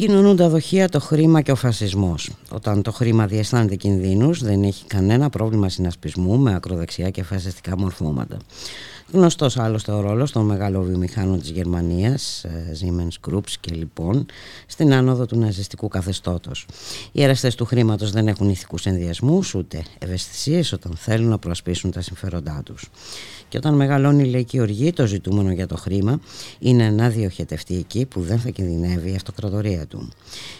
Συγκοινωνούν τα δοχεία το χρήμα και ο φασισμός. Όταν το χρήμα διαισθάνεται κινδύνους δεν έχει κανένα πρόβλημα συνασπισμού με ακροδεξιά και φασιστικά μορφώματα. Γνωστός άλλωστε ο ρόλος των μεγάλων βιομηχάνων της Γερμανίας, ε, Siemens Groups και λοιπόν, στην άνοδο του ναζιστικού καθεστώτος. Οι εραστές του χρήματος δεν έχουν ηθικούς ενδιασμούς ούτε ευαισθησίες όταν θέλουν να προασπίσουν τα συμφέροντά τους. Και όταν μεγαλώνει η λαϊκή οργή, το ζητούμενο για το χρήμα είναι να διοχετευτεί εκεί που δεν θα κινδυνεύει η αυτοκρατορία του.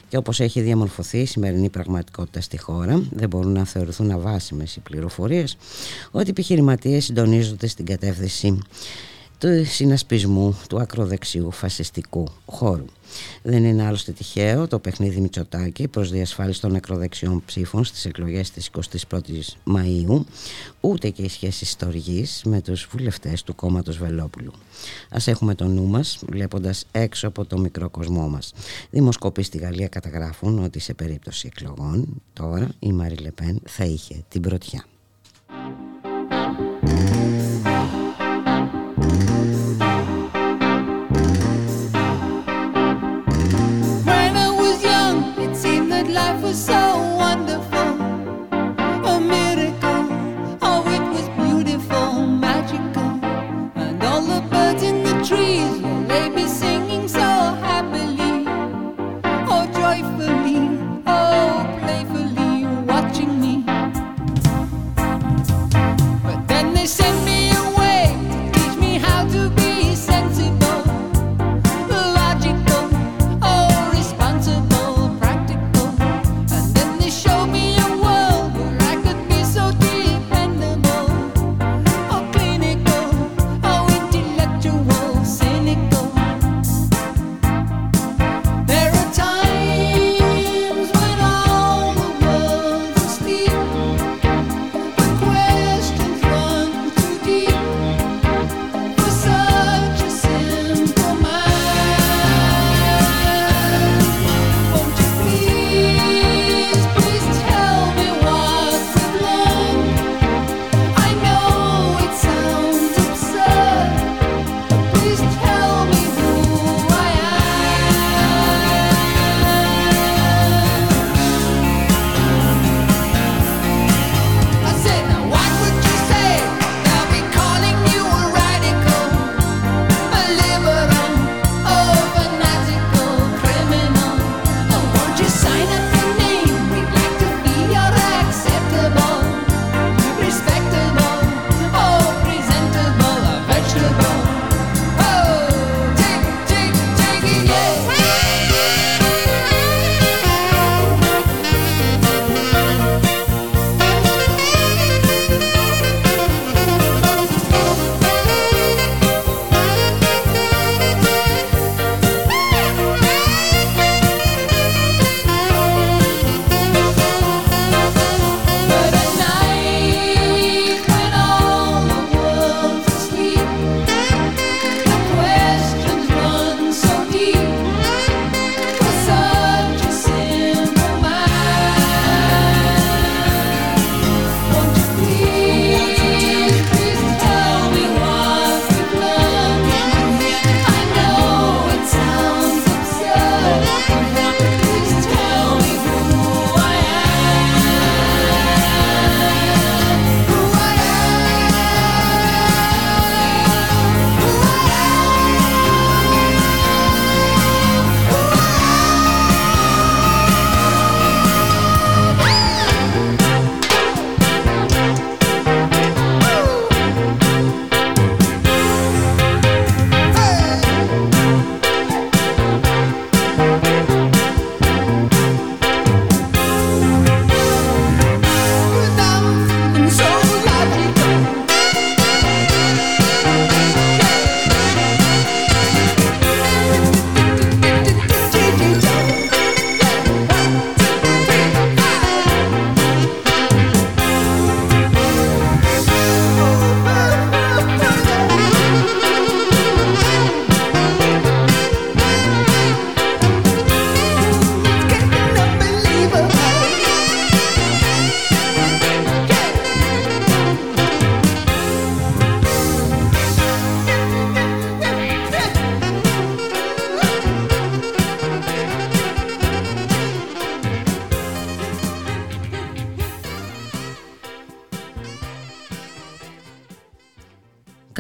Και όπως έχει διαμορφωθεί η σημερινή πραγματικότητα στη χώρα, δεν μπορούν να θεωρηθούν αβάσιμες οι πληροφορίες ότι οι επιχειρηματίες συντονίζονται στην κατεύθυνση του συνασπισμού του ακροδεξιού φασιστικού χώρου. Δεν είναι άλλωστε τυχαίο το παιχνίδι Μητσοτάκη προς διασφάλιση των ακροδεξιών ψήφων στις εκλογές της 21ης Μαΐου, ούτε και οι σχέσεις στοργής με τους βουλευτές του κόμματος Βελόπουλου. Ας έχουμε το νου μας βλέποντας έξω από το μικρό κοσμό μας. Δημοσκοποί στη Γαλλία καταγράφουν ότι σε περίπτωση εκλογών τώρα η Μαρή Λεπέν θα είχε την πρωτιά.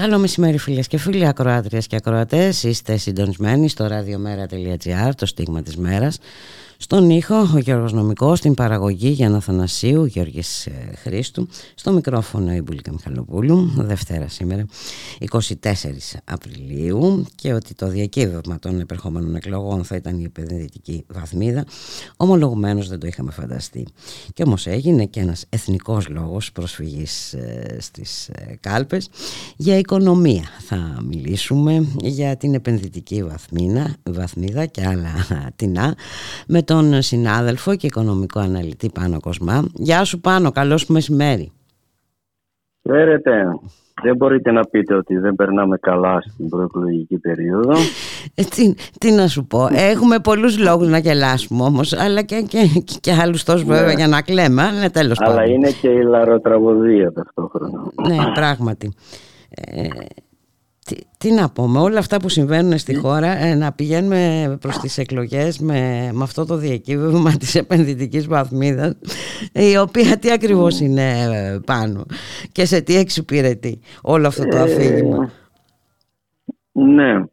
Καλό μεσημέρι φίλες και φίλοι, ακροάτριες και ακροατές. Είστε συντονισμένοι στο radiomera.gr, το στίγμα της μέρας. Στον ήχο ο Γιώργος Νομικός, στην παραγωγή Γιάννα Θανασίου, Γιώργης ε, Χρήστου, στο μικρόφωνο η Μπουλίκα Μιχαλοπούλου, Δευτέρα σήμερα, 24 Απριλίου και ότι το διακύβευμα των επερχόμενων εκλογών θα ήταν η επενδυτική βαθμίδα, ομολογουμένως δεν το είχαμε φανταστεί. Και όμως έγινε και ένας εθνικός λόγος προσφυγής ε, στις ε, κάλπες για οικονομία. Θα μιλήσουμε για την επενδυτική βαθμίδα, βαθμίδα και άλλα τεινά με τον συνάδελφο και οικονομικό αναλυτή Πάνο Κοσμά. Γεια σου Πάνο, καλώς μεσημέρι. Χαίρετε. Δεν μπορείτε να πείτε ότι δεν περνάμε καλά στην προεκλογική περίοδο. Ε, τι, να σου πω, έχουμε πολλούς λόγους να γελάσουμε όμως, αλλά και, και, και άλλους τόσους ναι. βέβαια για να κλαίμε, αλλά τέλος Αλλά είναι και η λαροτραγωδία ταυτόχρονα. Ναι, πράγματι. Ε, τι, να πω, με όλα αυτά που συμβαίνουν στη χώρα ε, να πηγαίνουμε προς τις εκλογές με, με αυτό το διακύβευμα της επενδυτικής βαθμίδας η οποία τι ακριβώς είναι ε, πάνω και σε τι εξυπηρετεί όλο αυτό το ε, αφήγημα. ναι,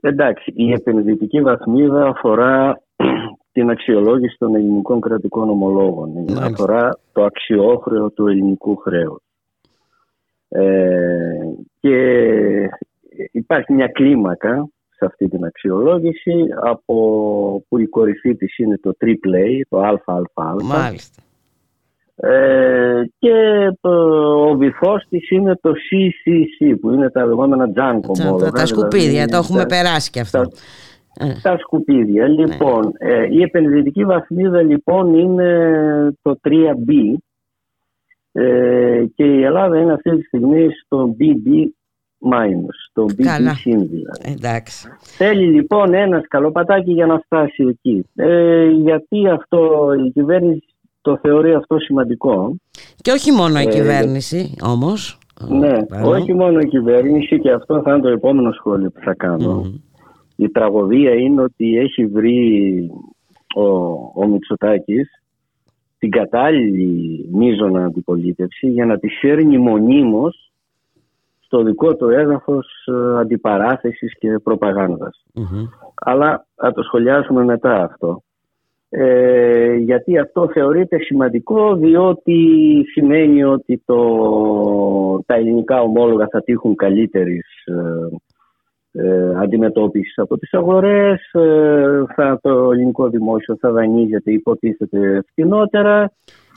εντάξει, η επενδυτική βαθμίδα αφορά την αξιολόγηση των ελληνικών κρατικών ομολόγων. Αφορά το αξιόχρεο του ελληνικού χρέους. Ε, και υπάρχει μια κλίμακα σε αυτή την αξιολόγηση από που η κορυφή της είναι το AAA, το ΑΑΑ. Μάλιστα. Ε, και ο βυθός της είναι το CCC που είναι τα λεγόμενα junk ομόλογα. Τα, σκουπίδια, δηλαδή, το έχουμε περάσει και αυτό. Τα, ε. σκουπίδια. Ναι. Λοιπόν, ε, η επενδυτική βαθμίδα λοιπόν είναι το 3B ε, και η Ελλάδα είναι αυτή τη στιγμή στο BB minus, στο BB δηλαδή. Εντάξει. Θέλει λοιπόν ένας σκαλοπατάκι για να φτάσει εκεί. Ε, γιατί αυτό η κυβέρνηση το θεωρεί αυτό σημαντικό. Και όχι μόνο η ε, κυβέρνηση όμως. Ναι, όχι μόνο η κυβέρνηση και αυτό θα είναι το επόμενο σχόλιο που θα κανω Η τραγωδία είναι ότι έχει βρει ο, ο Μητσοτάκης την κατάλληλη μείζωνα αντιπολίτευση για να τη φέρνει μονίμως στο δικό του έδαφος ε, αντιπαράθεσης και προπαγανδας Αλλά θα το σχολιάσουμε μετά αυτό. Ε, γιατί αυτό θεωρείται σημαντικό διότι σημαίνει ότι το, τα ελληνικά ομόλογα θα τύχουν καλύτερης ε, ε, αντιμετώπισης από τις αγορές, ε, θα, το ελληνικό δημόσιο θα δανείζεται υποτίθεται φτηνότερα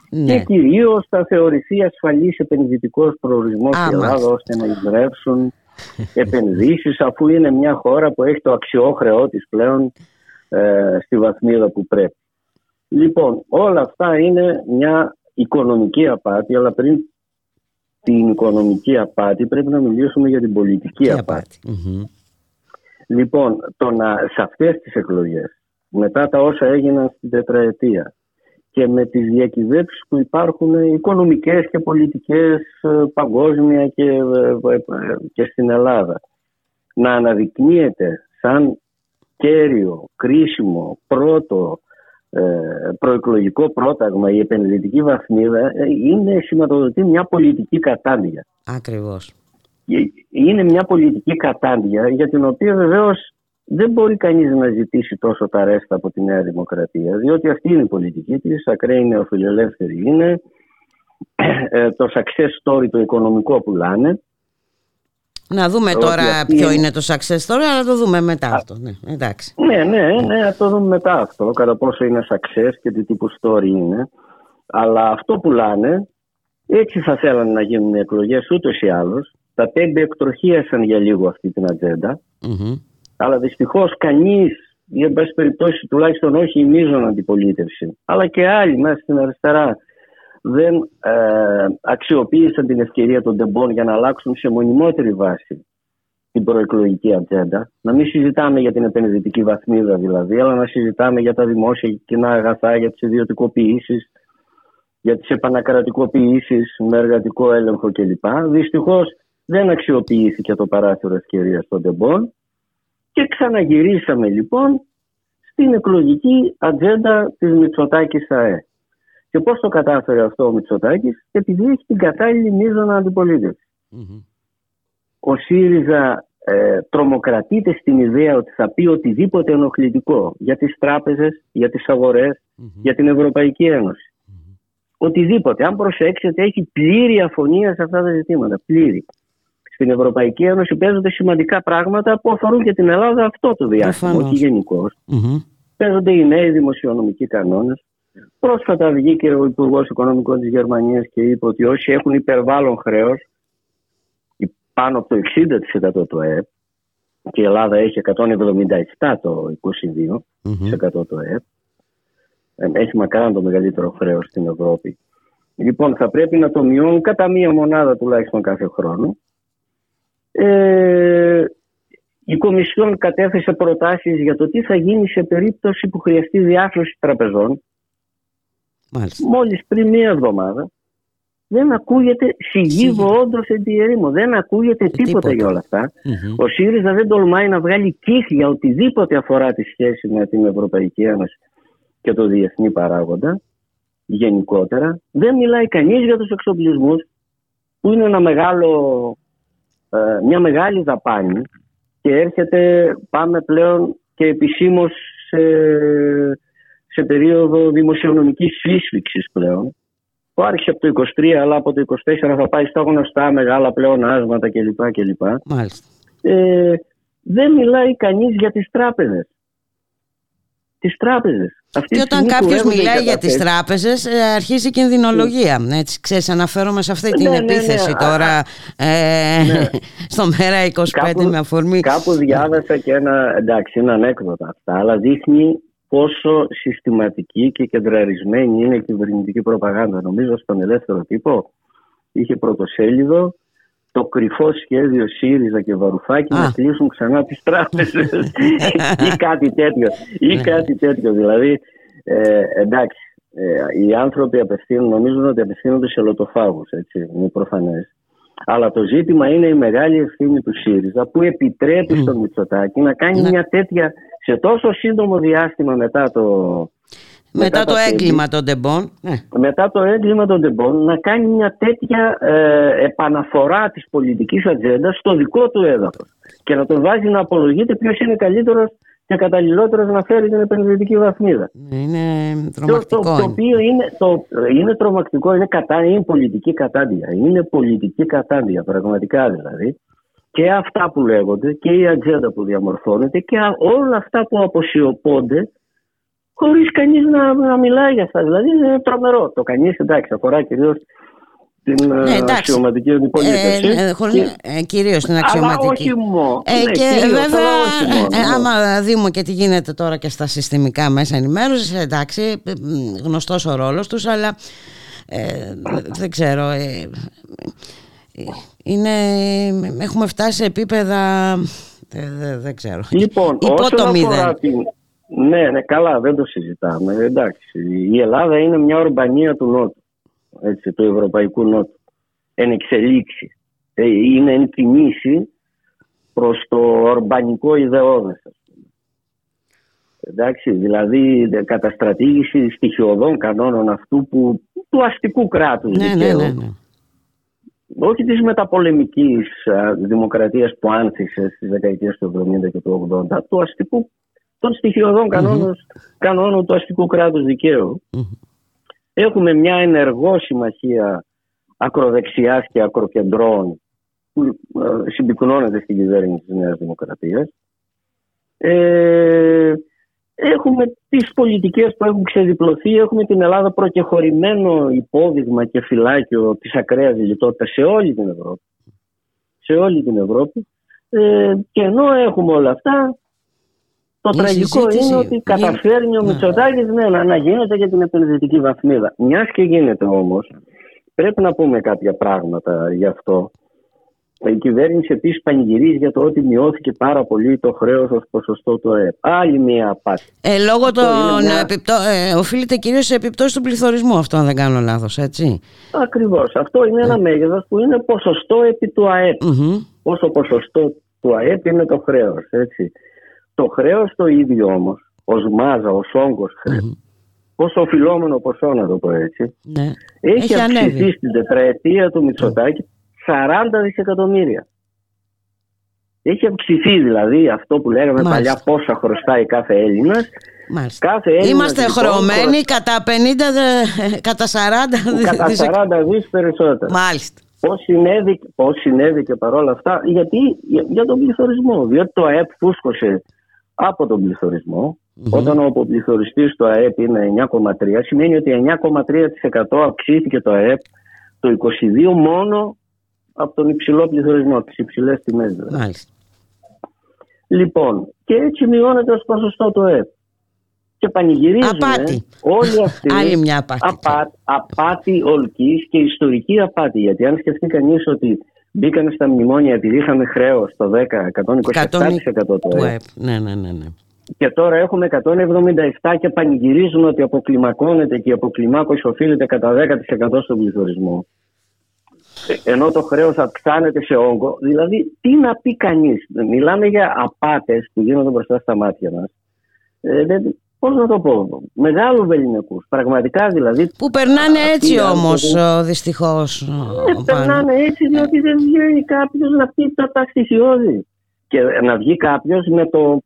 ναι. και κυρίως θα θεωρηθεί ασφαλής επενδυτικός προορισμός στην Ελλάδα ώστε να εισρεύσουν επενδύσεις αφού είναι μια χώρα που έχει το αξιόχρεό της πλέον ε, στη βαθμίδα που πρέπει. Λοιπόν, όλα αυτά είναι μια οικονομική απάτη, αλλά πριν την οικονομική απάτη πρέπει να μιλήσουμε για την πολιτική απάτη. Λοιπόν, το να, σε αυτές τις εκλογές, μετά τα όσα έγιναν στην τετραετία και με τις διακυβεύσεις που υπάρχουν οικονομικές και πολιτικές ε, παγκόσμια και, ε, ε, και στην Ελλάδα, να αναδεικνύεται σαν κέριο, κρίσιμο, πρώτο προεκλογικό πρόταγμα η επενδυτική βαθμίδα είναι σηματοδοτεί μια πολιτική κατάδεια. Ακριβώς είναι μια πολιτική κατάντια για την οποία βεβαίως δεν μπορεί κανείς να ζητήσει τόσο τα ρέστα από τη Νέα Δημοκρατία διότι αυτή είναι η πολιτική της, ακραίοι νεοφιλελεύθεροι είναι ε, το success story το οικονομικό που λάνε να δούμε τώρα ποιο είναι το success story, αλλά το δούμε μετά αυτό. Ναι, εντάξει. ναι, ναι, ναι, να το δούμε μετά αυτό, κατά πόσο είναι success και τι τύπου story είναι. Αλλά αυτό που λάνε, έτσι θα θέλανε να γίνουν οι εκλογές ούτως ή άλλως, τα τέμπη εκτροχίασαν για λίγο αυτή την ατζεντα Αλλά δυστυχώς κανείς, ή εν πάση περιπτώσει τουλάχιστον όχι η μείζων αντιπολίτευση, αλλά και άλλοι μέσα στην αριστερά, δεν ε, αξιοποίησαν την ευκαιρία των τεμπών για να αλλάξουν σε μονιμότερη βάση την προεκλογική ατζέντα. Να μην συζητάμε για την επενδυτική βαθμίδα δηλαδή, αλλά να συζητάμε για τα δημόσια κοινά αγαθά, για τις ιδιωτικοποιήσεις, για τις επανακρατικοποιήσεις με εργατικό έλεγχο κλπ. Δυστυχώς δεν αξιοποιήθηκε το παράθυρο ευκαιρίας των τεμπών και ξαναγυρίσαμε λοιπόν στην εκλογική ατζέντα της Μητσοτάκης ΑΕ. Και πώς το κατάφερε αυτό ο Μητσοτάκης, επειδή έχει την κατάλληλη μείζωνα αντιπολίτευσης. ο ΣΥΡΙΖΑ ε, τρομοκρατείται στην ιδέα ότι θα πει οτιδήποτε ενοχλητικό για τις τράπεζες, για τις αγορες για την Ευρωπαϊκή Ένωση. Οτιδήποτε. Αν προσέξετε έχει πλήρη αφωνία σε αυτά τα ζητήματα. Πλήρη. Στην Ευρωπαϊκή Ένωση παίζονται σημαντικά πράγματα που αφορούν και την Ελλάδα αυτό το διάστημα, όχι γενικώς. Παίζονται οι νέοι δημοσιονομικοί κανόνες. Πρόσφατα βγήκε ο Υπουργός Οικονομικών της Γερμανίας και είπε ότι όσοι έχουν υπερβάλλον χρέος, πάνω από το 60% του ΕΕΠ, και η Ελλάδα έχει 177% το 22% του ΕΕΠ, ε, έχει μακράν το μεγαλύτερο χρέος στην Ευρώπη. Λοιπόν, θα πρέπει να το μειώνουν κατά μία μονάδα τουλάχιστον κάθε χρόνο. Ε, η Κομισιόν κατέθεσε προτάσεις για το τι θα γίνει σε περίπτωση που χρειαστεί διάσωση τραπεζών. Μάλιστα. Μόλις πριν μία εβδομάδα δεν ακούγεται σιγήβο όντω εντιερήμο. Δεν ακούγεται τίποτα, για όλα Ο ΣΥΡΙΖΑ δεν τολμάει να βγάλει κύχη για οτιδήποτε αφορά τη σχέση με την Ευρωπαϊκή Ένωση και το διεθνή παράγοντα γενικότερα. Δεν μιλάει κανείς για τους εξοπλισμούς που είναι ένα μεγάλο, ε, μια μεγάλη δαπάνη και έρχεται, πάμε πλέον και επισήμως σε, σε περίοδο δημοσιονομικής σύσφυξης πλέον που άρχισε από το 23 αλλά από το 24 θα πάει στα γνωστά μεγάλα πλέον άσματα κλπ. κλπ. Ε, δεν μιλάει κανείς για τις τράπεζες. Τις τράπεζες. Αυτή και όταν κάποιος μιλάει για τις τράπεζες, ε, αρχίζει η κινδυνολογία. Έτσι, ξέρεις, αναφέρομαι σε αυτή την ναι, ναι, ναι. επίθεση τώρα ε, στο μέρα 25 κάπου, με αφορμή. Κάπου διάβασα και ένα, εντάξει, είναι ανέκδοτα αυτά, αλλά δείχνει πόσο συστηματική και κεντραρισμένη είναι η κυβερνητική προπαγάνδα. Νομίζω στον ελεύθερο τύπο είχε πρωτοσέλιδο το κρυφό σχέδιο ΣΥΡΙΖΑ και Βαρουφάκη να κλείσουν ξανά τις τράπεζες ή κάτι τέτοιο. Ή ναι. κάτι τέτοιο. Δηλαδή, ε, εντάξει, ε, οι άνθρωποι απευθύνουν, νομίζουν ότι απευθύνονται σε λοτοφάγους, έτσι, είναι προφανές. Αλλά το ζήτημα είναι η μεγάλη ευθύνη του ΣΥΡΙΖΑ που επιτρέπει στον Μητσοτάκη να κάνει ναι. μια τέτοια σε τόσο σύντομο διάστημα μετά το, μετά, το, έγκλημα των τεμπών. Ναι. Μετά το έγκλημα των τεμπών να κάνει μια τέτοια ε, επαναφορά της πολιτικής ατζέντα στο δικό του έδαφος και να τον βάζει να απολογείται ποιος είναι καλύτερος και καταλληλότερος να φέρει την επενδυτική βαθμίδα. Είναι τρομακτικό. Το, το, οποίο είναι, το, είναι τρομακτικό, είναι, κατά, είναι πολιτική κατάντια. Είναι πολιτική κατάντια, πραγματικά δηλαδή. Και αυτά που λέγονται και η ατζέντα που διαμορφώνεται και όλα αυτά που αποσιωπώνται χωρίς κανείς να, να μιλάει για αυτά. Δηλαδή είναι τρομερό. Το κανείς εντάξει αφορά κυρίως την ναι, ε, αξιωματική αντιπολίτευση. Ε, ε, ε, κυρίως την αξιωματική. Αλλά όχι μόνο. Ε, ναι, και κυρίως, βέβαια, ε, ναι. άμα δούμε και τι γίνεται τώρα και στα συστημικά μέσα ενημέρωσης, εντάξει, γνωστός ο ρόλος τους, αλλά δεν ξέρω, είναι, έχουμε φτάσει σε επίπεδα, δεν ξέρω, λοιπόν, υπό το μηδέν. Την, ναι, ναι, καλά, δεν το συζητάμε. Εντάξει, η Ελλάδα είναι μια ορμπανία του Νότου, έτσι, του Ευρωπαϊκού Νότου. Εν εξελίξη. Ε, είναι εν κινήσει προς το ορμπανικό ιδεώδες. Εντάξει, δηλαδή καταστρατήγηση στοιχειωδών κανόνων αυτού που, του αστικού κράτους ναι, ναι, ναι, ναι. Όχι της μεταπολεμικής δημοκρατίας που άνθησε στις δεκαετίες του 70 και του 80, του αστικού των στοιχειωδών κανόνων, του αστικού κράτους Έχουμε μια ενεργό συμμαχία ακροδεξιάς και ακροκεντρών που ε, συμπυκνώνεται στην κυβέρνηση της Νέας Δημοκρατίας. Ε, έχουμε τις πολιτικές που έχουν ξεδιπλωθεί, έχουμε την Ελλάδα προκεχωρημένο υπόδειγμα και φυλάκιο της ακραίας λιτότητας σε όλη την Ευρώπη. Σε όλη την Ευρώπη. Ε, και ενώ έχουμε όλα αυτά, το τραγικό είναι ότι καταφέρνει ο ναι. Μητσοτάκης ναι, να, να γίνεται για την επενδυτική βαθμίδα. Μιας και γίνεται όμως, πρέπει να πούμε κάποια πράγματα γι' αυτό. Η κυβέρνηση επίσης πανηγυρίζει για το ότι μειώθηκε πάρα πολύ το χρέος ως ποσοστό του ΕΕΠ. Άλλη μία απάτη. Ε, λόγω των μια... επιπτώ... ε, οφείλεται κυρίως σε επιπτώσεις του πληθωρισμού, αυτό αν δεν κάνω λάθος, έτσι. Ακριβώς. Αυτό είναι ένα ε. μέγεθος που είναι ποσοστό επί του ΑΕΠ. Mm-hmm. Όσο ποσοστό του ΑΕΠ είναι το χρέος. Το χρέος το ίδιο όμως, ως μάζα, ως όγκος χρέος, mm-hmm. ως οφειλόμενο ποσό να το πω έτσι, ναι. έχει, έχει αυξηθεί στην τετραετία του Μητσοτάκη 40 δισεκατομμύρια. Έχει αυξηθεί δηλαδή αυτό που λέγαμε Μάλιστα. παλιά πόσα χρωστάει κάθε Έλληνας. Κάθε Είμαστε λοιπόν, χρωμένοι κατά 50, κατά 40 Κατά 40 δις περισσότερα. Μάλιστα. Πώς συνέβη, πώς συνέβη και παρόλα αυτά, γιατί για, τον πληθωρισμό. Διότι το ΑΕΠ φούσκωσε από τον πληθωρισμό. Mm-hmm. Όταν ο αποπληθωριστής του ΑΕΠ είναι 9,3, σημαίνει ότι 9,3% αυξήθηκε το ΑΕΠ το 22 μόνο από τον υψηλό πληθωρισμό, τις υψηλές τιμές. Δηλαδή. Μάλιστα. Λοιπόν, και έτσι μειώνεται ως ποσοστό το ΑΕΠ. Και πανηγυρίζουν απάτη. όλοι αυτοί. Άλλη μια απάτη. Απά, απάτη ολκής και ιστορική απάτη. Γιατί αν σκεφτεί κανείς ότι μπήκαν στα μνημόνια επειδή είχαμε χρέο το 10, 127% το ΑΕΠ. Ναι, ναι, ναι, ναι. Και τώρα έχουμε 177 και πανηγυρίζουν ότι αποκλιμακώνεται και η αποκλιμάκωση οφείλεται κατά 10% στον πληθωρισμό. Ενώ το χρέος αυξάνεται σε όγκο. Δηλαδή, τι να πει κανείς. Μιλάμε για απάτες που γίνονται μπροστά στα μάτια μας. Ε, Πώς να το πω, μεγάλους ελληνικούς. Πραγματικά δηλαδή. Που περνάνε έτσι όμως, δυστυχώς. Ε, περνάνε έτσι διότι δεν βγαίνει κάποιος να πει τα στοιχειώδη. Και να βγει κάποιος με το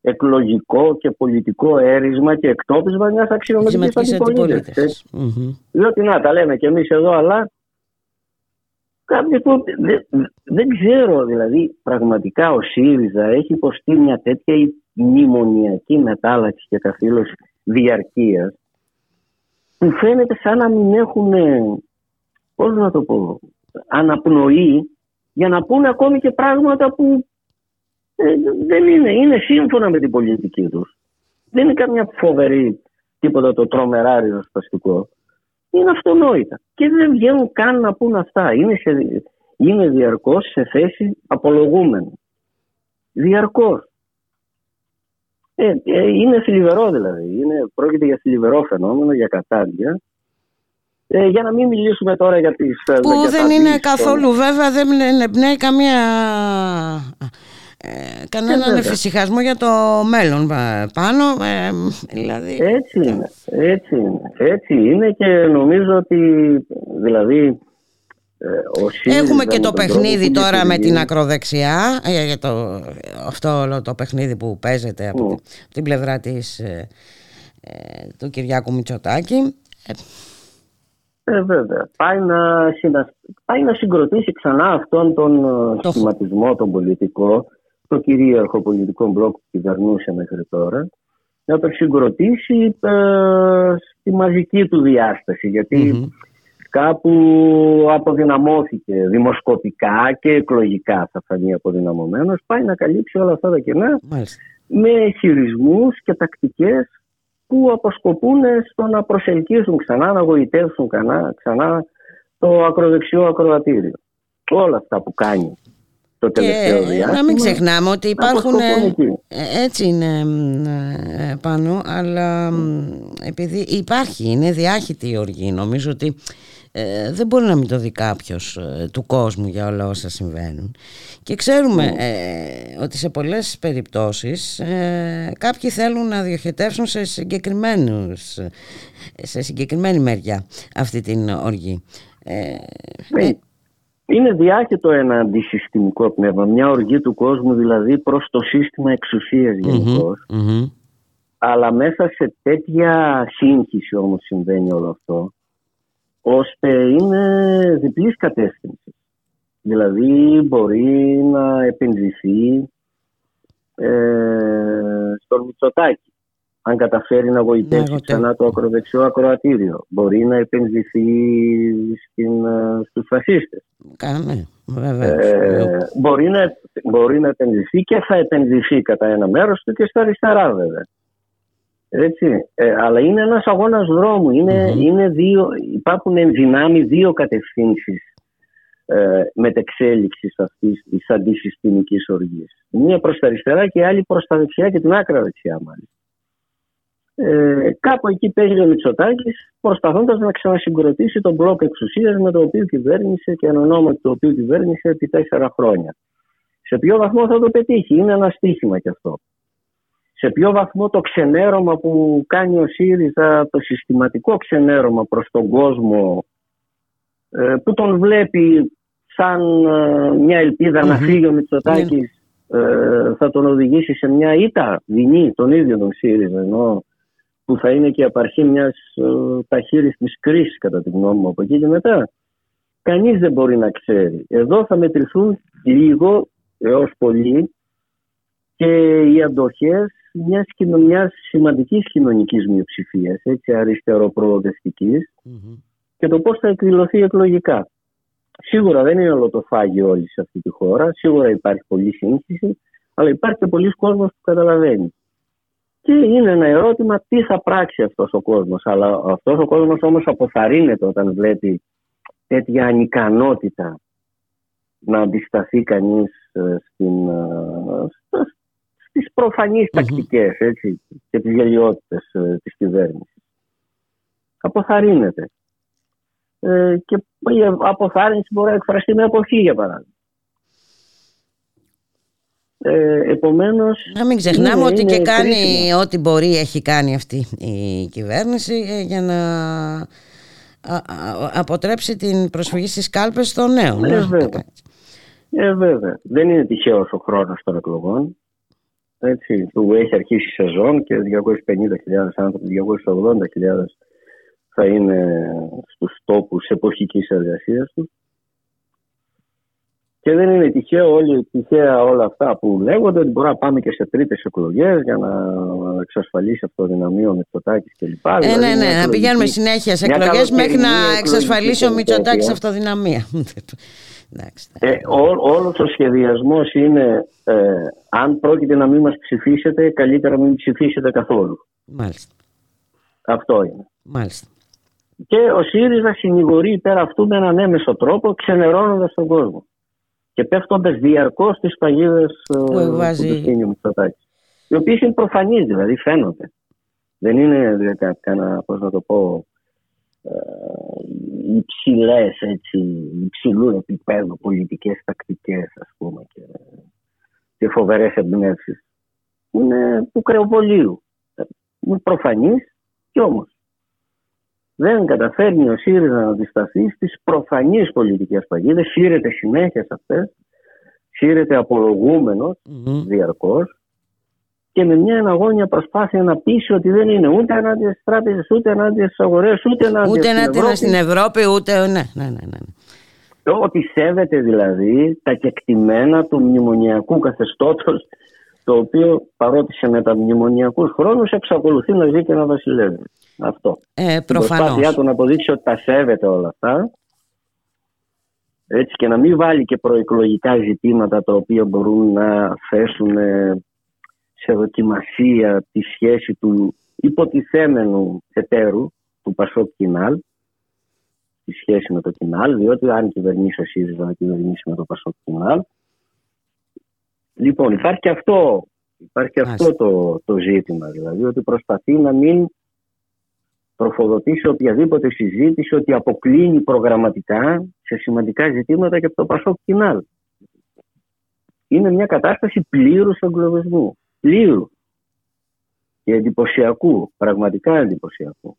εκλογικό και πολιτικό έρισμα και εκτόπισμα μιας αξιωματικής αντιπολίτευσης. Διότι να τα λέμε κι εμείς εδώ, αλλά κάποιοι που δεν, δεν ξέρω, δηλαδή πραγματικά ο ΣΥΡΙΖΑ έχει υποστεί μια τέτοια μνημονιακή μετάλλαξη και καθήλωση διαρκείας που φαίνεται σαν να μην έχουν, πώς να το πω, αναπνοή για να πούνε ακόμη και πράγματα που ε, δεν είναι, είναι σύμφωνα με την πολιτική τους. Δεν είναι καμιά φοβερή τίποτα το τρομερά ριζοσπαστικό. Είναι αυτονόητα. Και δεν βγαίνουν καν να πούν αυτά. Είναι, σε, είναι διαρκώς σε θέση απολογούμενου. Διαρκώς. Ε, ε, είναι θλιβερό δηλαδή. Είναι, πρόκειται για θλιβερό φαινόμενο, για κατάδια. Ε, για να μην μιλήσουμε τώρα για τις... Ε, Που δεν είναι καθόλου βέβαια, δεν εμπνέει καμία... Ε, κανέναν ε, εφησυχασμό για το μέλλον πάνω ε, δηλαδή... έτσι είναι, έτσι είναι έτσι είναι και νομίζω ότι δηλαδή Έχουμε και το παιχνίδι τώρα με την ακροδεξιά για το, αυτό το παιχνίδι που παίζεται από mm. την πλευρά της του Κυριάκου Μητσοτάκη ε, βέβαια. Πάει να, πάει να συγκροτήσει ξανά αυτόν τον το... σχηματισμό, τον πολιτικό, το κυρίαρχο πολιτικό μπλοκ που κυβερνούσε μέχρι τώρα, να το συγκροτήσει ε, στη μαζική του διάσταση. Κάπου αποδυναμώθηκε δημοσκοπικά και εκλογικά θα φανεί αποδυναμωμένος, πάει να καλύψει όλα αυτά τα κενά με χειρισμούς και τακτικές που αποσκοπούν στο να προσελκύσουν ξανά, να γοητεύσουν ξανά, ξανά το ακροδεξιό ακροατήριο. Όλα αυτά που κάνει το τελευταίο διάστημα. Να μην ξεχνάμε ότι υπάρχουν. Ε, έτσι είναι ε, πάνω, αλλά επειδή υπάρχει, είναι διάχυτη η οργή. Νομίζω ότι ε, δεν μπορεί να μην το δει κάποιος του κόσμου για όλα όσα συμβαίνουν. Και ξέρουμε ναι. ότι σε πολλές περιπτώσεις κάποιοι θέλουν να διοχετεύσουν σε, συγκεκριμένους, σε συγκεκριμένη μεριά αυτή την οργή. Ναι. Είναι διάχυτο ένα αντισυστημικό πνεύμα, μια οργή του κόσμου δηλαδή προς το σύστημα εξουσίας Αλλά μέσα σε τέτοια σύγχυση όμως συμβαίνει όλο αυτό, ώστε είναι διπλής κατεύθυνσης. Δηλαδή μπορεί να επενδυθεί ε, στον Μητσοτάκη αν καταφέρει να βοηθήσει ναι, ξανά το ακροδεξιό ακροατήριο. Μπορεί να επενδυθεί στην, ε, στους φασίστες. Κάνε, ε, μπορεί, να, μπορεί να επενδυθεί και θα επενδυθεί κατά ένα μέρος του και στα αριστερά βέβαια. Έτσι. Ε, αλλά είναι ένας αγώνας δρόμου. Είναι, είναι δύο, υπάρχουν δυνάμει δύο κατευθύνσεις ε, μετεξέλιξης αυτής της αντισυστημικής οργής. Μία προς τα αριστερά και άλλη προς τα δεξιά και την άκρα δεξιά μάλιστα. Ε, κάπου εκεί παίζει ο Μητσοτάκης, προσπαθώντας να ξανασυγκροτήσει τον μπλοκ εξουσίας με το οποίο κυβέρνησε και εν ονόματι το οποίο κυβέρνησε επί τέσσερα χρόνια. Σε ποιο βαθμό θα το πετύχει, είναι ένα στίχημα κι αυτό. Σε ποιο βαθμό το ξενέρωμα που κάνει ο ΣΥΡΙΖΑ, το συστηματικό ξενέρωμα προς τον κόσμο, ε, που τον βλέπει σαν ε, μια ελπίδα να φύγει ο Μητσοτάκης ε, θα τον οδηγήσει σε μια ήττα δεινή τον ίδιο τον ΣΥΡΙΖΑ ενώ που θα είναι και η απαρχή μιας ε, ταχύριστης κρίσης κατά τη γνώμη μου από εκεί και μετά. Κανείς δεν μπορεί να ξέρει. Εδώ θα μετρηθούν λίγο έως πολύ και οι αντοχές μιας, μιας σημαντικής κοινωνικής μειοψηφίας, έτσι και το πώς θα εκδηλωθεί εκλογικά. Σίγουρα δεν είναι όλο το φάγιο όλοι σε αυτή τη χώρα, σίγουρα υπάρχει πολλή σύγχυση, αλλά υπάρχει και πολλοί κόσμος που καταλαβαίνει. Και είναι ένα ερώτημα τι θα πράξει αυτός ο κόσμος. Αλλά αυτός ο κόσμος όμως αποθαρρύνεται όταν βλέπει τέτοια ανικανότητα να αντισταθεί κανείς ε, στην, ε, στις προφανείς τακτικές έτσι, και τις γελιότητες ε, της κυβέρνησης. Αποθαρρύνεται. Ε, και η αποθάρρυνση μπορεί να εκφραστεί με αποχή για παράδειγμα. Ε, επομένως, να μην ξεχνάμε ότι και κάνει ό,τι μπορεί έχει κάνει αυτή η κυβέρνηση ε, για να αποτρέψει την προσφυγή στις κάλπες των νέων. Ε, βέβαια. Ε, βέβαια. Δεν είναι τυχαίος ο χρόνος των εκλογών. Έτσι, που έχει αρχίσει η σεζόν και 250.000 άνθρωποι, 280.000 θα είναι στους τόπους εποχικής εργασίας τους. Και δεν είναι τυχαίο όλοι, τυχαία όλα αυτά που λέγονται ότι μπορεί να πάμε και σε τρίτες εκλογές για να εξασφαλίσει αυτοδυναμία ο Μητσοτάκης κλπ. Ε, δηλαδή ναι, ναι, να πηγαίνουμε συνέχεια σε εκλογές μέχρι να εξασφαλίσει ο Μητσοτάκης αυτοδυναμία. Ε, ό, όλος ο σχεδιασμός είναι ε, αν πρόκειται να μην μας ψηφίσετε καλύτερα να μην ψηφίσετε καθόλου. Μάλιστα. Αυτό είναι. Μάλιστα. Και ο ΣΥΡΙΖΑ συνηγορεί υπέρ αυτού με έναν έμεσο τρόπο, ξενερώνοντας τον κόσμο. Και πέφτοντας διαρκώς στις παγίδες ε, του Χριστίνιου Μητσοτάκη. Οι οποίες είναι προφανείς, δηλαδή φαίνονται. Δεν είναι δηλαδή, κανένα, πώς να το πω, ε, υψηλές, υψηλού επίπεδου πολιτικές τακτικές, ας πούμε, και, και φοβερές εμπνεύσεις. Είναι του κρεοπολίου. Είναι προφανεί και όμως δεν καταφέρνει ο ΣΥΡΙΖΑ να αντισταθεί στις προφανείς πολιτικές παγίδε, σύρεται συνέχεια σε αυτές, σύρεται απολογούμενος mm-hmm. διαρκώς και με μια εναγώνια προσπάθεια να πείσει ότι δεν είναι ούτε ενάντια στις τράπεζες, ούτε ενάντια στις αγορές, ούτε ενάντια ούτε στην, Ευρώπη. στην Ευρώπη. Ούτε ναι, ναι, ναι, ναι. Ότι σέβεται δηλαδή τα κεκτημένα του μνημονιακού καθεστώτος το οποίο παρότι σε μεταμνημονιακούς χρόνους εξακολουθεί να ζει και να βασιλεύει. Αυτό. Ε, προφανώς. Η προσπάθειά του να αποδείξει ότι τα σέβεται όλα αυτά έτσι και να μην βάλει και προεκλογικά ζητήματα τα οποία μπορούν να θέσουν ε, σε δοκιμασία τη σχέση του υποτιθέμενου εταίρου του Πασόκ Κινάλ τη σχέση με το Κινάλ διότι αν κυβερνήσει ο ΣΥΡΙΖΑ να κυβερνήσει με το Πασόκ Κινάλ Λοιπόν υπάρχει και αυτό Υπάρχει και αυτό το, το ζήτημα, δηλαδή ότι προσπαθεί να μην τροφοδοτήσει οποιαδήποτε συζήτηση ότι αποκλίνει προγραμματικά σε σημαντικά ζητήματα και από το Πασόκ Κινάλ. Είναι μια κατάσταση πλήρους εγκλωβισμού. Πλήρου. Και εντυπωσιακού. Πραγματικά εντυπωσιακού.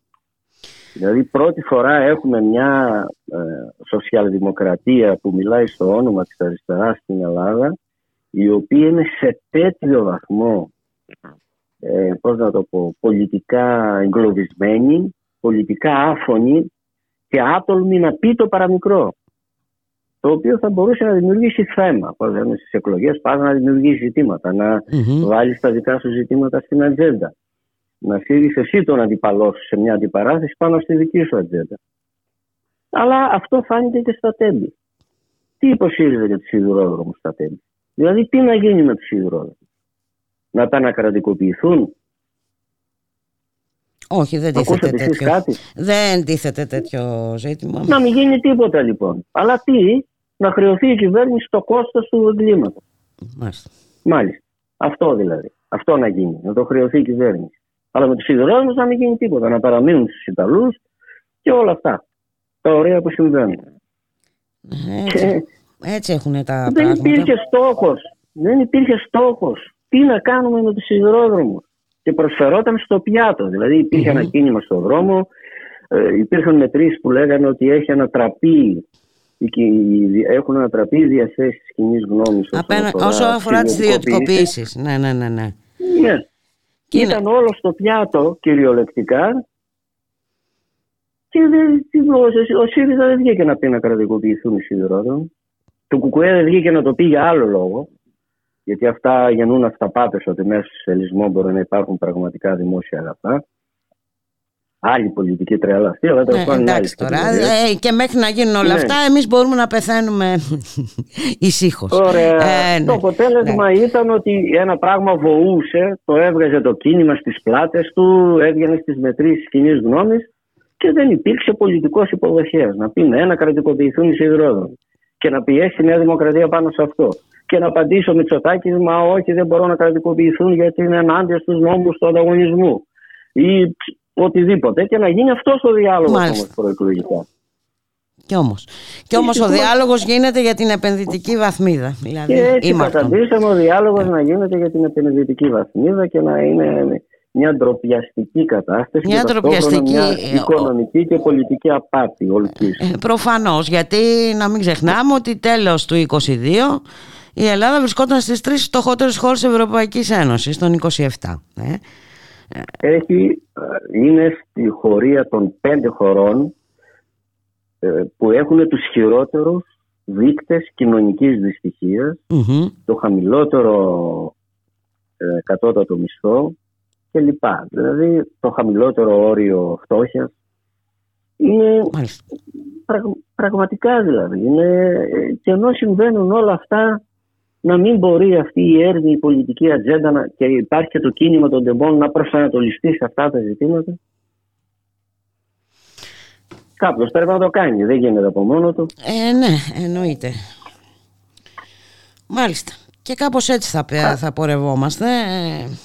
Δηλαδή πρώτη φορά έχουμε μια ε, σοσιαλδημοκρατία που μιλάει στο όνομα της αριστεράς στην Ελλάδα η οποία είναι σε τέτοιο βαθμό ε, πώς να το πω, πολιτικά εγκλωβισμένη, πολιτικά άφωνη και άτολμη να πει το παραμικρό. Το οποίο θα μπορούσε να δημιουργήσει θέμα. Πώς λέμε στις εκλογές, πάντα να δημιουργήσεις ζητήματα, να mm βάλεις τα δικά σου ζητήματα στην ατζέντα. Να στείλεις εσύ τον αντιπαλό σου σε μια αντιπαράθεση πάνω στη δική σου ατζέντα. Αλλά αυτό φάνηκε και στα τέμπη. Τι υποσχέζεται για τους σιδηρόδρομους στα τέμπη. Δηλαδή τι να γίνει με τους υδρόδρομους. Να τα ανακρατικοποιηθούν; Όχι, δεν τίθεται τέτοιο. Κάτι; Δεν τίθεται τέτοιο ζήτημα. Να μην γίνει τίποτα λοιπόν. Αλλά τι, να χρεωθεί η κυβέρνηση το κόστος του εγκλήματος. Μάλιστα. Μάλιστα. Αυτό δηλαδή. Αυτό να γίνει. Να το χρεωθεί η κυβέρνηση. Αλλά με τους υδρόδρομους να μην γίνει τίποτα. Να παραμείνουν στους Ιταλούς και όλα αυτά. Τα ωραία που συμβαίνουν. Έτσι. Έτσι έχουν τα Δεν πράγματα. υπήρχε στόχος. Δεν υπήρχε στόχος. Τι να κάνουμε με τους σιδηρόδρομους. Και προσφερόταν στο πιάτο. Δηλαδή υπήρχε mm-hmm. ένα κίνημα στον δρόμο. Ε, υπήρχαν μετρήσεις που λέγανε ότι έχει ανατραπεί έχουν ανατραπεί οι διαθέσεις κοινής γνώμης. Όσο αφορά τις ιδιωτικοποιήσει. Ναι, ναι, ναι. ναι. ναι. Και Ήταν όλο στο πιάτο κυριολεκτικά και δεν, ο ΣΥΡΙΖΑ δεν βγήκε να πει να κρατικοποιηθούν οι σιδηρόδρομοι. Το ΚΚΕ δεν βγήκε να το πει για άλλο λόγο. Γιατί αυτά γεννούν αυταπάτες ότι μέσα στο σελισμό μπορεί να υπάρχουν πραγματικά δημόσια αγαθά άλλη πολιτική τρέλα αυτή, αλλά τέλος ναι, Εντάξει τώρα. Ε, και μέχρι να γίνουν όλα ναι. αυτά, εμείς μπορούμε να πεθαίνουμε ησύχως. Ωραία. Ε, ναι. Το αποτέλεσμα ναι. ήταν ότι ένα πράγμα βοούσε, το έβγαζε το κίνημα στις πλάτες του, έβγαινε στις μετρήσεις κοινή γνώμης και δεν υπήρξε πολιτικός υποδοχέας. Να πει ναι, να κρατικοποιηθούν οι σιδηρόδρομοι και να πιέσει η Νέα Δημοκρατία πάνω σε αυτό. Και να απαντήσει ο Μητσοτάκη, μα όχι, δεν μπορούν να κρατικοποιηθούν γιατί είναι ενάντια στους νόμους του ανταγωνισμού. Ή οτιδήποτε και να γίνει αυτό ο διάλογος όμως προεκλογικά. Κι όμως. Κι όμως ο διάλογος γίνεται για την επενδυτική βαθμίδα. Δηλαδή, και έτσι καταντήσαμε ο διάλογος να γίνεται για την επενδυτική βαθμίδα και να είναι μια ντροπιαστική κατάσταση μια και ντροπιαστική... μια οικονομική και πολιτική απάτη ε, προφανώς γιατί να μην ξεχνάμε ότι τέλος του 2022 η Ελλάδα βρισκόταν στις τρεις φτωχότερες χώρες Ευρωπαϊκής Ένωσης των 27 ε έχει, ε, είναι στη χωρία των πέντε χωρών ε, που έχουν τους χειρότερους δείκτες κοινωνικής το χαμηλότερο ε, κατώτατο μισθό κλπ. Δηλαδή το χαμηλότερο όριο φτώχειας. Είναι πραγματικά δηλαδή. Είναι, και ενώ συμβαίνουν όλα αυτά να μην μπορεί αυτή η έρμη, η πολιτική ατζέντα και υπάρχει και το κίνημα των τεμπών να προσανατολιστεί σε αυτά τα ζητήματα. Κάποιος πρέπει να το κάνει, δεν γίνεται από μόνο του. Ε, ναι, εννοείται. Μάλιστα. Και κάπως έτσι θα, θα πορευόμαστε. Ε,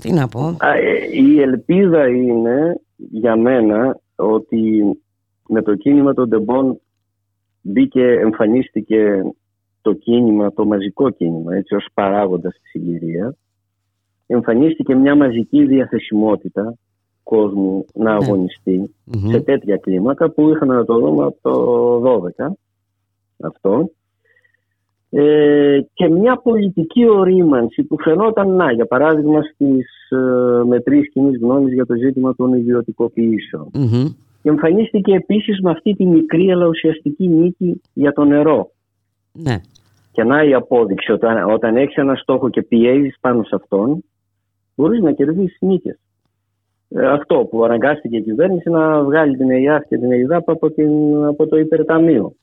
τι να πω. Ε, η ελπίδα είναι για μένα ότι με το κίνημα των τεμπών μπήκε, εμφανίστηκε το κίνημα, το μαζικό κίνημα, έτσι ως παράγοντας στη συγκυρία, εμφανίστηκε μια μαζική διαθεσιμότητα κόσμου να ναι. αγωνιστει σε τέτοια κλίμακα που είχαμε να το δούμε από το 12 αυτό ε, και μια πολιτική ορίμανση που φαινόταν να για παράδειγμα στις ε, μετρήσεις κοινής γνώμης για το ζήτημα των ιδιωτικοποιήσεων mm-hmm. εμφανίστηκε επίσης με αυτή τη μικρή αλλά ουσιαστική νίκη για το νερό ναι. Και να η απόδειξη όταν, όταν έχεις ένα στόχο και πιέζεις πάνω σε αυτόν, μπορείς να κερδίσεις νίκες. Ε, αυτό που αναγκάστηκε η κυβέρνηση να βγάλει την ΕΙΑΦ και την ΕΙΔΑΠ από, από το υπερταμείο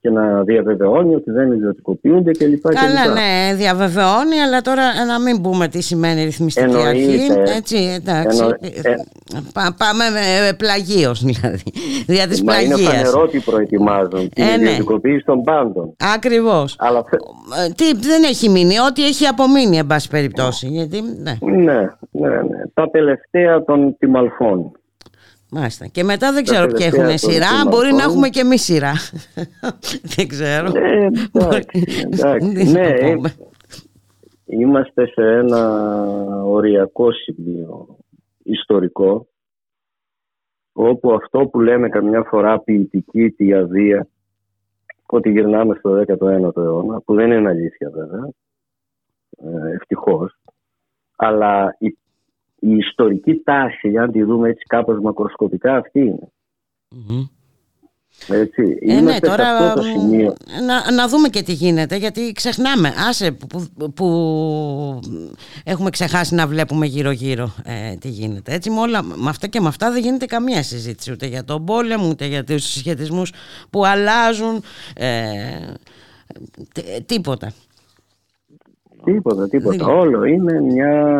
και να διαβεβαιώνει ότι δεν ιδιωτικοποιούνται κλπ. Καλά, ναι, διαβεβαιώνει, αλλά τώρα να μην πούμε τι σημαίνει ρυθμιστική Εννοείται. αρχή. Έτσι, εντάξει. Ε, πάμε με πλαγίως δηλαδή. Δια της Μα πλαγίας. είναι φανερό ότι προετοιμάζουν την ε, ναι. ιδιωτικοποίηση των πάντων. Ακριβώς. Αλλά... Ε, τι δεν έχει μείνει, ό,τι έχει απομείνει, εν πάση περιπτώσει. Γιατί, ναι. Ναι, ναι, ναι. Τα τελευταία των τιμαλφών. Μάλιστα. Και μετά δεν ξέρω ποιοι έχουν σειρά. Μπορεί να έχουμε και εμείς σειρά. δεν ξέρω. Ε, εντάξει, ναι, είμαστε σε ένα οριακό σημείο ιστορικό όπου αυτό που λέμε καμιά φορά ποιητική τη αδεία ότι γυρνάμε στο 19ο αιώνα που δεν είναι αλήθεια βέβαια ε, ευτυχώς αλλά η η ιστορική τάση, αν τη δούμε έτσι κάπως μακροσκοπικά, αυτή είναι. Έτσι, ε, ναι, τώρα αυτό το σημείο. Να, να δούμε και τι γίνεται γιατί ξεχνάμε. Άσε που, που, έχουμε ξεχάσει να βλέπουμε γύρω γύρω ε, τι γίνεται. Έτσι με, όλα, με αυτά και με αυτά δεν γίνεται καμία συζήτηση ούτε για τον πόλεμο ούτε για τους συσχετισμούς που αλλάζουν ε, τίποτα. Τίποτα τίποτα. Όλο είναι μια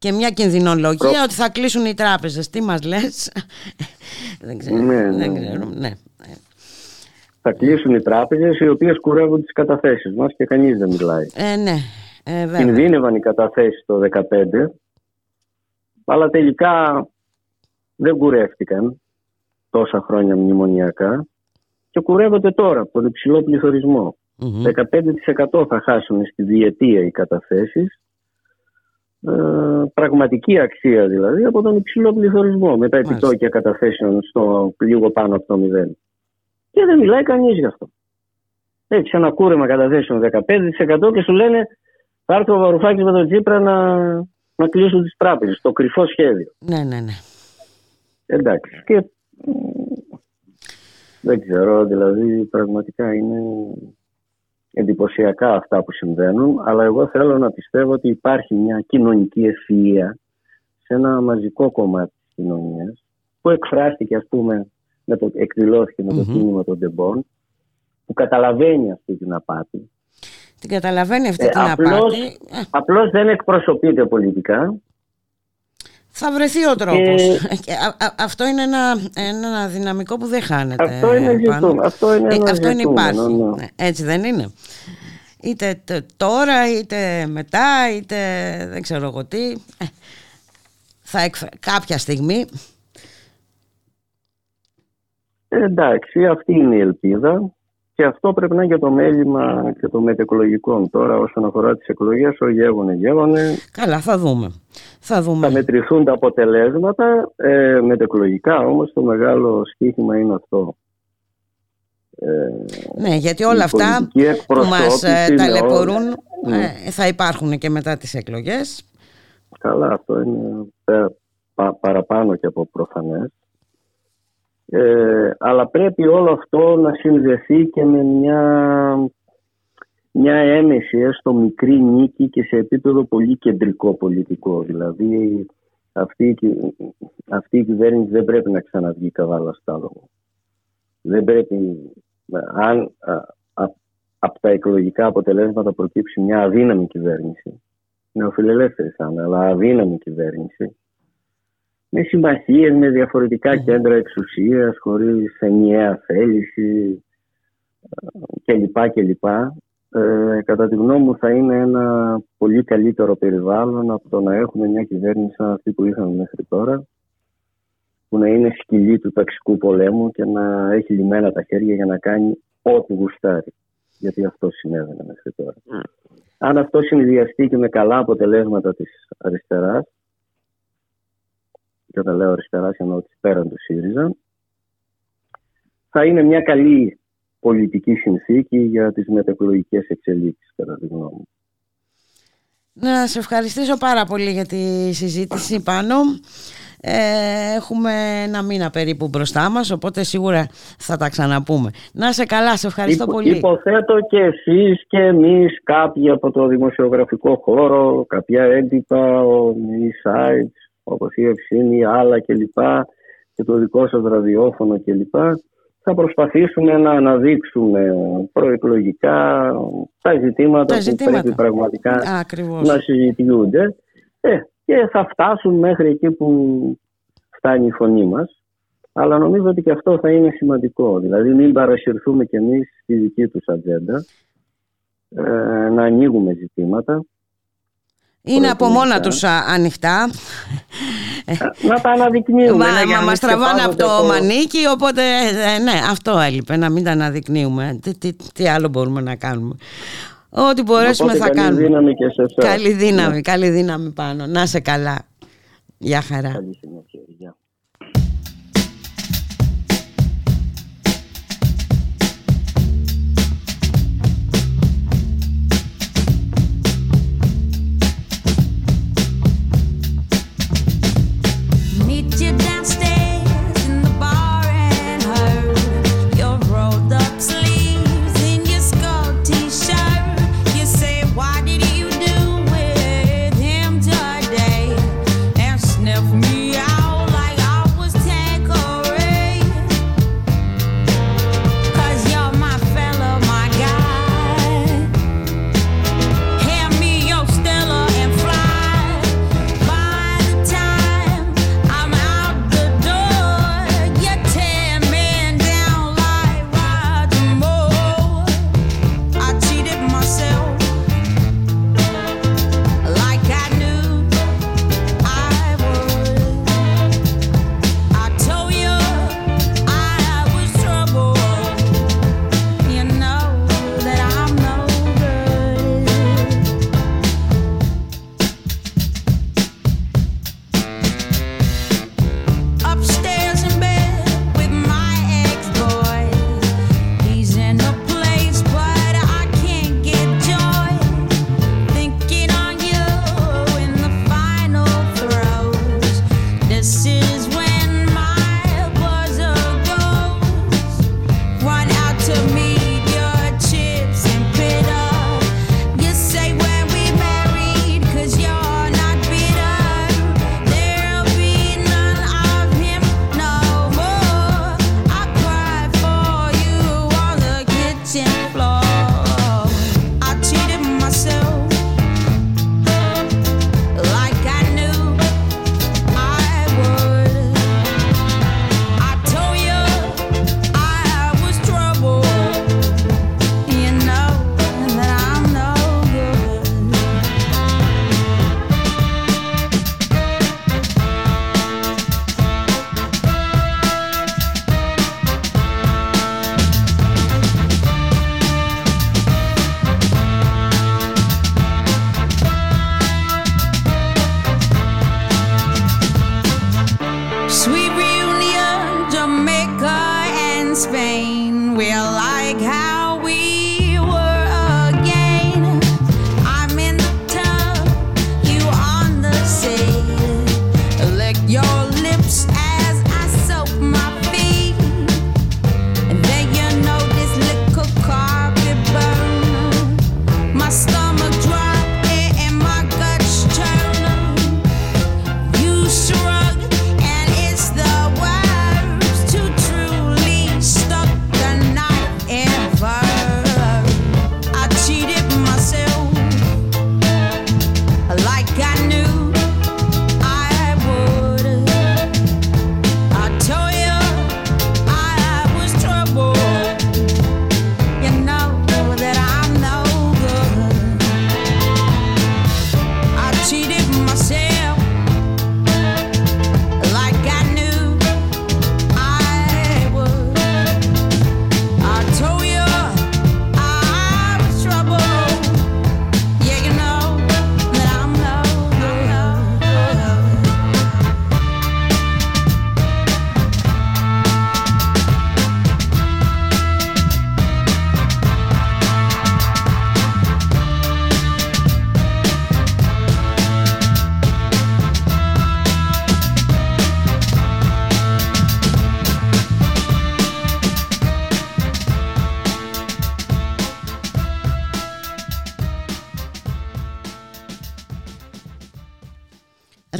και μια κινδυνολογία ότι θα κλείσουν οι τράπεζες. Τι μας λες; δεν ξέρω. Ναι, ναι, δεν ξέρω. Ναι. Θα κλείσουν οι τράπεζες οι οποίες κουρεύουν τις καταθέσεις μας και κανείς δεν μιλάει. Ε, ναι. Ε, Κινδύνευαν οι καταθέσεις το 2015 αλλά τελικά δεν κουρεύτηκαν τόσα χρόνια μνημονιακά και κουρεύονται τώρα από τον υψηλό πληθωρισμό. 15% θα χάσουν στη διετία οι καταθέσεις ε, πραγματική αξία δηλαδή από τον υψηλό πληθωρισμό με τα επιτόκια καταθέσεων στο λίγο πάνω από το μηδέν. Και δεν μιλάει κανείς γι' αυτό. Έχει ένα κούρεμα καταθέσεων 15% και σου λένε θα έρθει ο Βαρουφάκης με τον Τζίπρα να, να κλείσουν τις τράπεζες. Το κρυφό σχέδιο. Ναι, ναι, ναι. Εντάξει. Και δεν ξέρω, δηλαδή πραγματικά είναι εντυπωσιακά αυτά που συμβαίνουν, αλλά εγώ θέλω να πιστεύω ότι υπάρχει μια κοινωνική ευφυΐα σε ένα μαζικό κομμάτι της κοινωνίας που εκφράστηκε ας πούμε, με το, εκδηλώθηκε με το mm κίνημα των Ντεμπών που καταλαβαίνει αυτή την απάτη. Την καταλαβαίνει αυτή ε, την απλώς, απάτη. Ε. Απλώς δεν εκπροσωπείται πολιτικά θα βρεθεί ο τρόπος. Και... αυτό είναι ένα, ένα δυναμικό που δεν χάνεται. Αυτό είναι, ζητούμενο. αυτό είναι, ένα αυτό είναι υπάρχει. Ναι. Ναι, έτσι δεν είναι. Είτε τώρα, είτε μετά, είτε δεν ξέρω εγώ τι. Ε, θα εκφ... Κάποια στιγμή. εντάξει, αυτή είναι η ελπίδα. Και αυτό πρέπει να είναι για το μέλημα και το μετεκλογικό. Τώρα, όσον αφορά τις εκλογές, ο γέγονε, γέγονε. Καλά, θα δούμε. Θα, δούμε. θα μετρηθούν τα αποτελέσματα. Ε, μετεκλογικά όμως το μεγάλο στίχημα είναι αυτό. Ε, ναι, γιατί όλα αυτά που μας ε, ταλαιπωρούν ναι. ε, θα υπάρχουν και μετά τις εκλογές. Καλά, αυτό είναι παραπάνω και από προφανές. Ε, αλλά πρέπει όλο αυτό να συνδεθεί και με μια, μια έμεση έστω μικρή νίκη και σε επίπεδο πολύ κεντρικό πολιτικό. Δηλαδή αυτή, αυτή η κυβέρνηση δεν πρέπει να ξαναβγεί καβάλα στάλογο. Δεν πρέπει, αν από τα εκλογικά αποτελέσματα προκύψει μια αδύναμη κυβέρνηση, νεοφιλελεύθερη θα είναι, αλλά αδύναμη κυβέρνηση, με συμμαχίες, με διαφορετικά κέντρα εξουσίας, χωρίς ενιαία θέληση κλπ. κλπ. Ε, κατά τη γνώμη μου θα είναι ένα πολύ καλύτερο περιβάλλον από το να έχουμε μια κυβέρνηση σαν αυτή που είχαμε μέχρι τώρα που να είναι σκυλή του ταξικού πολέμου και να έχει λιμένα τα χέρια για να κάνει ό,τι γουστάρει. Γιατί αυτό συνέβαινε μέχρι τώρα. Mm. Αν αυτό συνδυαστεί και με καλά αποτελέσματα της αριστεράς και όταν λέω αριστερά εννοώ τη πέραν του ΣΥΡΙΖΑ, θα είναι μια καλή πολιτική συνθήκη για τις μετεκλογικές εξελίξεις κατά τη γνώμη μου. Να σε ευχαριστήσω πάρα πολύ για τη συζήτηση πάνω. Ε, έχουμε ένα μήνα περίπου μπροστά μας οπότε σίγουρα θα τα ξαναπούμε να σε καλά, σε ευχαριστώ πολύ Υποθέτω και εσείς και εμείς κάποιοι από το δημοσιογραφικό χώρο κάποια έντυπα, ο sites όπως η Ευσύνη, άλλα κλπ. και το δικό σας ραδιόφωνο κλπ. Θα προσπαθήσουμε να αναδείξουμε προεκλογικά τα ζητήματα, που πρέπει πραγματικά να συζητιούνται ε, και θα φτάσουν μέχρι εκεί που φτάνει η φωνή μας. Αλλά νομίζω ότι και αυτό θα είναι σημαντικό. Δηλαδή μην παρασυρθούμε κι εμείς στη δική τους ατζέντα, ε, να ανοίγουμε ζητήματα είναι από μόνα τους ανοιχτά. Να τα αναδεικνύουμε. Μα, ναι, μα μας τραβάνε από το μανίκι, οπότε ε, ναι, αυτό έλειπε, να μην τα αναδεικνύουμε. Τι, τι, τι άλλο μπορούμε να κάνουμε. Ό,τι μπορέσουμε θα καλή κάνουμε. Δύναμη και σε εσάς. Καλή δύναμη, ναι. καλή δύναμη πάνω. Να σε καλά. Γεια χαρά. Καλή συνέχεια.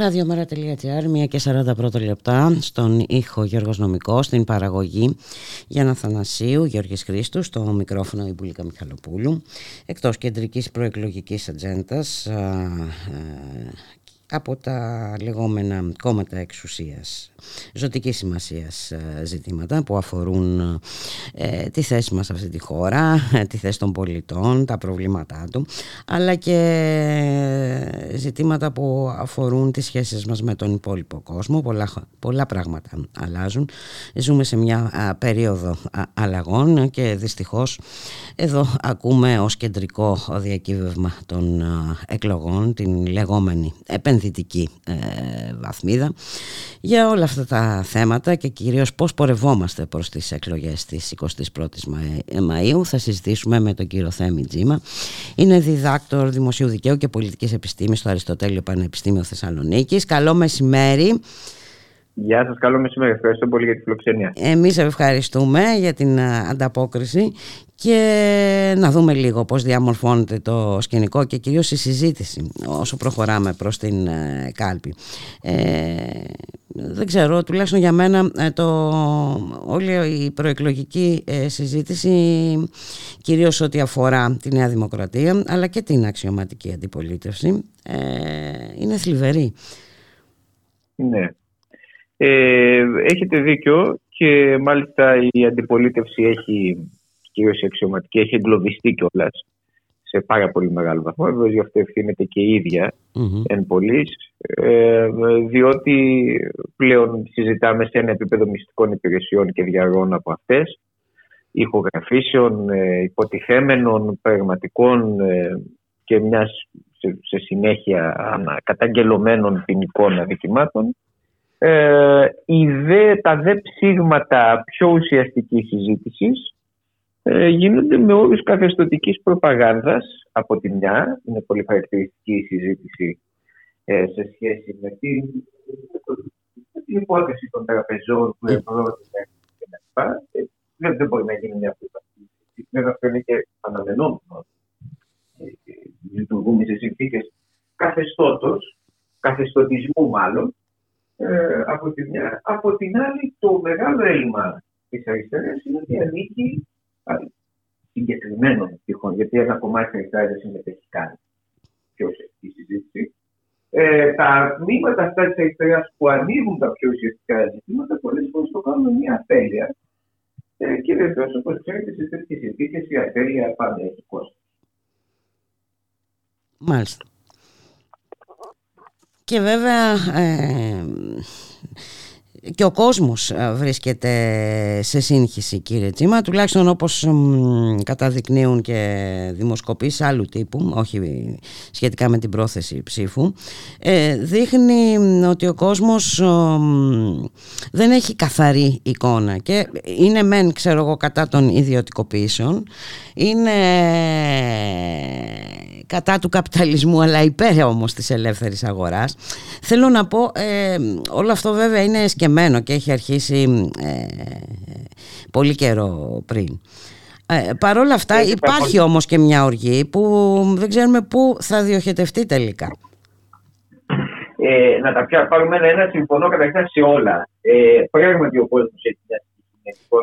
Ραδιομέρα.gr, 1 και 41 λεπτά, στον ήχο Γιώργος Νομικός, στην παραγωγή Γιάννα Θανασίου, Γιώργης Χρήστου, στο μικρόφωνο η Μπουλίκα Μιχαλοπούλου, εκτός κεντρικής προεκλογικής ατζέντας από τα λεγόμενα κόμματα εξουσίας ζωτικής σημασίας ε, ζητήματα που αφορούν ε, τη θέση μας σε αυτή τη χώρα, ε, τη θέση των πολιτών, τα προβλήματά του αλλά και ζητήματα που αφορούν τις σχέσεις μας με τον υπόλοιπο κόσμο. Πολλά, πολλά πράγματα αλλάζουν. Ζούμε σε μια περίοδο αλλαγών και δυστυχώς εδώ ακούμε ως κεντρικό διακύβευμα των εκλογών την λεγόμενη επενδυτική βαθμίδα για όλα αυτά τα θέματα και κυρίως πώς πορευόμαστε προς τις εκλογές της 21ης Μαΐου θα συζητήσουμε με τον κύριο Θέμη Τζίμα. Είναι διδάκτορ Δημοσίου Δικαίου και Πολιτικής Επιστήμης στο Αριστοτέλειο Πανεπιστήμιο Θεσσαλονίκης. Καλό μεσημέρι. Γεια σας, καλό μεσημέρι. Ευχαριστώ πολύ για τη φιλοξενία. Εμείς ευχαριστούμε για την ανταπόκριση και να δούμε λίγο πώς διαμορφώνεται το σκηνικό και κυρίως η συζήτηση όσο προχωράμε προς την ε, κάλπη. Ε, δεν ξέρω, τουλάχιστον για μένα ε, το, όλη η προεκλογική ε, συζήτηση κυρίως ό,τι αφορά τη Νέα Δημοκρατία αλλά και την αξιωματική αντιπολίτευση είναι θλιβερή. Ναι. Έχετε δίκιο και μάλιστα η αντιπολίτευση έχει κυρίως η αξιωματική, έχει εγκλωβιστεί κιόλας σε πάρα πολύ μεγάλο βαθμό. Βέβαια, γι' αυτό ευθύνεται και η ίδια mm-hmm. εν πολλής, ε, διότι πλέον συζητάμε σε ένα επίπεδο μυστικών υπηρεσιών και διαρρών από αυτές, ηχογραφήσεων, ε, υποτιθέμενων, πραγματικών ε, και μιας σε, σε συνέχεια καταγγελωμένων ποινικών αδικημάτων. Ε, τα δε ψήγματα πιο ουσιαστικής συζήτησης ε, γίνονται με όρους καθεστωτικής προπαγάνδας από τη μια. Είναι πολύ χαρακτηριστική η συζήτηση ε, σε σχέση με την, με την υπόθεση των τραπεζών που ευρώθηκαν κλπ. Ε, δεν, δεν μπορεί να γίνει μια αυτή. Βέβαια αυτό είναι και αναμενόμενο. Ε, λειτουργούμε σε συνθήκες καθεστώτος, καθεστωτισμού μάλλον, ε, από, τη μια. από την άλλη το μεγάλο έλλειμμα της αριστεράς είναι ότι ανήκει συγκεκριμένων τυχών, γιατί ένα κομμάτι αριστεράς δεν συμμετέχει καν πιο ουσιαστική συζήτηση. Ε, τα τμήματα αυτά της αριστεράς που ανοίγουν τα πιο ουσιαστικά ζητήματα πολλές φορές το κάνουν μια αφέλεια. Ε, και βεβαίως, όπως ξέρετε, σε τέτοιες συνθήκες η αφέλεια πάντα έχει κόστος. Μάλιστα. Και βέβαια ε, και ο κόσμος ε, βρίσκεται σε σύγχυση κύριε Τσίμα τουλάχιστον όπως καταδεικνύουν και δημοσκοπήσεις άλλου τύπου όχι σχετικά με την πρόθεση ψήφου ε, δείχνει ότι ο κόσμος δεν έχει καθαρή εικόνα. Και είναι μεν ξέρω εγώ κατά των ιδιωτικοποιήσεων είναι κατά του καπιταλισμού αλλά υπέρ όμως της ελεύθερης αγοράς θέλω να πω ε, όλο αυτό βέβαια είναι εσκεμμένο και έχει αρχίσει ε, πολύ καιρό πριν ε, Παρ' όλα αυτά υπάρχει όμως και μια οργή που δεν ξέρουμε πού θα διοχετευτεί τελικά. Ε, να τα πια πάρουμε ένα-ένα, συμφωνώ καταρχήν σε όλα. Ε, πράγματι ο κόσμο έχει μια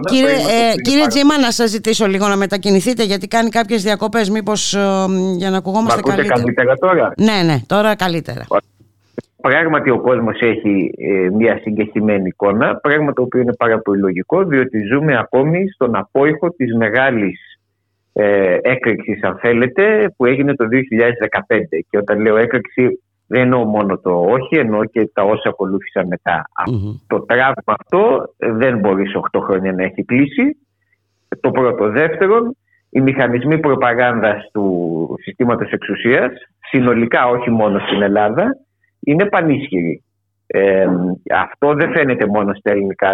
Κύριε, ε, κύριε Τζίμα, να σας ζητήσω λίγο να μετακινηθείτε γιατί κάνει κάποιες διακοπές μήπως ε, για να ακουγόμαστε καλύτερα. καλύτερα τώρα; Ναι, ναι, τώρα καλύτερα. Πράγματι ο κόσμος έχει ε, μια συγκεκριμένη εικόνα, πράγμα το οποίο είναι πάρα πολύ λογικό διότι ζούμε ακόμη στον απόϊχο της μεγάλης ε, έκρηξης αν θέλετε που έγινε το 2015 και όταν λέω έκρηξη δεν εννοώ μόνο το όχι, εννοώ και τα όσα ακολούθησαν Το τραύμα αυτό δεν μπορεί σε 8 χρόνια να έχει κλείσει. Το πρώτο. Δεύτερον, οι μηχανισμοί προπαγάνδας του συστήματος εξουσίας, συνολικά όχι μόνο στην Ελλάδα, είναι πανίσχυροι. Ε, αυτό δεν φαίνεται μόνο στα ελληνικά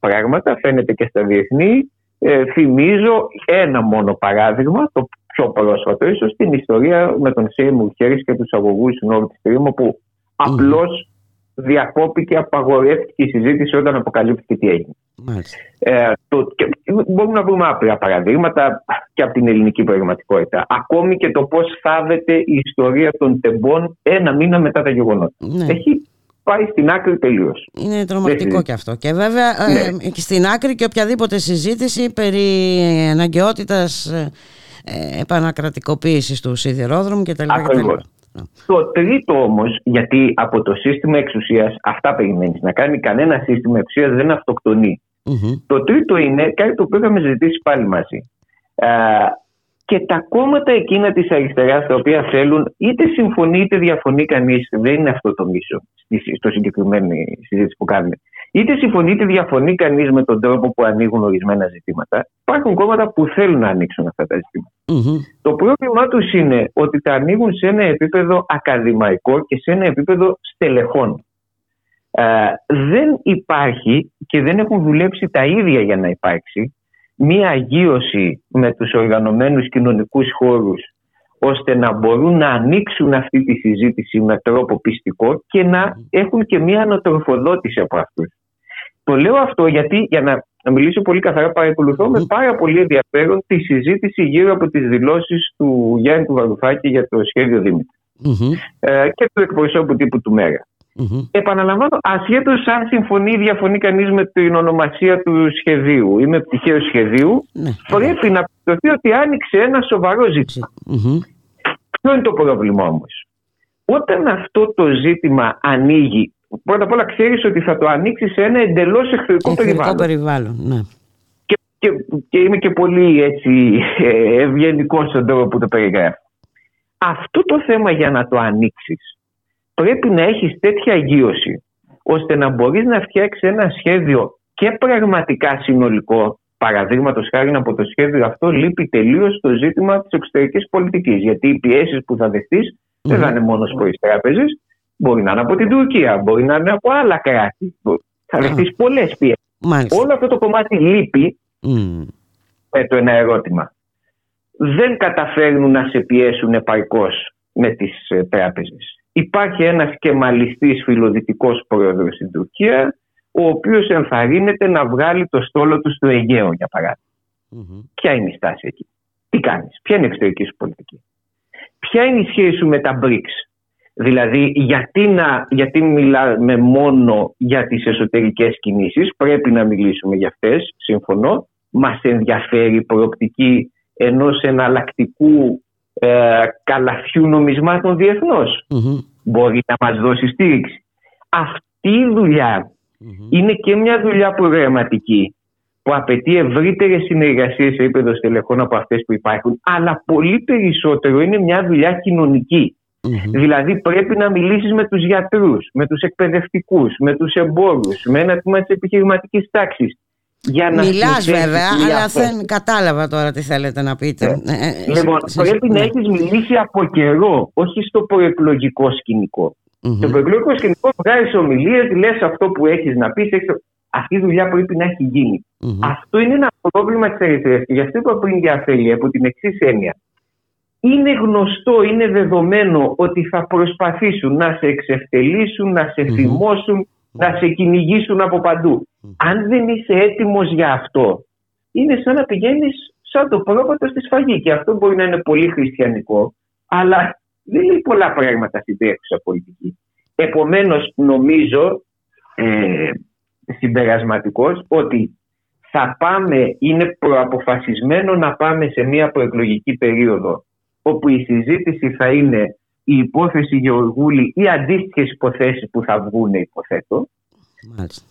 πράγματα, φαίνεται και στα διεθνή. Ε, θυμίζω ένα μόνο παράδειγμα, το πιο πρόσφατο, ίσως την ιστορία με τον Σέιμουρ Χέρις και τους αγωγούς Nord Stream, όπου mm. απλώς διακόπηκε, απαγορεύτηκε η συζήτηση όταν αποκαλύφθηκε τι έγινε. Ε, το, και μπορούμε να βρούμε άπειρα παραδείγματα και από την ελληνική πραγματικότητα. Ακόμη και το πώς θάβεται η ιστορία των τεμπών ένα μήνα μετά τα γεγονότα. Ναι. Έχει πάει στην άκρη τελείως. Είναι τρομακτικό και αυτό. Και βέβαια ε, ναι. στην άκρη και οποιαδήποτε συζήτηση περί αναγκαιότητας ε, ε επανακρατικοποίησης του σιδηρόδρομου κτλ. Το τρίτο όμως, γιατί από το σύστημα εξουσίας αυτά περιμένεις να κάνει κανένα σύστημα εξουσίας δεν αυτοκτονει Το τρίτο είναι κάτι το οποίο είχαμε ζητήσει πάλι μαζί. Ε, και τα κόμματα εκείνα της αριστεράς τα οποία θέλουν είτε συμφωνεί είτε διαφωνεί κανείς δεν είναι αυτό το μίσο στο συγκεκριμένη συζήτηση που κάνουμε. Είτε συμφωνεί είτε διαφωνεί κανείς με τον τρόπο που ανοίγουν ορισμένα ζητήματα υπάρχουν κόμματα που θέλουν να ανοίξουν αυτά τα ζητηματα το πρόβλημά τους είναι ότι τα ανοίγουν σε ένα επίπεδο ακαδημαϊκό και σε ένα επίπεδο στελεχών. Ε, δεν υπάρχει και δεν έχουν δουλέψει τα ίδια για να υπάρξει μία αγίωση με τους οργανωμένους κοινωνικούς χώρους ώστε να μπορούν να ανοίξουν αυτή τη συζήτηση με τρόπο πιστικό και να έχουν και μία ανατροφοδότηση από αυτούς. Το λέω αυτό γιατί, για να, μιλήσω πολύ καθαρά, παρακολουθώ με πάρα πολύ ενδιαφέρον τη συζήτηση γύρω από τις δηλώσεις του Γιάννη του Βαρουφάκη για το σχέδιο ε, και του εκπροσώπου τύπου του ΜΕΓΑ. Mm-hmm. Επαναλαμβάνω, ασχέτως αν συμφωνεί ή διαφωνεί κανείς με την ονομασία του σχεδίου ή με πτυχαίο σχεδίου, mm-hmm. πρέπει να πιστωθεί ότι άνοιξε ένα σοβαρό ζήτημα. Mm-hmm. Ποιο είναι το πρόβλημα όμως, όταν αυτό το ζήτημα ανοίγει, πρώτα απ' όλα ξέρεις ότι θα το ανοίξει σε ένα εντελώς εχθρικό περιβάλλον. περιβάλλον ναι. και, και, και είμαι και πολύ έτσι, ε, ευγενικός στον τρόπο που το περιγράφω. Αυτό το θέμα για να το ανοίξεις πρέπει να έχεις τέτοια αγίωση ώστε να μπορείς να φτιάξεις ένα σχέδιο και πραγματικά συνολικό Παραδείγματος χάρη από το σχέδιο αυτό λείπει τελείως το ζήτημα της εξωτερικής πολιτικής. Γιατί οι πιέσεις που θα δεχτείς δεν θα είναι μόνο προ τι τράπεζες, μπορεί να είναι από την Τουρκία, μπορεί να είναι από άλλα κράτη. Θα δεχτείς πολλές πιέσεις. Όλο αυτό το κομμάτι λείπει με το ένα ερώτημα. Δεν καταφέρνουν να σε πιέσουν επαρκώς με τις ε, τράπεζες. Υπάρχει ένας κεμαλιστής φιλοδυτικός πρόεδρος στην Τουρκία, ο οποίος ενθαρρύνεται να βγάλει το στόλο του στο Αιγαίο, για παραδειγμα Ποια είναι η στάση εκεί; Τι κάνεις, ποια είναι η εξωτερική σου πολιτική; Ποια είναι η σχέση σου με τα BRICS; Δηλαδή, γιατί, να, γιατί μιλάμε μόνο για τις εσωτερικές κινήσεις, πρέπει να μιλήσουμε για αυτές, συμφωνώ. Μας ενδιαφέρει η προοπτική ενός εναλλακτικού ε, καλαθιού νομισμάτων Μπορεί να μας δώσει στήριξη. Αυτή η δουλεια είναι και μια δουλειά προγραμματική που απαιτεί ευρύτερες συνεργασίες σε επίπεδο στελεχών από αυτές που υπάρχουν, αλλά πολύ περισσότερο είναι μια δουλειά Δηλαδή πρέπει να μιλήσεις με τους γιατρούς, με τους εκπαιδευτικούς, με τους εμπόρους, με ένα τμήμα της επιχειρηματικής τάξης. Για να Μιλάς βέβαια, αλλά δεν κατάλαβα τώρα τι θέλετε να πείτε. Ε, ε, ε, λοιπόν, πρέπει να έχεις μιλήσει από καιρό, όχι στο προεκλογικό σκηνικό. Mm-hmm. Στο προεκλογικό σκηνικό βγάζεις ομιλίες, λες αυτό που έχεις να πεις. Αυτή η δουλειά πρέπει να έχει γίνει. Αυτό είναι ένα πρόβλημα της αριστερά. Και γι' αυτό είπα πριν για αφέλεια, από την εξής έννοια. Είναι γνωστό, είναι δεδομένο ότι θα προσπαθήσουν να σε εξευτελίσουν, να σε θυμώσουν, να σε κυνηγήσουν από παντού. Αν δεν είσαι έτοιμος για αυτό, είναι σαν να πηγαίνεις σαν το πρόβατο στη σφαγή. Και αυτό μπορεί να είναι πολύ χριστιανικό, αλλά δεν λέει πολλά πράγματα στην τρέχουσα πολιτική. Επομένως, νομίζω, ε, συμπερασματικός, ότι θα πάμε, είναι προαποφασισμένο να πάμε σε μια προεκλογική περίοδο όπου η συζήτηση θα είναι η υπόθεση Γεωργούλη ή αντίστοιχες υποθέσεις που θα βγουν, υποθέτω,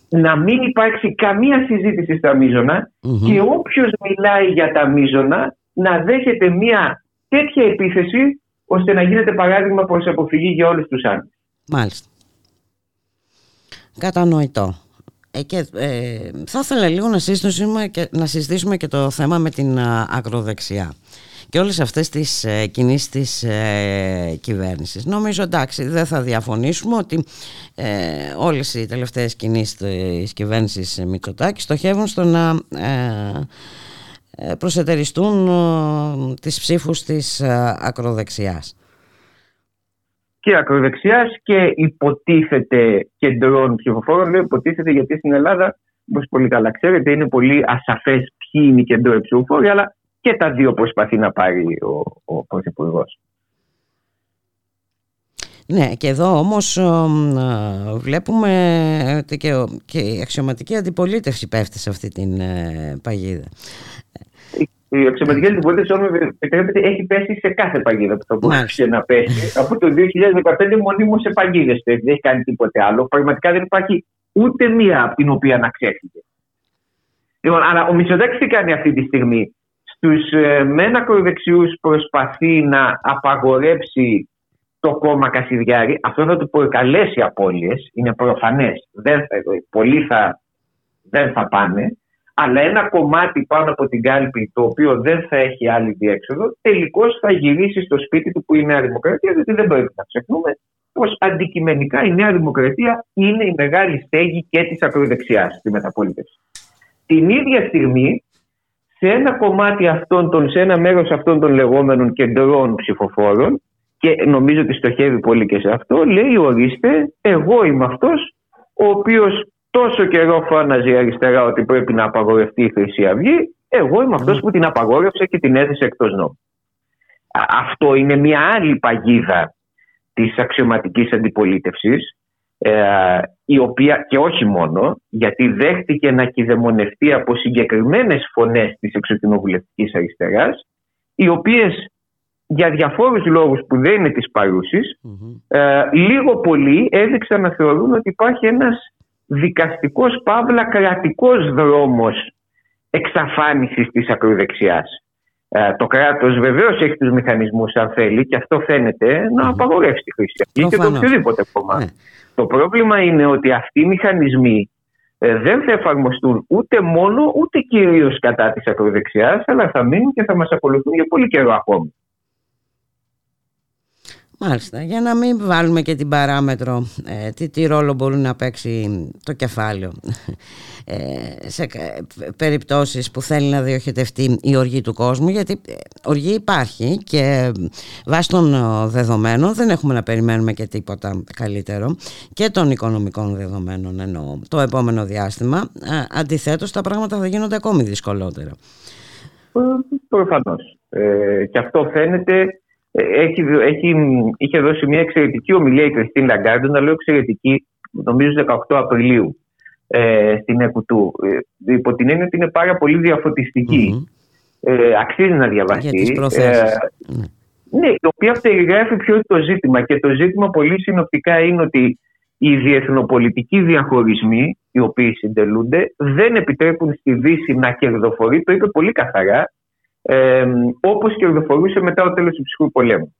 να μην υπάρξει καμία συζήτηση στα μείζωνα και όποιος μιλάει για τα μείζωνα να δέχεται μια τέτοια επίθεση ώστε να γίνεται παράδειγμα προς αποφυγή για όλους τους άλλους. Μάλιστα. Κατανοητό. Ε, και, ε, θα ήθελα λίγο να συζητήσουμε, και, να συζητήσουμε και το θέμα με την ακροδεξιά και όλες αυτές τις ε, κινήσεις της ε, κυβέρνησης. Νομίζω εντάξει δεν θα διαφωνήσουμε ότι ε, όλες οι τελευταίες κινήσεις της κυβέρνησης Μητσοτάκη στοχεύουν στο να ε, ε προσετεριστούν ε, τις ψήφους της ακροδεξιάς. Και ακροδεξιάς και υποτίθεται κεντρών ψηφοφόρων. Λέω υποτίθεται γιατί στην Ελλάδα, όπως πολύ καλά ξέρετε, είναι πολύ ασαφές ποιοι είναι οι κεντροί ψηφοφόροι, αλλά και τα δύο προσπαθεί να πάρει ο, ο Πρωθυπουργός. Ναι, και εδώ όμως βλέπουμε ότι και, η αξιωματική αντιπολίτευση πέφτει σε αυτή την ε, παγίδα. Η αξιωματική αντιπολίτευση, όμως επιτρέπετε, έχει πέσει σε κάθε παγίδα που θα μπορούσε να πέσει. Από το 2015 μονίμως σε παγίδες δεν έχει κάνει τίποτε άλλο. Πραγματικά δεν υπάρχει ούτε μία από την οποία να ξέφυγε. Λοιπόν, αλλά ο Μητσοτάκης τι κάνει αυτή τη στιγμή; Στους ε, μεν ακροδεξιούς προσπαθεί να απαγορέψει το κόμμα Κασιδιάρη. Αυτό θα του προκαλέσει απώλειες, είναι προφανές. Δεν, πολλοί θα, δεν θα πάνε. Αλλά ένα κομμάτι πάνω από την κάλπη το οποίο δεν θα έχει άλλη διέξοδο τελικώς θα γυρίσει στο σπίτι του που είναι η Νέα Δημοκρατία διότι δεν πρέπει να ξεχνούμε πως αντικειμενικά η Νέα Δημοκρατία είναι η μεγάλη στέγη και της ακροδεξιάς στη μεταπολίτευση. Την ίδια στιγμή σε ένα κομμάτι αυτών των, σε ένα μέρος αυτών των λεγόμενων κεντρών ψηφοφόρων και νομίζω ότι στοχεύει πολύ και σε αυτό, λέει ορίστε εγώ είμαι αυτός ο οποίος τόσο καιρό φώναζε αριστερά ότι πρέπει να απαγορευτεί η Χρυσή Αυγή, εγώ είμαι αυτός που την απαγόρευσε και την έθεσε εκτός νόμου. Αυτό είναι μια άλλη παγίδα της αξιωματικής αντιπολίτευσης ε, η οποία και όχι μόνο γιατί δέχτηκε να κυδεμονευτεί από συγκεκριμένες φωνές της εξοκοινοβουλευτικής αριστεράς οι οποίες για διαφόρους λόγους που δεν είναι της παρουσης ε, λίγο πολύ έδειξαν να θεωρούν ότι υπάρχει ένας δικαστικός παύλα κρατικός δρόμος εξαφάνισης της ακροδεξιάς. Ε, το κράτος βεβαίως έχει τους μηχανισμούς αν θέλει και αυτό φαίνεται να απαγορεύσει τη χρήση αυτή και το οποιοδήποτε κόμμα. Ναι. Το πρόβλημα είναι ότι αυτοί οι μηχανισμοί ε, δεν θα εφαρμοστούν ούτε μόνο ούτε κυρίως κατά της ακροδεξιάς αλλά θα μείνουν και θα μας ακολουθούν για πολύ καιρό ακόμη. Μάλιστα, για να μην βάλουμε και την παράμετρο ε, τι, τι ρόλο μπορεί να παίξει το κεφάλαιο ε, σε περιπτώσεις που θέλει να διοχετευτεί η οργή του κόσμου γιατί ε, οργή υπάρχει και βάσει των δεδομένων δεν έχουμε να περιμένουμε και τίποτα καλύτερο και των οικονομικών δεδομένων εννοώ το επόμενο διάστημα αντιθέτως τα πράγματα θα γίνονται ακόμη δυσκολότερα. Προφανώς. Ε, και αυτό φαίνεται έχει, έχει, είχε δώσει μια εξαιρετική ομιλία η Κριστίν Λαγκάρντ, να λέω εξαιρετική, νομίζω 18 Απριλίου ε, στην ΕΚΟΥΤΟΥ. Ε, υπό την έννοια ότι είναι πάρα πολύ διαφωτιστική. Ε, αξίζει να διαβαστεί. Ε, ναι, η οποία περιγράφει ποιο είναι το ζήτημα. Και το ζήτημα πολύ συνοπτικά είναι ότι οι διεθνοπολιτικοί διαχωρισμοί, οι οποίοι συντελούνται, δεν επιτρέπουν στη Δύση να κερδοφορεί. Το είπε πολύ καθαρά ε, όπως κερδοφορούσε μετά το τέλος του ψυχρού πολέμου.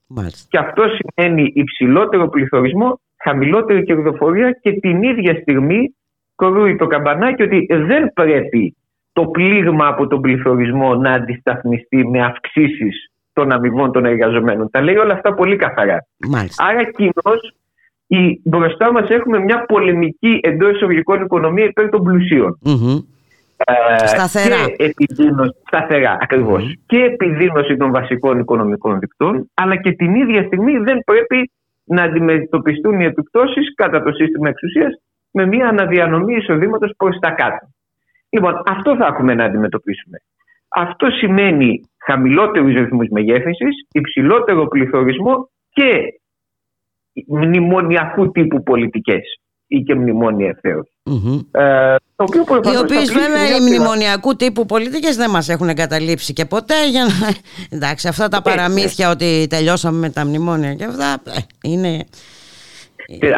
Και αυτό σημαίνει υψηλότερο πληθωρισμό, χαμηλότερη κερδοφορία και την ίδια στιγμή κορούει το καμπανάκι ότι δεν πρέπει το πλήγμα από τον πληθωρισμό να αντισταθμιστεί με αυξήσεις των αμοιβών των εργαζομένων. Τα λέει όλα αυτά πολύ καθαρά. Άρα κοινώς μπροστά μας έχουμε μια πολεμική εντός εισαγωγικών οικονομία υπέρ των πλουσιων ε, σταθερά. Και επιδείνωση, σταθερά Και επιδείνωση των βασικών οικονομικών δικτών, αλλά και την ίδια στιγμή δεν πρέπει να αντιμετωπιστούν οι επιπτώσεις κατά το σύστημα εξουσίας με μια αναδιανομή εισοδήματος προς τα κάτω. Λοιπόν, αυτό θα έχουμε να αντιμετωπίσουμε. Αυτό σημαίνει χαμηλότερους ρυθμούς μεγέθυνσης, υψηλότερο πληθωρισμό και μνημονιακού τύπου πολιτικές ή και μνημόνια ευθέως. Ε, οι οποίες βέβαια οι μνημονιακού τύπου πολιτικέ δεν μας έχουν εγκαταλείψει και ποτέ. Για να... Εντάξει, αυτά τα ναι, παραμύθια ναι. ότι τελειώσαμε με τα μνημόνια και αυτά ε, είναι.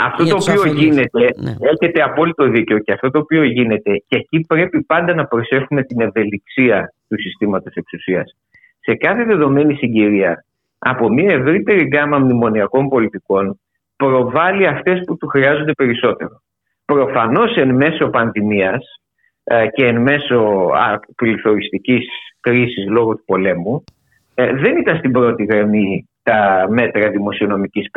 αυτό το οποίο γίνεται, ναι. έχετε απόλυτο δίκιο και αυτό το οποίο γίνεται και εκεί πρέπει πάντα να προσέχουμε την ευελιξία του συστήματος εξουσίας. Σε κάθε δεδομένη συγκυρία από μια ευρύτερη γκάμα μνημονιακών πολιτικών προβάλλει αυτές που του χρειάζονται περισσότερο. Προφανώς εν μέσω πανδημίας ε, και εν μέσω πληθωριστικής κρίσης λόγω του πολέμου ε, δεν ήταν στην πρώτη γραμμή τα μέτρα δημοσιονομικής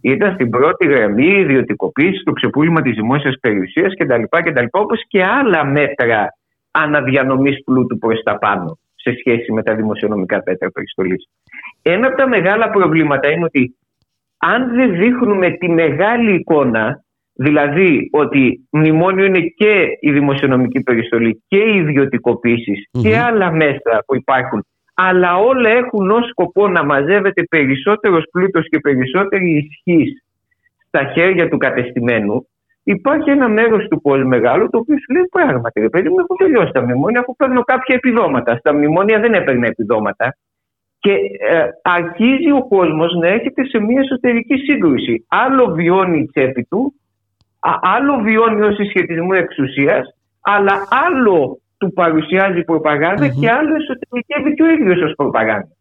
Ήταν στην πρώτη γραμμή η ιδιωτικοποίηση, το ξεπούλημα της δημόσιας περιουσίας κτλ. κτλ όπως και άλλα μέτρα αναδιανομής πλούτου προς τα πάνω σε σχέση με τα δημοσιονομικά μέτρα περιστολής. Ένα από τα μεγάλα προβλήματα είναι ότι αν δεν δείχνουμε τη μεγάλη εικόνα, δηλαδή ότι μνημόνιο είναι και η δημοσιονομική περιστολή και οι ιδιωτικοποιησεις και άλλα μέσα που υπάρχουν, αλλά όλα έχουν ως σκοπό να μαζεύεται περισσότερος πλούτος και περισσότερη ισχύς στα χέρια του κατεστημένου, υπάρχει ένα μέρος του κόσμου μεγάλο το οποίο σου λέει πράγματι, ρε παιδί μου, έχουν τελειώσει τα μνημόνια, αφού παίρνω κάποια επιδόματα. Στα μνημόνια δεν έπαιρνε επιδόματα. Και ε, αρχίζει ο κόσμος να έρχεται σε μια εσωτερική σύγκρουση. Άλλο βιώνει η τσέπη του, άλλο βιώνει ω συσχετισμός εξουσίας, αλλά άλλο του παρουσιάζει και άλλο εσωτερικεύει και ο ίδιος ως προπαγάνδα.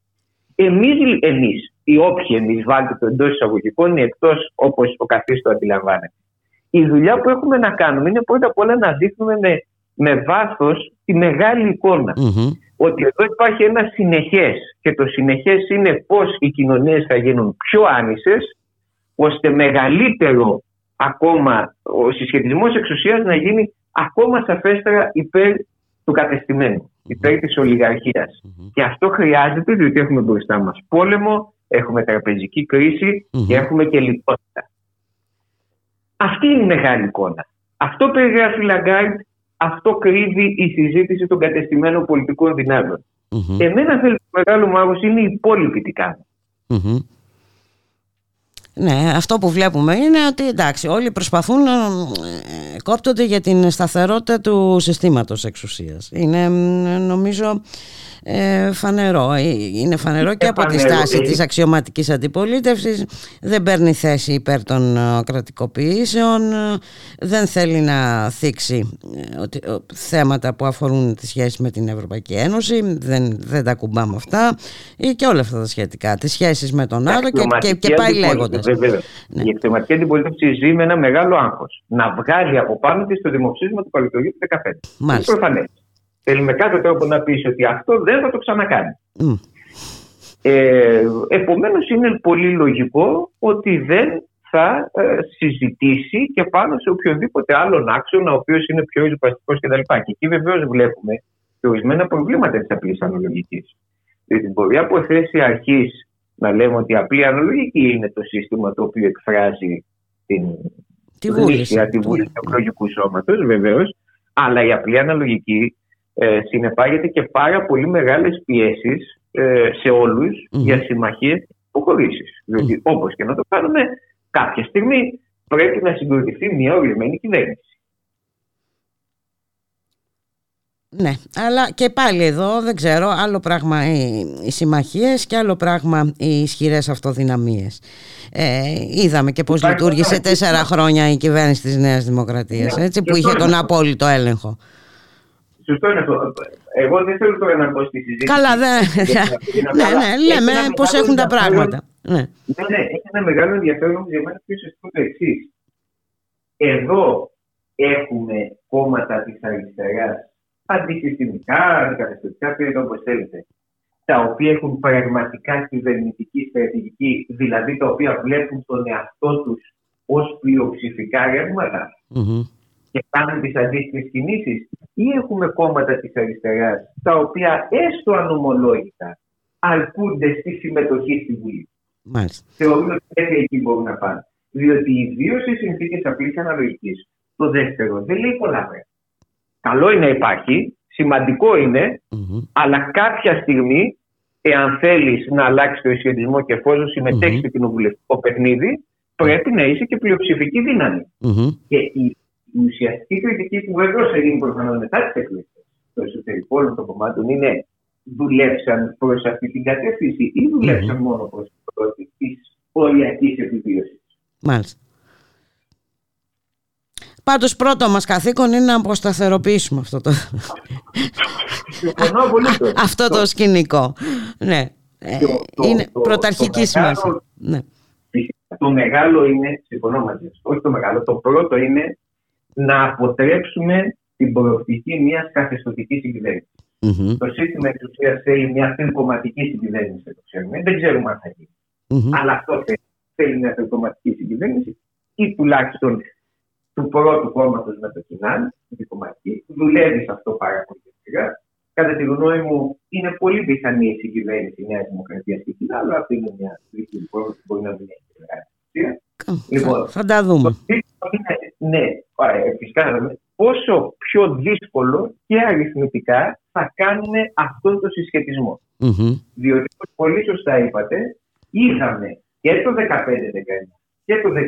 Εμείς, εμείς, οι όποιοι εμείς βάλτε το εντός εισαγωγικών, εκτός όπως ο καθίστο αντιλαμβάνεται. Η δουλειά που έχουμε να κάνουμε είναι πρώτα απ' όλα να δείχνουμε με, με βάθος τη μεγάλη Ότι εδώ υπάρχει ένα συνεχές και το συνεχές είναι πώς οι κοινωνίες θα γίνουν πιο άνισες, ώστε μεγαλύτερο ακόμα ο συσχετισμός εξουσίας να γίνει ακόμα σαφέστερα υπέρ του κατεστημένου, υπέρ της ολιγαρχίας. Και αυτό χρειάζεται διότι έχουμε μπροστά μας πόλεμο, έχουμε τραπεζική και έχουμε και λιτότητα. Αυτή είναι η μεγάλη εικόνα. Αυτό περιγράφει η Λαγκάρντ, αυτό κρύβει η συζήτηση των κατεστημένων πολιτικών δυνάμεων. Mm-hmm. Εμένα θέλω το μεγάλο μου είναι η υπόλοιπη τι ναι, αυτό που βλέπουμε είναι ότι εντάξει, όλοι προσπαθούν να ε, κόπτονται για την σταθερότητα του συστήματος εξουσίας. Είναι νομίζω ε, φανερό. Ε, είναι φανερό και από τη στάση της αξιωματικής αντιπολίτευσης. Δεν παίρνει θέση υπέρ των κρατικοποιήσεων. Δεν θέλει να θίξει θέματα που αφορούν τις σχέσεις με την Ευρωπαϊκή Ένωση. Δεν, δεν τα κουμπάμε αυτά. Ή και όλα αυτά τα σχετικά. Τις σχέσεις με τον άλλο και, και, και πάει λέγοντας. Ναι. Η αξιωματική αντιπολίτευση ζει με ένα μεγάλο άγχος. Να βγάλει από πάνω της το δημοψήφισμα του Παλαιοτογείου του 2015. Μάλιστα. Είναι Θέλει με κάθε τρόπο να πει ότι αυτό δεν θα το ξανακάνει. Mm. Ε, επομένως είναι πολύ λογικό ότι δεν θα ε, συζητήσει και πάνω σε οποιοδήποτε άλλον άξονα ο οποίος είναι πιο ριζοπαστικό κτλ. Και εκεί βεβαίως βλέπουμε και ορισμένα προβλήματα της απλής αναλογικής. Δηλαδή μπορεί από θέση αρχής να λέμε ότι η απλή αναλογική είναι το σύστημα το οποίο εκφράζει την τη βούληση, τη βούληση του εκλογικού σώματος, βεβαίως. Αλλά η απλή αναλογική ε, συνεπάγεται και πάρα πολύ μεγάλες πιέσεις ε, σε ολους για συμμαχίες και υποχωρήσεις. Διότι όπως και να το κάνουμε, κάποια στιγμή πρέπει να συγκροτηθεί μια ορισμένη κυβέρνηση. Ναι, αλλά και πάλι εδώ δεν ξέρω, άλλο πράγμα οι, οι συμμαχίες και άλλο πράγμα οι ισχυρές αυτοδυναμίες. Ε, είδαμε και πώς λειτουργήσε τέσσερα χρόνια η κυβέρνηση της Νέας Δημοκρατίας, ναι, έτσι, που είχε τον απόλυτο έλεγχο. Σωστό είναι αυτό. Εγώ δεν θέλω τώρα να πω στη συζήτηση. Καλά, δεν. ναι, ναι, λέμε πώς έχουν τα πράγματα. Ναι. ναι, ναι, έχει ένα μεγάλο ενδιαφέρον για μένα πιο ουσιαστικό το εξής. Εδώ έχουμε κόμματα της αριστεράς, αντισυστημικά, αντικαταστατικά, πείτε όπως θέλετε, τα οποία έχουν πραγματικά κυβερνητική στρατηγική, δηλαδή τα οποία βλέπουν τον εαυτό τους ως πλειοψηφικά ρεύματα. Mm-hmm και κάνουν τις αντίστοιχες κινήσεις, ή έχουμε κόμματα της αριστεράς τα οποία έστω ανομολόγητα αρκούνται στη συμμετοχή στη Βουλή. Μάλιστα. Θεωρούν ότι δεν εκεί μπορούν να πάνε. Διότι ιδίως σε συνθήκες απλής αναλογικής, το δεύτερο δεν λέει πολλά πράγματα. Καλό είναι να υπάρχει, σημαντικό αλλά κάποια στιγμή, εάν θέλεις να αλλάξεις το ισχυρισμό και εφόσον συμμετέχεις mm-hmm. στο κοινοβουλευτικό παιχνίδι, πρέπει να είσαι και πλειοψηφική Και η η ουσιαστική κριτική που βέβαια θα γίνει προφανώ μετά τι εκλογέ στο εσωτερικό όλων των κομμάτων είναι δουλέψαν προς αυτή την κατεύθυνση ή δουλέψαν μόνο προς της οριακής επιβίωσης. Μάλιστα. Πάντως πρώτο μας καθήκον είναι να αποσταθεροποιήσουμε αυτό το, αυτό το σκηνικό. Ναι. Ε, είναι πρωταρχικής σημασίας. Ναι. Το μεγάλο είναι, συμφωνώ μαζί όχι το μεγάλο, το πρώτο είναι να αποτρέψουμε την προοπτική μιας καθεστωτικής συγκυβέρνηση. Mm-hmm. Το σύστημα εξουσίας θέλει μια τρικομματική συγκυβέρνηση, το ξέρουμε. Δεν ξέρουμε αν θα γίνει. Mm-hmm. Αλλά αυτό θέλει. Θέλει μια τρικομματική συγκυβέρνηση ή τουλάχιστον του πρώτου κόμματος με το κοινάν, την κομματική. Δουλεύει σε αυτό πάρα πολύ σιγά. Κατά τη γνώμη μου, είναι πολύ πιθανή η συγκυβέρνηση η Νέα Δημοκρατίας και κοινά, αλλά αυτή είναι μια τρίτη που μπορεί να μην έχει μεγάλη Λοιπόν, θα τα δούμε. ναι, φυσικά πόσο πιο δύσκολο και αριθμητικά θα κάνουν αυτόν τον συσχετισμό. Mm-hmm. Διότι, όπως πολύ σωστά είπατε, είχαμε και το 15-19 και το 19-23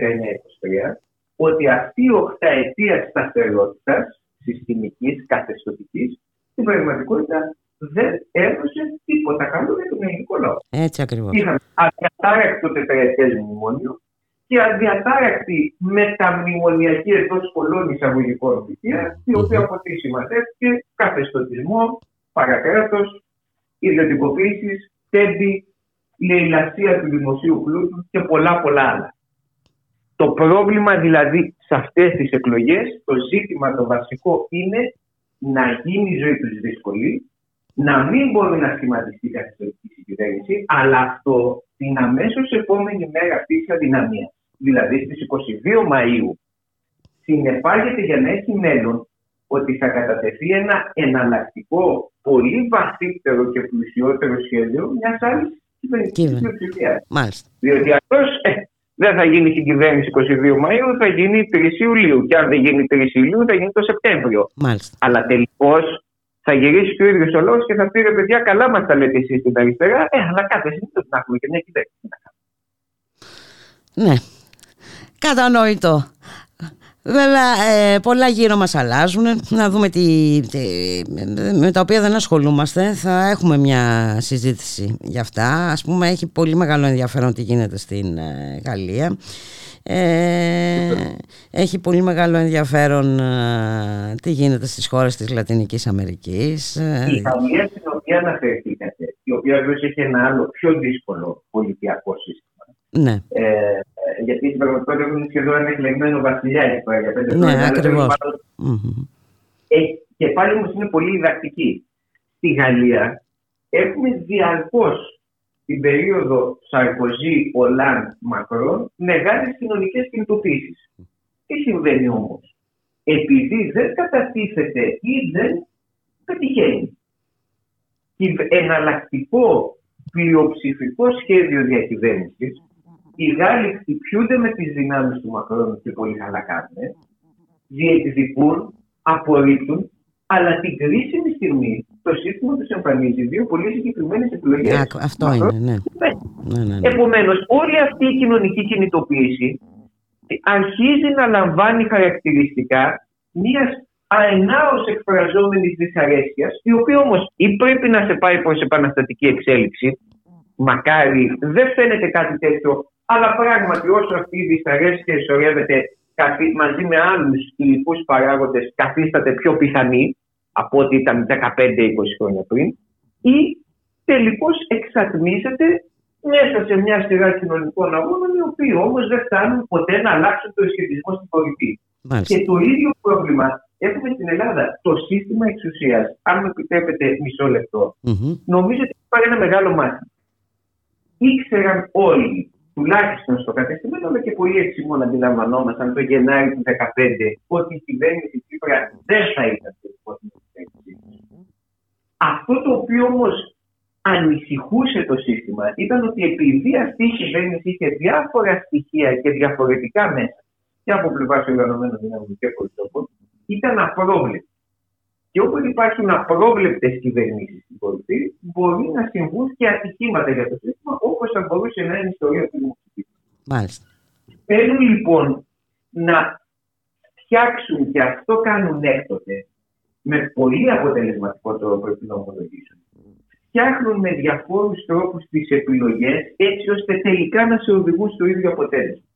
ότι αυτή η οχταετία σταθερότητας συστημικής, καθεστωτικής, στην πραγματικότητα δεν έδωσε τίποτα καλό για τον ελληνικό λαό. Έτσι ακριβώς. Είχαμε αδιατάρακτο τετραετές μνημόνιο και αδιατάρακτη μεταμνημονιακή εντός πολλών εισαγωγικών θητεία, η οποία από τι σημαντεύτηκε καθεστωτισμό, παρακράτος, ιδιωτικοποίησης, τέμπη, λαιλασία του δημοσίου πλούτου και πολλά πολλά άλλα. Το πρόβλημα δηλαδή σε αυτές τις εκλογές, το ζήτημα το βασικό είναι να γίνει η ζωή τους δύσκολη, να μην μπορεί να σχηματιστεί καθεστωτική συγκυβέρνηση, αλλά αυτό την αμέσως επόμενη μέρα τη αδυναμία, δηλαδή στις 22 Μαου, συνεπάγεται για να έχει μέλλον ότι θα κατατεθεί ένα εναλλακτικό, πολύ βαθύτερο και πλουσιότερο σχέδιο μιας άλλης κυβερνητικής πλειοψηφίας. Διότι αυτός ε, δεν θα γίνει στην κυβέρνηση 22 Μαου, θα γίνει 3 Ιουλίου. Και αν δεν γίνει 3 Ιουλίου, θα γίνει το Σεπτέμβριο. Μάλιστα. Αλλά τελικώς θα γυρίσει και ο ίδιος ο λόγο και θα πει ρε παιδιά, καλά μας τα λέτε εσείς στην αριστερά. Ε, αλλά κάθε στιγμή να έχουμε και μια κυβέρνηση. Ναι. Κατανοητό. Βέβαια ε, πολλά γύρω μας αλλάζουν Να δούμε τι, με τα οποία δεν ασχολούμαστε Θα έχουμε μια συζήτηση για αυτά Ας πούμε έχει πολύ μεγάλο ενδιαφέρον τι γίνεται στην ε, Γαλλία ε, έχει πολύ μεγάλο ενδιαφέρον ε, τι γίνεται στις χώρες της Λατινικής Αμερικής. Ε, η Γαλλία στην οποία αναφερθήκατε, η οποία βέβαια έχει ένα άλλο πιο δύσκολο πολιτιακό σύστημα. Ναι. Ε, γιατί στην πραγματικότητα έχουν σχεδόν ένα εκλεγμένο βασιλιά για πέντε ναι, ακριβώς. Ε, και πάλι όμως είναι πολύ διδακτική. Στη Γαλλία έχουμε διαρκώς την περίοδο Σαρκοζή, Ολάν, Μακρόν μεγάλες κοινωνικές κινητοποίησεις. Τι συμβαίνει όμως, επειδή δεν κατατίθεται ή δεν πετυχαίνει εναλλακτικό πλειοψηφικό σχέδιο διακυβέρνησης, οι Γάλλοι χτυπιούνται με τις δυνάμεις του Μακρόν και πολύ καλά κάνουν, διεκδικούν, απορρίπτουν αλλά την κρίσιμη στιγμή το σύστημα τους εμφανίζει δύο πολύ συγκεκριμένες επιλογές. Αυτό είναι, ναι. ναι. ναι, ναι, ναι. Επομένως, όλη αυτή η κοινωνική κινητοποίηση αρχίζει να λαμβάνει χαρακτηριστικά μιας αενάως εκφραζόμενης δυσαρέσκειας, η οποία όμως ή πρέπει να σε πάει προς επαναστατική εξέλιξη, μακάρι δεν φαίνεται κάτι τέτοιο, αλλά πράγματι όσο αυτή η δυσαρέσκεια ισορρεύεται μαζί με άλλους υλικού παράγοντες καθίσταται πιο πιθανή από ό,τι ήταν 15-20 χρόνια πριν ή τελικώς εξατμίζεται μέσα σε μια σειρά κοινωνικών αγώνων οι οποίοι όμως δεν φτάνουν ποτέ να αλλάξουν το σχετισμό στην κορυφή. Και το ίδιο πρόβλημα έχουμε στην Ελλάδα. Το σύστημα εξουσίας, αν μου επιτρέπετε μισό νομίζω ότι υπάρχει ένα μεγάλο μάθημα. Ήξεραν όλοι τουλάχιστον στο κατεστημένο, αλλά και πολύ εξημών αντιλαμβανόμασταν το Γενάρη του 2015 ότι η κυβέρνηση Τσίπρας δεν θα ήταν Αυτό το οποίο όμως ανησυχούσε το σύστημα ήταν ότι επειδή αυτή η κυβέρνηση είχε διάφορα στοιχεία και διαφορετικά μέσα και από πλευράς οργανωμένων δυνάμεων και πολιτικών, ήταν απρόβλεπτη. Και όπου υπάρχουν απρόβλεπτε κυβερνήσεις στην κορυφή, μπορεί να συμβούν και ατυχήματα για το σύστημα, όπως θα μπορούσε να είναι η ιστορία του Δημοκρατικού. Μάλιστα. Θέλουν λοιπόν να φτιάξουν και αυτό κάνουν έκτοτε με πολύ αποτελεσματικό τρόπο πρέπει να ομολογήσουν. Φτιάχνουν με διαφόρους τρόπους τις επιλογές έτσι ώστε τελικά να σε οδηγούν στο ίδιο αποτέλεσμα.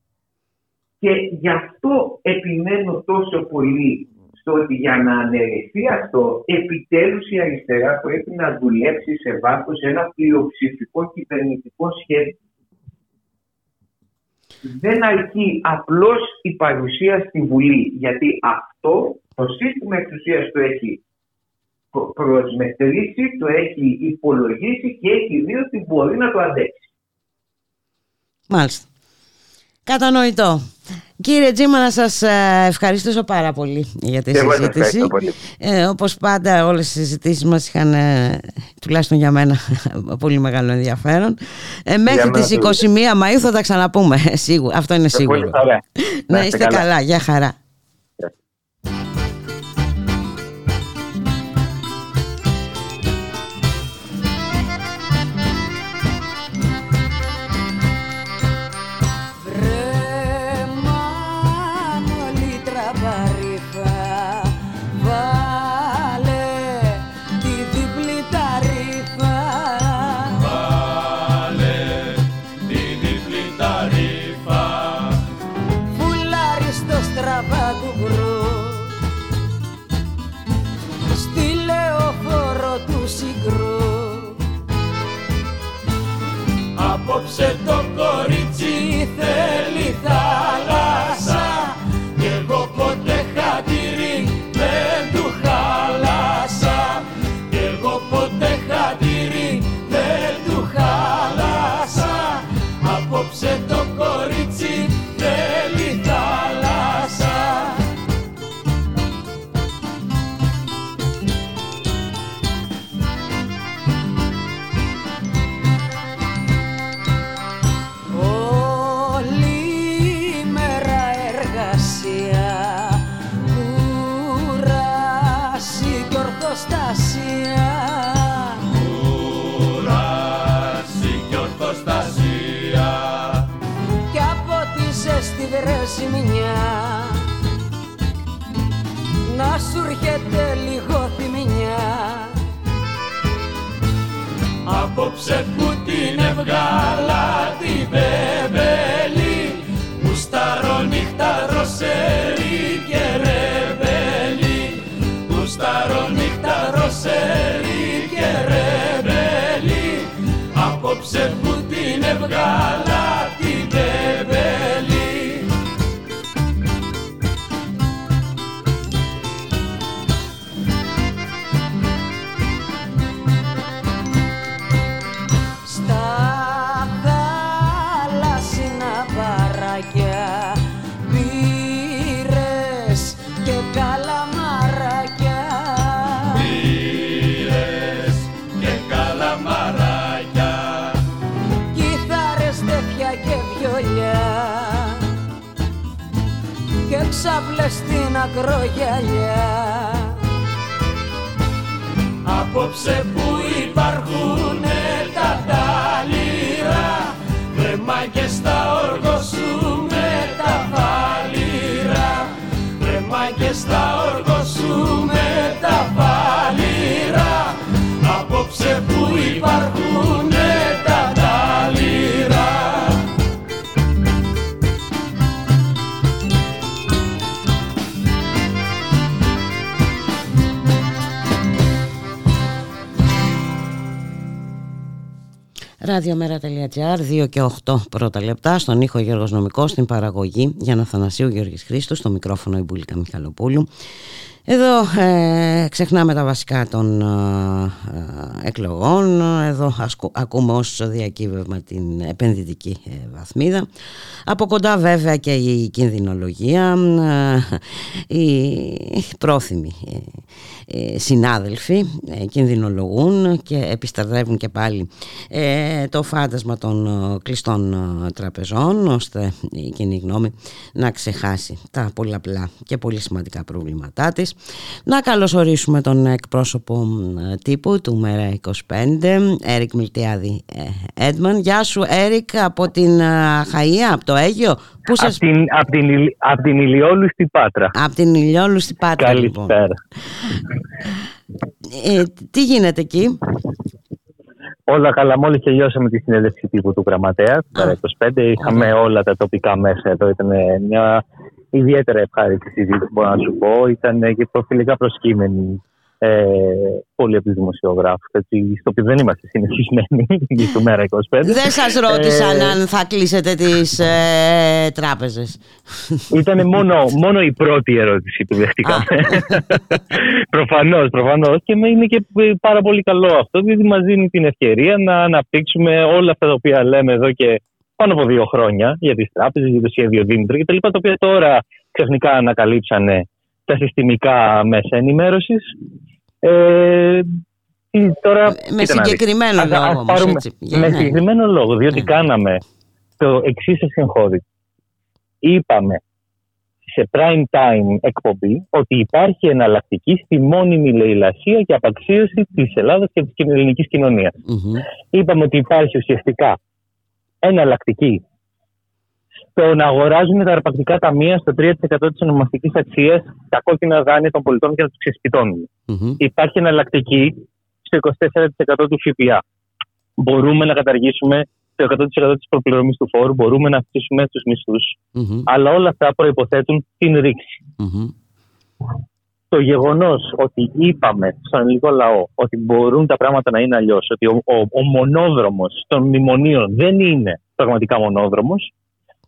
Και γι' αυτό επιμένω τόσο πολύ στο ότι για να αναιρεθεί αυτό, επιτέλους η αριστερά πρέπει να δουλέψει σε βάθος ένα πλειοψηφικό κυβερνητικό σχέδιο. Δεν αρκεί απλώς η παρουσία στη Βουλή, γιατί αυτό το σύστημα εξουσίας το έχει προσμετρήσει, το έχει υπολογίσει και έχει δει ότι μπορεί να το αντέξει. Μάλιστα. Κατανοητό. Κύριε Τζίμα, να σας ε, ευχαριστήσω πάρα πολύ για τη συζήτηση. Ε, όπως πάντα όλες οι συζητήσεις μας είχαν, ε, τουλάχιστον για μένα, πολύ μεγάλο ενδιαφέρον. Ε, μέχρι τις 21 Μαΐου θα τα ξαναπούμε, σίγουρα. αυτό είναι σίγουρο. Να είστε καλά. καλά, για χαρά. Βρέζει μια. Να σου έρχεται λίγο θυμινιά Απόψε που την εβγάλα την μπεμπέλη Μου σταρώ νύχτα ροσέρι και ρεμπέλη. Μου σταρώ νύχτα ροσέρι και ρεμπέλη. Απόψε που την εβγάλα την μπεμπέλη ακρογιαλιά. Απόψε που υπάρχουν τα τάλιρα Βρέμα και στα όργο σου με τα φάλιρα Βρέμα και στα όργο σου με τα φάλιρα Απόψε που υπάρχουν Ραδιομέρα.gr, 2 και 8 πρώτα λεπτά, στον ήχο Γιώργος Νομικός, στην παραγωγή για να Θανασίου Γιώργης Χρήστος, στο μικρόφωνο η Μπουλίκα Μιχαλοπούλου. Εδώ ε, ξεχνάμε τα βασικά των ε, ε, εκλογών, εδώ ασκου, ακούμε ως διακύβευμα την επενδυτική ε, βαθμίδα. Από κοντά βέβαια και η κινδυνολογία, ε, οι πρόθυμοι συνάδελφοι κινδυνολογούν και επιστρατεύουν και πάλι το φάντασμα των κλειστών τραπεζών ώστε η κοινή γνώμη να ξεχάσει τα πολλαπλά και πολύ σημαντικά προβλήματά της. Να καλωσορίσουμε τον εκπρόσωπο τύπου του ΜΕΡΑ 25, Έρικ Μιλτιάδη Έντμαν. Γεια σου Έρικ από την Χαΐα, από το Αίγιο. Πού σας... από, την, από, την, από την Ηλιόλου στην Πάτρα. Από την Ηλιόλου στην Πάτρα λοιπόν. Καλησπέρα. Ε, τι γίνεται εκεί; Όλα καλά, μόλις τελειώσαμε τη συνέντευξη τύπου του γραμματέα, του 25. Είχαμε όλα τα τοπικά μέσα εδώ. Ήταν μια ιδιαίτερα ευχάριστη συζήτηση, μπορώ να σου πω. Ήταν και προφιλικά προσκύμενη ε, πολλοί από τους δημοσιογράφους, στο οποίο δεν είμαστε συνηθισμένοι του Μέρα 25. Δεν σας ρώτησαν ε, αν θα κλείσετε τις ε, τράπεζες. Ήταν μόνο, μόνο η πρώτη ερώτηση που δεχτήκαμε. προφανώς, προφανώς. Και είναι και πάρα πολύ καλό αυτό, διότι μας δίνει την ευκαιρία να αναπτύξουμε όλα αυτά τα οποία λέμε εδώ και πάνω από δύο χρόνια για τις τράπεζες, για το σχέδιο Δήμητρο κτλ. Τα οποία τώρα ξαφνικά ανακαλύψανε τα συστημικά μέσα ενημέρωσης. Ε, τώρα, με συγκεκριμένο λόγο. Ας, όμως, έτσι. Με ναι. συγκεκριμένο λόγο, διότι ναι. κάναμε το εξή εγχώρη. Είπαμε σε prime time εκπομπή ότι υπάρχει εναλλακτική στη μόνιμη λαιλασία και απαξίωση της Ελλάδας και της ελληνικής κοινωνίας. Mm-hmm. Είπαμε ότι υπάρχει ουσιαστικά εναλλακτική στο να αγοράζουν τα αρπακτικά ταμεία στο 3% της ονομαστικής αξίας τα κόκκινα δάνεια των πολιτών και να τους ξεσπιτώνουν. Mm-hmm. Υπάρχει εναλλακτική στο 24% του ΦΠΑ. Μπορούμε να καταργήσουμε το 100% της προπληρωμής του φόρου, μπορούμε να αυξήσουμε τους μισθου Αλλά όλα αυτά προποθέτουν την ρηξη Το γεγονός ότι είπαμε στον ελληνικό λαό ότι μπορούν τα πράγματα να είναι αλλιώς, ότι ο, ο, ο μονόδρομος των μνημονίων δεν είναι πραγματικά μονόδρομος,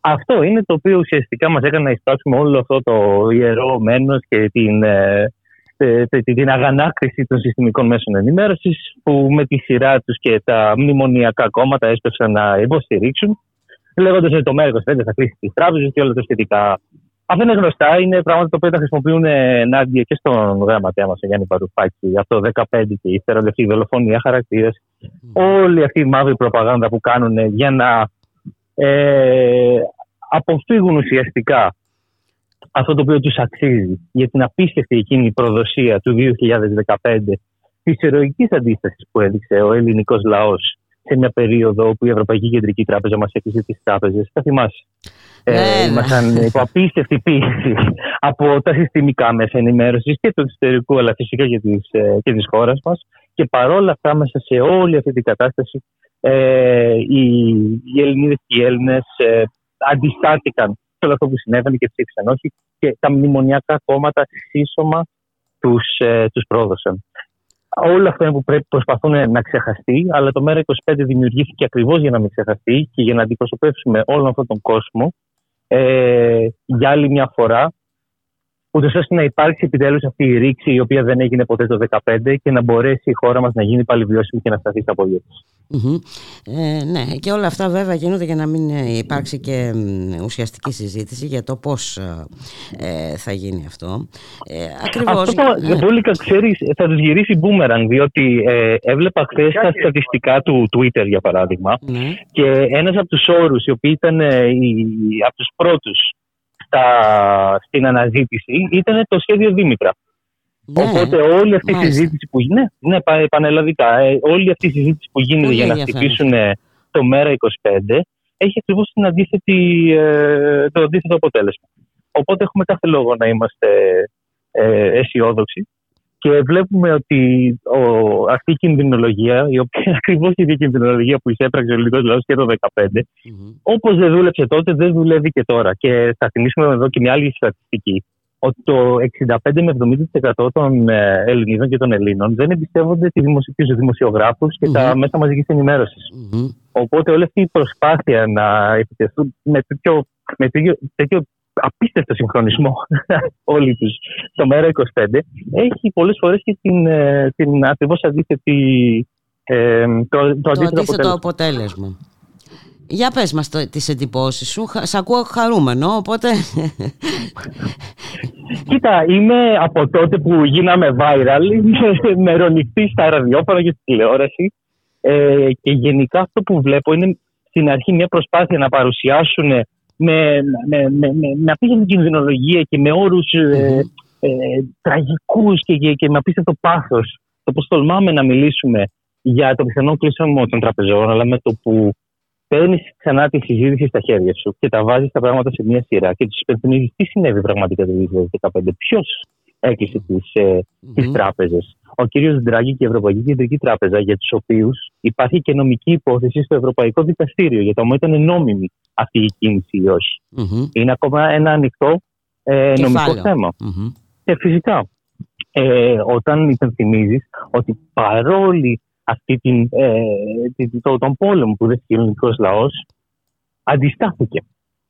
αυτό είναι το οποίο ουσιαστικά μας έκανε να εισπράξουμε όλο αυτό το ιερό μένος και την, ε, την αγανάκτηση των συστημικών μέσων ενημέρωσης που με τη σειρά τους και τα μνημονιακά κόμματα έσπευσαν να υποστηρίξουν λέγοντας ότι το ΜΕΡΑ25 θα κλείσει τις τράπεζες και όλα τα σχετικά. Αυτά είναι γνωστά, είναι πράγματα τα οποία τα χρησιμοποιούν ενάντια και στον γραμματέα μας, Γιάννη Παρουφάκη, από το 2015 και ύστερα, δηλαδή η δολοφονία χαρακτήρας. Mm. Όλη αυτή η μαύρη προπαγάνδα που κάνουν για να ε, αποφύγουν ουσιαστικά αυτό το οποίο τους αξίζει για την απίστευτη εκείνη προδοσία του 2015 της ηρωικής αντίστασης που έδειξε ο ελληνικός λαός σε μια περίοδο όπου η Ευρωπαϊκή Κεντρική Τράπεζα μας έκλεισε τις τράπεζες. Θα θυμάσαι. Ε, ήμασταν υπό απίστευτη πίεση από τα συστημικά μέσα ενημέρωσης και του εξωτερικού, αλλά φυσικά και της ε, και της χώρας μας. Και παρόλα αυτά, μέσα σε όλη αυτή την κατάσταση, ε, οι, οι Ελληνίδες και οι Έλληνες ε, αντιστάθηκαν σε όλο αυτό που συνέβαινε και ψήφισαν όχι και τα μνημονιακά κόμματα σύσσωμα τους, ε, τους πρόδωσαν. Όλο αυτό είναι που πρέπει, προσπαθούν να ξεχαστεί, αλλά το ΜΕΡΑ25 δημιουργήθηκε ακριβώς για να μην ξεχαστεί και για να αντιπροσωπεύσουμε όλον αυτόν τον κόσμο ε, για άλλη μια φορά ούτως ώστε να υπάρξει επιτέλους αυτή η ρήξη η οποία δεν έγινε ποτέ το 2015 και να μπορέσει η χώρα μας να γίνει πάλι βιώσιμη και να σταθεί στα πόδια της. Ε, ναι, και όλα αυτά βέβαια γίνονται για να μην ε, υπάρξει και ουσιαστική συζήτηση για το πώς ε, θα γίνει αυτό. Ε, ακριβώς, αυτό το, πολύ ξέρεις, θα τους γυρίσει μπούμεραν, διότι ε, έβλεπα χθες τα στατιστικά του Twitter για παράδειγμα ναι. και ένας από τους όρους οι οποίοι ήταν ε, από τους πρώτους στην αναζήτηση ήταν το σχέδιο Δήμητρα. Ναι, Οπότε όλη αυτή η συζήτηση που γίνεται, ναι, ναι πανελλαδικά, ε, όλη αυτή η συζήτηση που γίνεται για να χτυπήσουν το ΜΕΡΑ 25 έχει ακριβώς ε, το αντίθετο αποτέλεσμα. Οπότε έχουμε κάθε λόγο να είμαστε ε, αισιόδοξοι και βλέπουμε ότι ο, αυτή η κινδυνολογία, η οποία είναι ακριβώς η ίδια κινδυνολογία που εισέπραξε ο ελληνικός λαός και το 2015, mm-hmm. όπως δεν δούλεψε τότε, δεν δουλεύει και τώρα. Και θα θυμίσουμε εδώ και μια άλλη στατιστική. Ότι το 65 με 70% των ε, Ελληνίδων και των Ελλήνων δεν εμπιστεύονται τους δημοσιογράφους και mm-hmm. τα μέσα μαζικής ενημέρωσης. Mm-hmm. Οπότε όλη αυτή η προσπάθεια να επιτεθούν με τέτοιο, με τέτοιο, τέτοιο απίστευτο συγχρονισμό όλοι τους στο ΜΕΡΑ25 έχει πολλές φορές και την, ε, την ακριβώς αντίθετη ε, το, το, αντίθετο, αποτέλεσμα. αποτέλεσμα. Για πες μας το, τις εντυπώσεις σου. Σ' ακούω χαρούμενο, οπότε... Κοίτα, είμαι από τότε που γίναμε viral, με ρονιχτή στα ραδιόφωνα και στη τηλεόραση ε, και γενικά αυτό που βλέπω είναι στην αρχή μια προσπάθεια να παρουσιάσουν με, με, με, με, με απίστευτη κινδυνολογία και με όρους mm-hmm. ε, ε, τραγικούς και, και, και με απίστευτο πάθος. Το πώς τολμάμε να μιλήσουμε για το πιθανό κλείσιμο των τραπεζών, αλλά με το που παίρνεις ξανά τη συζήτηση στα χέρια σου και τα βάζεις τα πράγματα σε μια σειρά και τους υπενθυμίζεις τι συνέβη πραγματικά το 2015. Ποιος έκλεισε τις ε, mm-hmm. τράπεζες; Ο κ. Ντράγκη και η Ευρωπαϊκή Κεντρική Τράπεζα, για τους οποίους υπάρχει και νομική υπόθεση στο Ευρωπαϊκό Δικαστήριο για το αν ήταν νόμιμη αυτή η κίνηση ή όχι. Mm-hmm. Είναι ακόμα ένα ανοιχτό ε, νομικό θέμα. Mm-hmm. Και φυσικά, ε, όταν υπενθυμίζεις ότι παρόλη αυτή την, ε, το, τον πόλεμο που δέχτηκε ο ελληνικός λαός, αντιστάθηκε.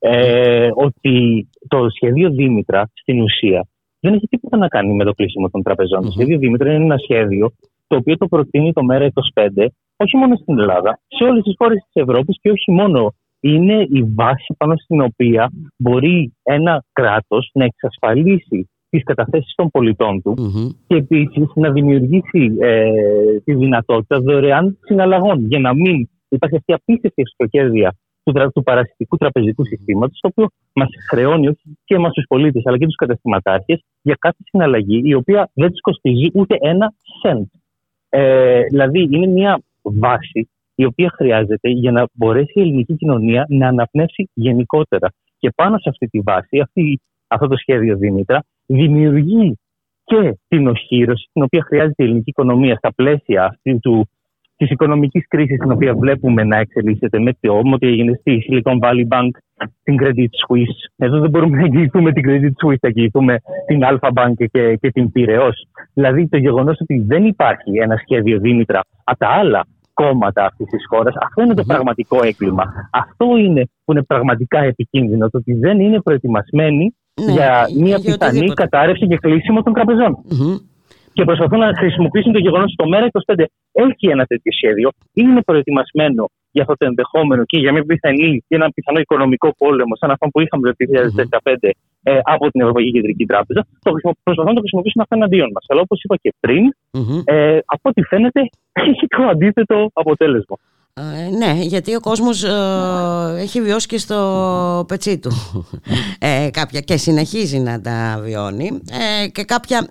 Ε, ότι το σχέδιο Δήμητρα στην ουσία δεν έχει τίποτα να κάνει με το κλείσιμο των τραπεζών. Το σχέδιο Δήμητρα είναι ένα σχέδιο το οποίο το προτείνει το ΜΕΡΑ25 όχι μόνο στην Ελλάδα, σε όλες τις χώρες της Ευρώπης και όχι μόνο. Είναι η βάση πάνω στην οποία μπορεί ένα κράτος να εξασφαλίσει τις καταθέσεις των πολιτών του και επίσης να δημιουργήσει ε, τη δυνατότητα δωρεάν συναλλαγών για να μην υπάρχει αυτή η απίστευτη εξωκέρδεια του, του παρασιτικού τραπεζικού συστήματος, το οποίο μας χρεώνει όχι και εμάς τους πολίτες, αλλά και τους καταστηματάρχες για κάθε συναλλαγή η οποία δεν τους κοστίζει ούτε ένα σεντ. Ε, δηλαδή, είναι μια βάση η οποία χρειάζεται για να μπορέσει η ελληνική κοινωνία να αναπνεύσει γενικότερα. Και πάνω σε αυτή τη βάση, αυτή, αυτό το σχέδιο Δήμητρα δημιουργεί και την οχύρωση την οποία χρειάζεται η ελληνική οικονομία στα πλαίσια αυτή του της οικονομικής κρίσης την οποία βλέπουμε να εξελίσσεται με το ό,τι έγινε στη Silicon Valley Bank, την Credit Suisse. Εδώ δεν μπορούμε να εγγυηθούμε την Credit Suisse, θα εγγυηθούμε την Alpha Bank και, και την Piraeus. Δηλαδή το γεγονός ότι δεν υπάρχει ένα σχέδιο Δήμητρα από τα άλλα κόμματα αυτής της χώρας. Αυτό είναι το πραγματικό έγκλημα. Αυτό είναι που είναι πραγματικά επικίνδυνο. Το ότι δεν είναι προετοιμασμένοι ναι, για μια πιθανή κατάρρευση και κλείσιμο των τραπεζών και προσπαθούν να χρησιμοποιήσουν το γεγονός ότι το ΜΕΡΑ25 έχει ένα τέτοιο σχέδιο, είναι προετοιμασμένο για αυτό το ενδεχόμενο και για μια πιθανή και ένα πιθανό οικονομικό πόλεμο, σαν αυτό που είχαμε το 2015 ε, από την Ευρωπαϊκή Κεντρική Τράπεζα, το προσπαθούν να το χρησιμοποιήσουν αυτό εναντίον μας. Αλλά όπως είπα και πριν, ε, από ό,τι φαίνεται έχει το αντίθετο αποτέλεσμα. Ε, ναι, γιατί ο κόσμος ε, έχει βιώσει και στο πετσί του. Ε, κάποια και συνεχίζει να τα βιώνει. Ε, και κάποια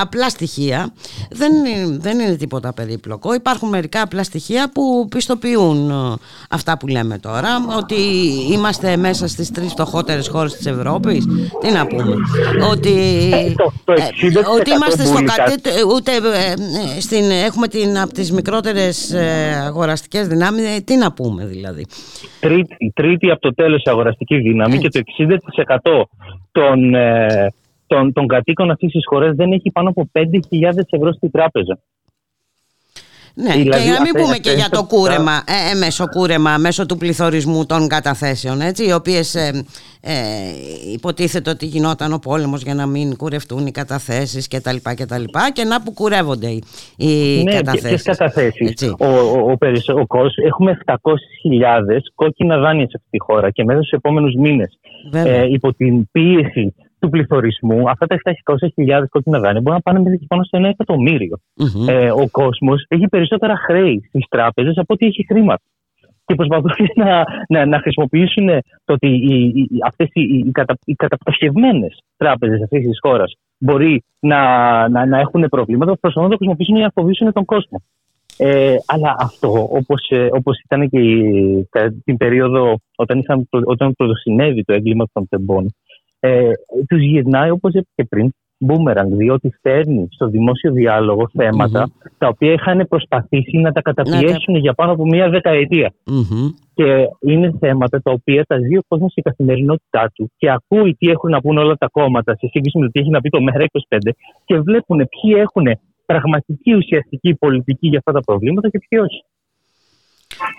απλά στοιχεία. Δεν, δεν είναι τίποτα περίπλοκο. Υπάρχουν μερικά απλά στοιχεία που πιστοποιούν αυτά που λέμε τώρα ότι είμαστε μέσα στις τρεις φτωχότερες χώρες της Ευρώπης. Τι να πούμε. Ότι, ότι είμαστε στο κατέ, ούτε στην, έχουμε την, από τις μικρότερες αγοραστικές δυνάμεις ε, τι να πούμε δηλαδή. Τρίτη, τρίτη από το τέλος αγοραστικής δύναμης και το 60% των, ε, των, των κατοίκων αυτής της χώρας δεν έχει πάνω από 5.000 ευρώ στη τράπεζα. Ναι, δηλαδή, και να μην πούμε και για το κούρεμα, ε, ε, μέσω κούρεμα, μέσω του πληθωρισμού των καταθέσεων, έτσι, οι οποίες ε, ε, υποτίθεται ότι γινόταν ο πόλεμος για να μην κουρευτούν οι καταθέσεις και τα λοιπά και τα λοιπά και να που κουρεύονται οι, οι ναι, καταθέσεις. Και, καταθέσεις. Ο, ο, ο, ο, έχουμε 700.000 κόκκινα δάνεια σε αυτή τη χώρα και μέσα στους επόμενους μήνες ε, υπό την πίεση του πληθωρισμού, αυτά τα 700.000 κόκκινα δάνεια μπορούν να πάνε μέχρι και πάνω στο 1 εκατομμυριο Ε, ο κόσμος έχει περισσότερα χρέη στις τράπεζες από ότι έχει χρήματα. Και προσπαθούν να, να, να χρησιμοποιήσουν το ότι οι, οι, αυτές οι, οι, κατα, οι καταπτωχευμένες τράπεζες αυτής της χώρας μπορεί να, να, να έχουν προβλήματα, προσπαθούν να το χρησιμοποιήσουν για να φοβήσουν τον κόσμο. Ε, αλλά αυτό, όπως, ε, όπως ήταν και την περίοδο όταν, είχαν, όταν πρωτοσυνέβη το έγκλημα των τεμπών, ε, τους γυρνάει όπως είπα και πριν μπούμερανγκ, διότι φέρνει στο δημόσιο διάλογο τα οποία είχαν προσπαθήσει να τα καταπιέσουν για πάνω από μία Και είναι θέματα τα οποία τα ζει ο κόσμος στην καθημερινότητά του και ακούει τι έχουν να πούν όλα τα κόμματα σε σύγκριση με το τι έχει να πει το ΜΕΡΑ25 και βλέπουν ποιοι έχουν πραγματική ουσιαστική πολιτική για αυτά τα προβλήματα και ποιοι όχι.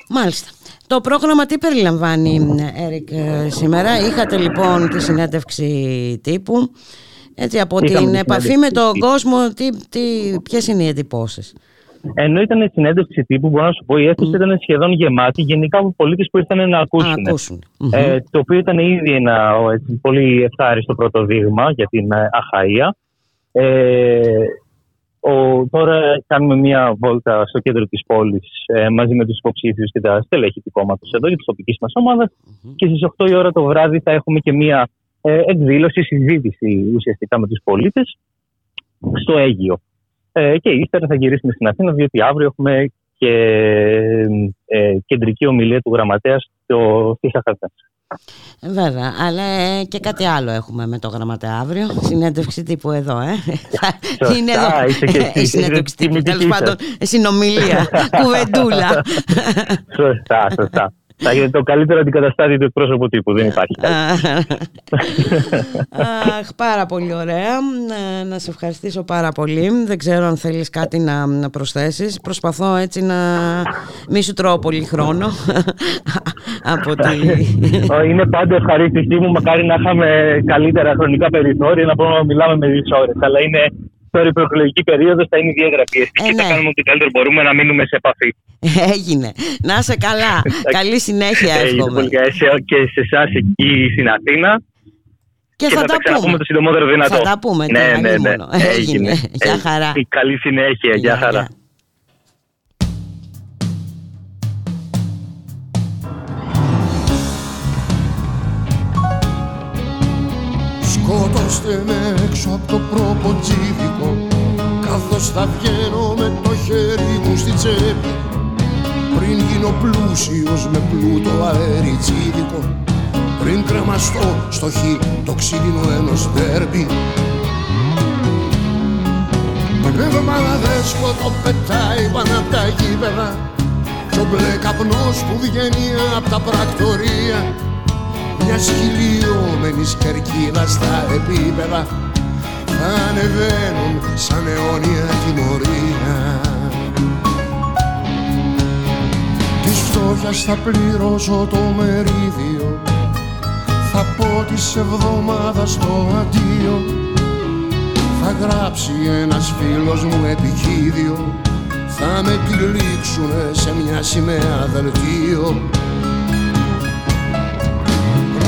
Μάλιστα. Το πρόγραμμα τι περιλαμβάνει, Έρικ, ε, σήμερα; Είχατε λοιπόν τη συνέντευξη τύπου. Έτσι, από την επαφή με τον κόσμο, τι, τι, ποιες είναι οι εντυπώσεις; Ενώ ήταν η συνέντευξη τύπου, μπορώ να σου πω, η αίθουσα ήταν σχεδόν γεμάτη, γενικά από πολίτες που ήρθαν να ακούσουν. Ε, το οποίο ήταν ήδη ένα έτσι, πολύ ευχάριστο πρώτο δείγμα για την ε, Αχαία. Ε, ο, τώρα κάνουμε μια βόλτα στο κέντρο της πόλης ε, μαζί με τους υποψήφιους και τα στελέχη του κόμματος εδώ και της τοπικής μας ομάδας. Και στις 8 η ώρα το βράδυ θα έχουμε και μια ε, εκδήλωση, συζήτηση ουσιαστικά με τους πολίτες στο Αίγυο. Ε, και ύστερα θα γυρίσουμε στην Αθήνα διότι αύριο έχουμε και ε, κεντρική ομιλία του γραμματέας στο Φίσα ε, Βέβαια, αλλά ε, και κάτι άλλο έχουμε με το γραμματέα αύριο. Συνέντευξη τύπου εδώ, ε. Είναι εδώ. Η συνέντευξη τύπου, τέλος πάντων, συνομιλία, κουβεντούλα. Σωστά, σωστά. Θα γίνει το καλύτερο αντικαταστάτη του εκπρόσωπου τύπου, δεν υπάρχει Αχ, πάρα πολύ ωραία. Να σε ευχαριστήσω πάρα πολύ. Δεν ξέρω αν θέλεις κάτι να, να προσθέσεις. Προσπαθώ έτσι να μη σου τρώω πολύ χρόνο. Από τη... Είναι πάντα ευχαρίστησή μου. Μακάρι να είχαμε καλύτερα χρονικά περιθώρια να μπορούμε να μιλάμε με δύο ώρες. Αλλά είναι τώρα η προεκλογική περίοδος θα είναι η διαγραφή. Ε, και θα ναι. κάνουμε ό,τι καλύτερο μπορούμε να μείνουμε σε επαφή. Έγινε. Να είσαι καλά. Καλή συνέχεια, εύχομαι. Και σε εσάς εκεί στην Αθήνα. Και, και θα, θα τα, τα πούμε το συντομότερο δυνατό. Θα τα πούμε. Ναι, ναι, ναι. Έγινε. Γεια χαρά. Καλή συνέχεια. Γεια χαρά. Σκότωστε με έξω από το προποτζίδικο Καθώς θα βγαίνω με το χέρι μου στη τσέπη. Πριν γίνω πλούσιος με πλούτο αεριτσίδικο Πριν κρεμαστώ στο χ το ξύλινο ενός δέρπι Πέμπα δέσποτο πετάει πάνω απ' τα γήπεδα Κι ο μπλε καπνός που βγαίνει από τα πρακτορία μια χιλιόμενης κερκίδα στα επίπεδα θα ανεβαίνουν σαν αιώνια τιμωρία. Της φτώχειας θα πληρώσω το μερίδιο θα πω της εβδομάδας το αντίο. Θα γράψει ένας φίλος μου επικίδιο θα με τυλίξουνε σε μια σημαία δελτίο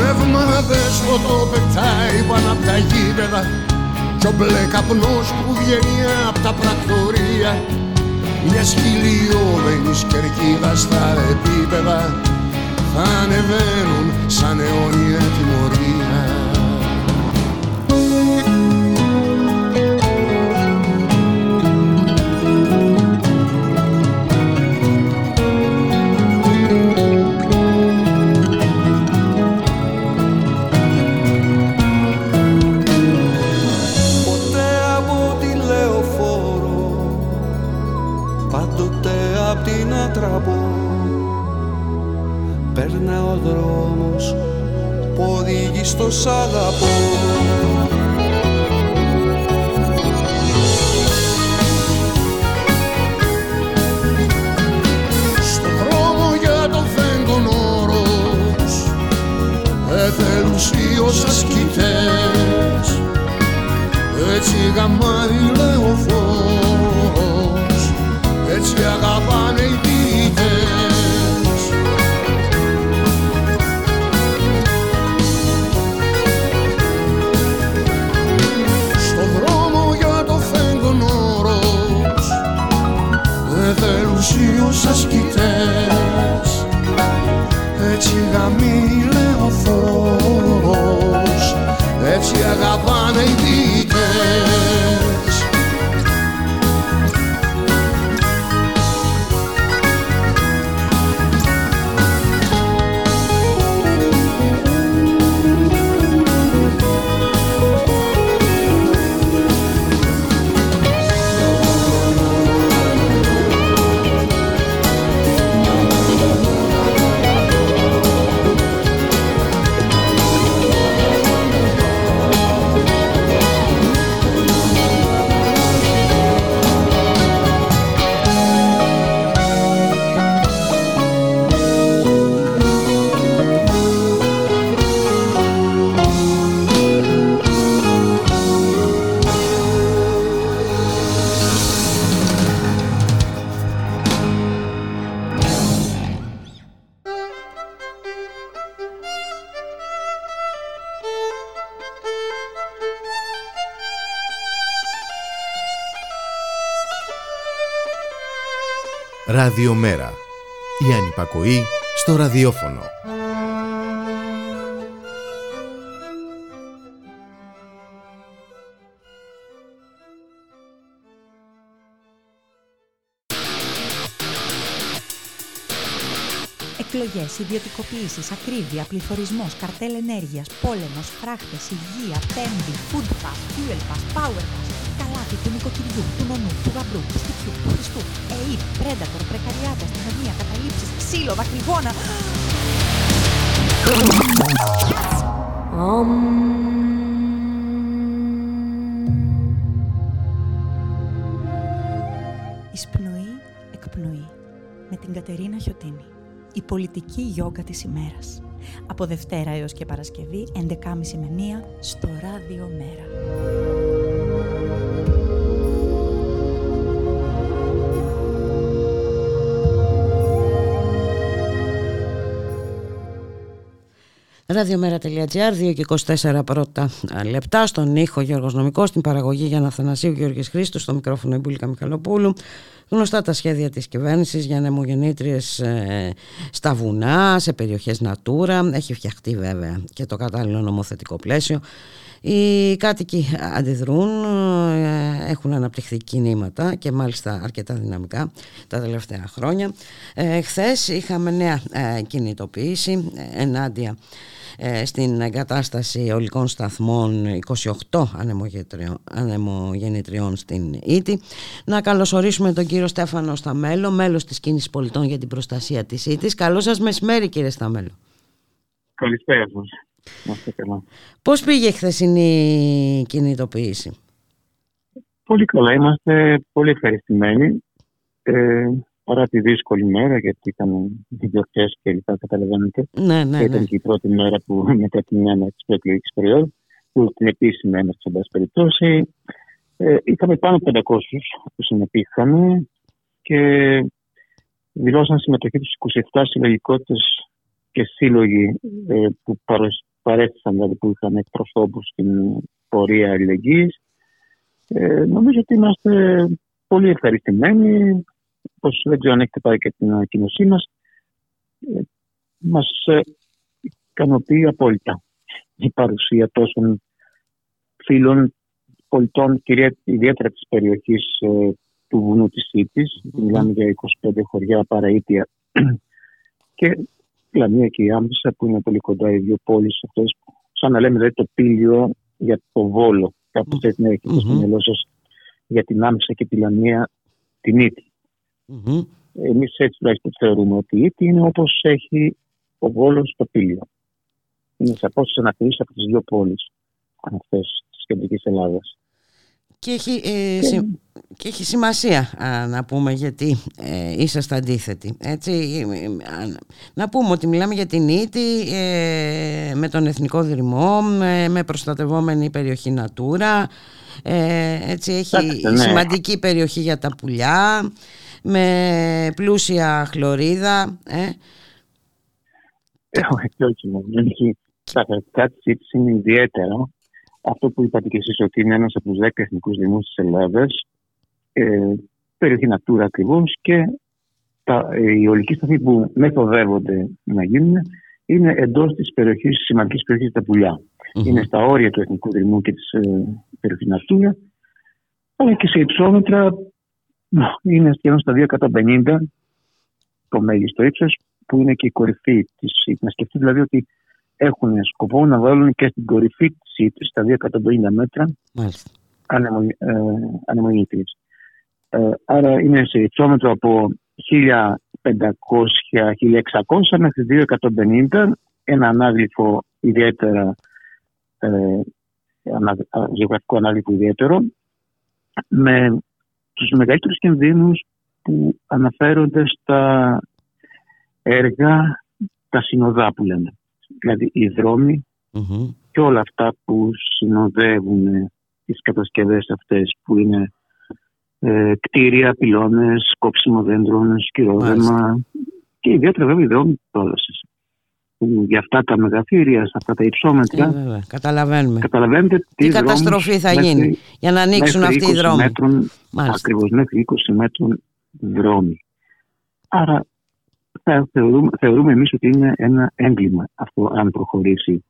Πνεύμα δέσποτο πετάει πάνω απ' τα γήπεδα. Κι ο μπλε καπνός που βγαίνει απ' τα πρακτορία. Μια χιλιόμενης κερκίδα στα επίπεδα. Θα ανεβαίνουν σαν αιώνια τιμωρία στο σ' αγαπώ. Στο δρόμο για το φέγγον όρος εθελουσίως ασκητές. Έτσι γαμάει λεωφόρος έτσι αγαπάνε οι ουσίους ασκητές έτσι γαμεί Ραδιομέρα. Η ανυπακοή στο ραδιόφωνο. Εκλογές, ιδιωτικοποιήσεις, ακρίβεια, πληθωρισμός, καρτέλ ενέργειας, πόλεμος, φράχτες, υγεία, πέμπτη, food pass, fuel pass, power pass, καλάθι του νοικοκυριού, του νονού, του γαμπρού, του σπιτιού, του χριστού, ΕΕΠ, πρέντατορ, πρεκαριάτα, αστυνομία, καταλήψεις, ξύλο, δακρυγόνα. Εισπνοή, εκπνοή, με την Κατερίνα Χιωτίνη. Η πολιτική γιόγκα της ημέρας. Από Δευτέρα έως και Παρασκευή, 11.30 με 1 στο Ράδιο Μέρα. Ραδιομέρα.gr, 2 και 24 πρώτα λεπτά. Στον ήχο Γιώργος Νομικός, στην παραγωγή για να Θανασίου Γιώργης Χρήστος, στο μικρόφωνο Ιμπούλικα Μιχαλοπούλου. Γνωστά τα σχέδια της κυβέρνησης για νεμογεννήτριες ε, στα βουνά, σε περιοχές Natura. Έχει φτιαχτεί βέβαια και το κατάλληλο νομοθετικό πλαίσιο. Οι κάτοικοι αντιδρούν, ε, έχουν αναπτυχθεί κινήματα και μάλιστα αρκετά δυναμικά τα τελευταία χρόνια. Ε, χθες είχαμε νέα ε, κινητοποίηση ενάντια ε, στην εγκατάσταση ολικών σταθμών 28 ανεμογεννητριών στην Ήτη. Να καλωσορίσουμε τον κύριο Στέφανο Σταμέλο, μέλος της Κίνησης Πολιτών για την Προστασία της Ήτης. Καλό σας μεσημέρι κύριε Σταμέλο. Καλησπέρα σας. Πώς πήγε η χθεσινή κινητοποίηση; Πολύ καλά. Είμαστε πολύ ευχαριστημένοι. Ε, παρά τη δύσκολη μέρα, γιατί ήταν γιορτέ και λοιπά, καταλαβαίνετε. Ναι, ναι, Ήταν ναι. και η πρώτη μέρα που μετά την έννοια τη προεκλογική περίοδου, που την επίσημη έννοια, εν πάση περιπτώσει. Ε, είχαμε πάνω από 500 που συμμετείχαν και δηλώσαν συμμετοχή τους 27 συλλογικότητες και σύλλογοι ε, που παρέστησαν, δηλαδή που είχαν εκπροσώπους στην πορεία αλληλεγγύης. Ε, νομίζω ότι είμαστε πολύ ευχαριστημένοι. Πώς δεν ξέρω αν έχετε πάρει και την ανακοίνωσή μας. Ε, μας ε, ικανοποιεί απόλυτα η παρουσία τόσων φίλων πολιτών, κυρία, ιδιαίτερα της περιοχής ε, του βουνού της Σίτης. Μιλάμε για 25 χωριά παραίτια και Λαμία και η Άμβησα που είναι πολύ κοντά οι δύο πόλεις αυτές. Σαν να λέμε δηλαδή το πύλιο για το Βόλο. Κάπου έτσι να έχετε στο μυαλό σας για την Άμβησα και τη Λαμία την Ήτη. Μμμ. Εμείς έτσι τουλάχιστον θεωρούμε ότι η Ήτη είναι όπως έχει ο Βόλος το πύλιο. Είναι σε απόσταση ανακρίση από τις δύο πόλεις αυτές της κεντρικής Ελλάδας. Και έχει, ε, συ- και έχει σημασία α, να πούμε γιατί ε, είσαστε αντίθετοι. Έτσι, ε, ε, α, να πούμε ότι μιλάμε για την Ήτη ε, με τον Εθνικό Δρυμό, με, με προστατευόμενη περιοχή Natura. Ε, έτσι, έχει Εντάξει, ναι. σημαντική περιοχή για τα πουλιά, με πλούσια χλωρίδα. Ε. Έχω και όχι μόνο. Έχει τα χαρακτηριστικά τη Ήτη είναι ιδιαίτερα. Αυτό που είπατε και εσείς ότι είναι ένας από τους 10 εθνικούς δημούς της Ελλάδας, ε, περιοχή Natura ακριβώς και τα, ε, οι ολικοί σταθμοί που μεθοδεύονται να γίνουν είναι εντός της περιοχής, σημαντικής περιοχής τα πουλιά. Είναι στα όρια του εθνικού δρυμού και της ε, περιοχής Natura, αλλά και σε υψόμετρα είναι σχεδόν στα 250 το μέγιστο ύψος που είναι και η κορυφή της ΣΥΤ. Να σκεφτείτε δηλαδή ότι έχουν σκοπό να βάλουν και στην κορυφή της ΣΥΤ στα 250 μέτρα Μάλιστα. ανεμο- ε, ανεμογεννήτριες. Ε, άρα είναι σε υψόμετρο από 1500-1600 μέχρι 250 ένα ανάγλυφο ιδιαίτερα ε, ανα, α, γεωγραφικό ανάγλυφο ιδιαίτερο με τους μεγαλύτερους κινδύνους που αναφέρονται στα έργα τα συνοδά που λέμε. Δηλαδή οι δρόμοι Μμμ. και όλα αυτά που συνοδεύουν τις κατασκευές αυτές που είναι ε, κτίρια, πυλώνες, κόψιμο δέντρων, σκυρόδεμα και ιδιαίτερα βέβαια οι δρόμοι πρόσβασης. Που για αυτά τα μεγαθήρια, σε αυτά τα υψόμετρα, Ε, βέβαια, καταλαβαίνουμε. καταλαβαίνετε Τι δρόμους καταστροφή θα μέχρι- γίνει για να ανοίξουν μέχρι αυτοί οι 20 δρόμοι. Μέτρων, Μάλιστα. ακριβώς μέχρι 20 μέτρων δρόμοι. Άρα θα θεωρούμε, θεωρούμε εμείς ότι είναι ένα έγκλημα αυτό αν προχωρήσει.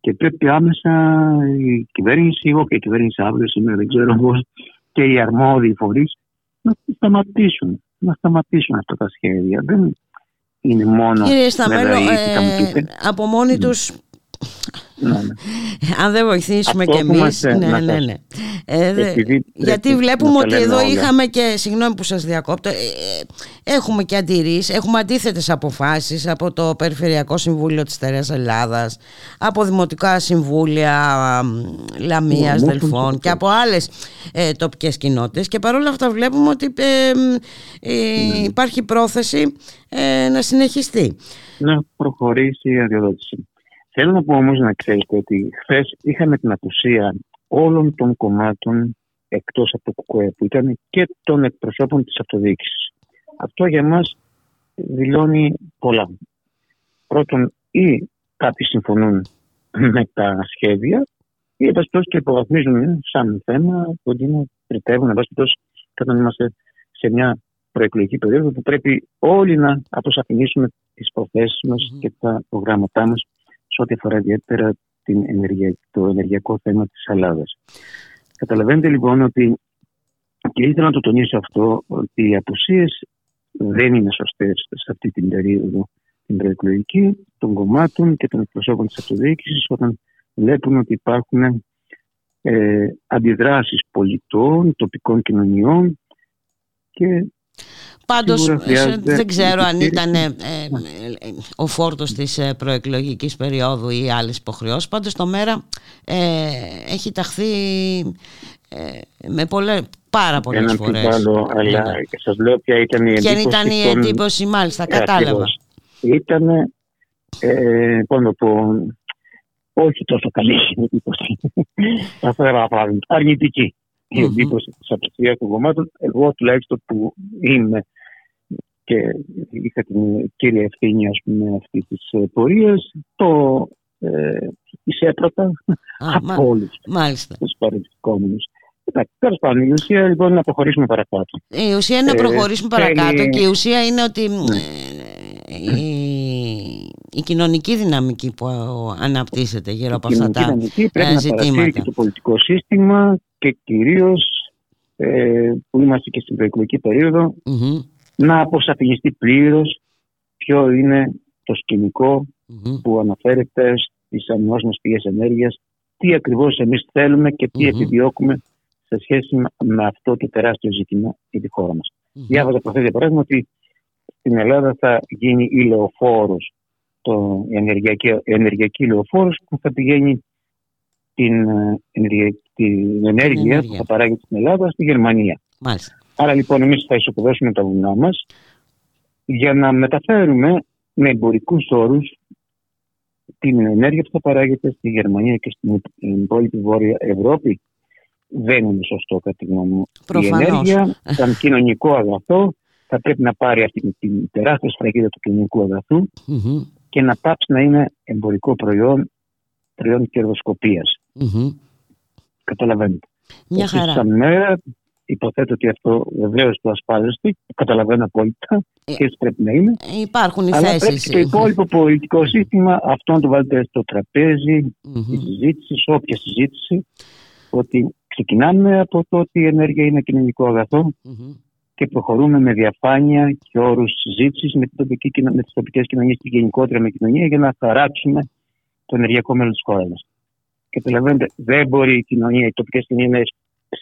Και πρέπει άμεσα η κυβέρνηση, εγώ και η κυβέρνηση αύριο σήμερα δεν ξέρω πώς, και οι αρμόδιοι φορείς να σταματήσουν, να σταματήσουν αυτά τα σχέδια. Δεν είναι μόνο Κύριε Σταμέλο, βέβαια, η ηθικά μου ε, πείτε; από μόνοι τους Ναι, ναι. Αν δεν βοηθήσουμε Αυτό κι που εμείς μας, ε, ναι, να ναι, σας- ναι. Ε, δε- Επειδή γιατί πρέπει βλέπουμε να τα ότι λέμε εδώ όλα. είχαμε και συγγνώμη που σας διακόπτω ε, ε, έχουμε και αντιρρήσεις έχουμε αντίθετες αποφάσεις από το Περιφερειακό Συμβούλιο της Τερέας Ελλάδας από Δημοτικά Συμβούλια μ, Λαμίας, Ναι, Δελφών μόλις και από άλλες ε, τοπικές κοινότητες και παρόλα αυτά βλέπουμε ότι ε, μ, ε, Ναι. υπάρχει πρόθεση ε, να συνεχιστεί να προχωρήσει η αδειοδότηση. Θέλω να πω όμως να ξέρετε ότι χθες είχαμε την απουσία όλων των κομμάτων εκτός από το ΚΚΕ που ήταν και των εκπροσώπων της αυτοδιοίκησης. Αυτό για μας δηλώνει πολλά. Πρώτον, ή κάποιοι συμφωνούν με τα σχέδια ή επαστός και υποβαθμίζουν σαν θέμα ότι είναι πριτεύουν επαστός όταν είμαστε σε μια προεκλογική περίοδο που πρέπει όλοι να αποσαφηνίσουμε τις προθέσεις μας και τα προγράμματά μας σε ό,τι αφορά ιδιαίτερα την ενεργεια... το ενεργειακό θέμα της Ελλάδας. Καταλαβαίνετε λοιπόν ότι και ήθελα να το τονίσω αυτό ότι οι απουσίες δεν είναι σωστές σε αυτή την περίοδο την προεκλογική των κομμάτων και των εκπροσώπων της αυτοδιοίκησης όταν βλέπουν ότι υπάρχουν ε, αντιδράσεις πολιτών, τοπικών κοινωνιών και Πάντως δεν ξέρω αν ήταν ε, ε, ο φόρτος της ε, προεκλογικής περίοδου ή άλλες υποχρεώσεις. Πάντως το ΜΕΡΑ έχει ταχθεί με πολλές, πάρα πολλές Έναν φορές. Άλλο, αλλά σας λέω ποια ήταν η εντύπωση. Ποια ήταν η εντύπωση μάλιστα, κατάλαβα. Ήταν, ε, να πω, όχι τόσο καλή η εντύπωση. Θα φέρω αρνητική η εντύπωση της απευθείας των κομμάτων. Εγώ τουλάχιστον που είμαι και είχα την κύρια ευθύνη ας πούμε αυτή της ε, πορείας το ε, εισέπρατα από όλους τους παρελθικόμενους. Τέλος πάντων, η ουσία λοιπόν είναι να προχωρήσουμε παρακάτω. Η ουσία είναι να ε, προχωρήσουμε παρακάτω και η ουσία είναι ότι ναι. ε, η, η κοινωνική δυναμική που αναπτύσσεται γύρω από αυτά τα δυναμική πρέπει να παρασύρει και το πολιτικό σύστημα και κυρίως ε, που είμαστε και στην προεκλογική να αποσαφινιστεί πλήρως ποιο είναι το σκηνικο που αναφέρεται στις ανανεώσιμες πηγές ενέργειας, τι ακριβώς εμείς θέλουμε και τι επιδιώκουμε σε σχέση με αυτό το τεράστιο ζήτημα για τη χώρα μας. Mm-hmm. Διάβαζα προχθές για παράδειγμα ότι στην Ελλάδα θα γίνει ηλεοφόρος, το, η ενεργειακή, η ενεργειακή ηλεοφόρος που θα πηγαίνει την, ε, την ενέργεια που θα παράγει στην Ελλάδα στη Γερμανία. Μάλιστα. Άρα λοιπόν εμείς θα ισοπεδώσουμε τα βουνά μας για να μεταφέρουμε με εμπορικούς όρους την ενέργεια που θα παράγεται στη Γερμανία και στην υπόλοιπη Βόρεια Ευρώπη. Δεν είναι σωστό κατά τη γνώμη μου. Η ενέργεια, σαν κοινωνικό αγαθό, θα πρέπει να πάρει αυτή την τεράστια σφραγίδα του κοινωνικού και να πάψει να είναι εμπορικό προϊόν, προϊόν κερδοσκοπίας. Mm-hmm. Καταλαβαίνετε. Μια χαρά. Σαν μέρα Υποθέτω ότι αυτό βεβαίως το ασφάλιστο, καταλαβαίνω απόλυτα ε, και έτσι πρέπει να είναι. Ε, υπάρχουν οι Αλλά πρέπει το υπόλοιπο πολιτικό σύστημα αυτό να το βάλετε στο τραπέζι mm-hmm. τη συζήτηση, όποια συζήτηση, ότι ξεκινάμε από το ότι η ενέργεια είναι κοινωνικό και προχωρούμε με διαφάνεια και όρους συζήτησης με, με τις τοπικές κοινωνίες και γενικότερα με κοινωνία για να χαράξουμε το ενεργειακό μέλλον της χώρας μας. Και καταλαβαίνετε, δεν μπορεί η κοινωνία, οι τοπικές κοινωνίες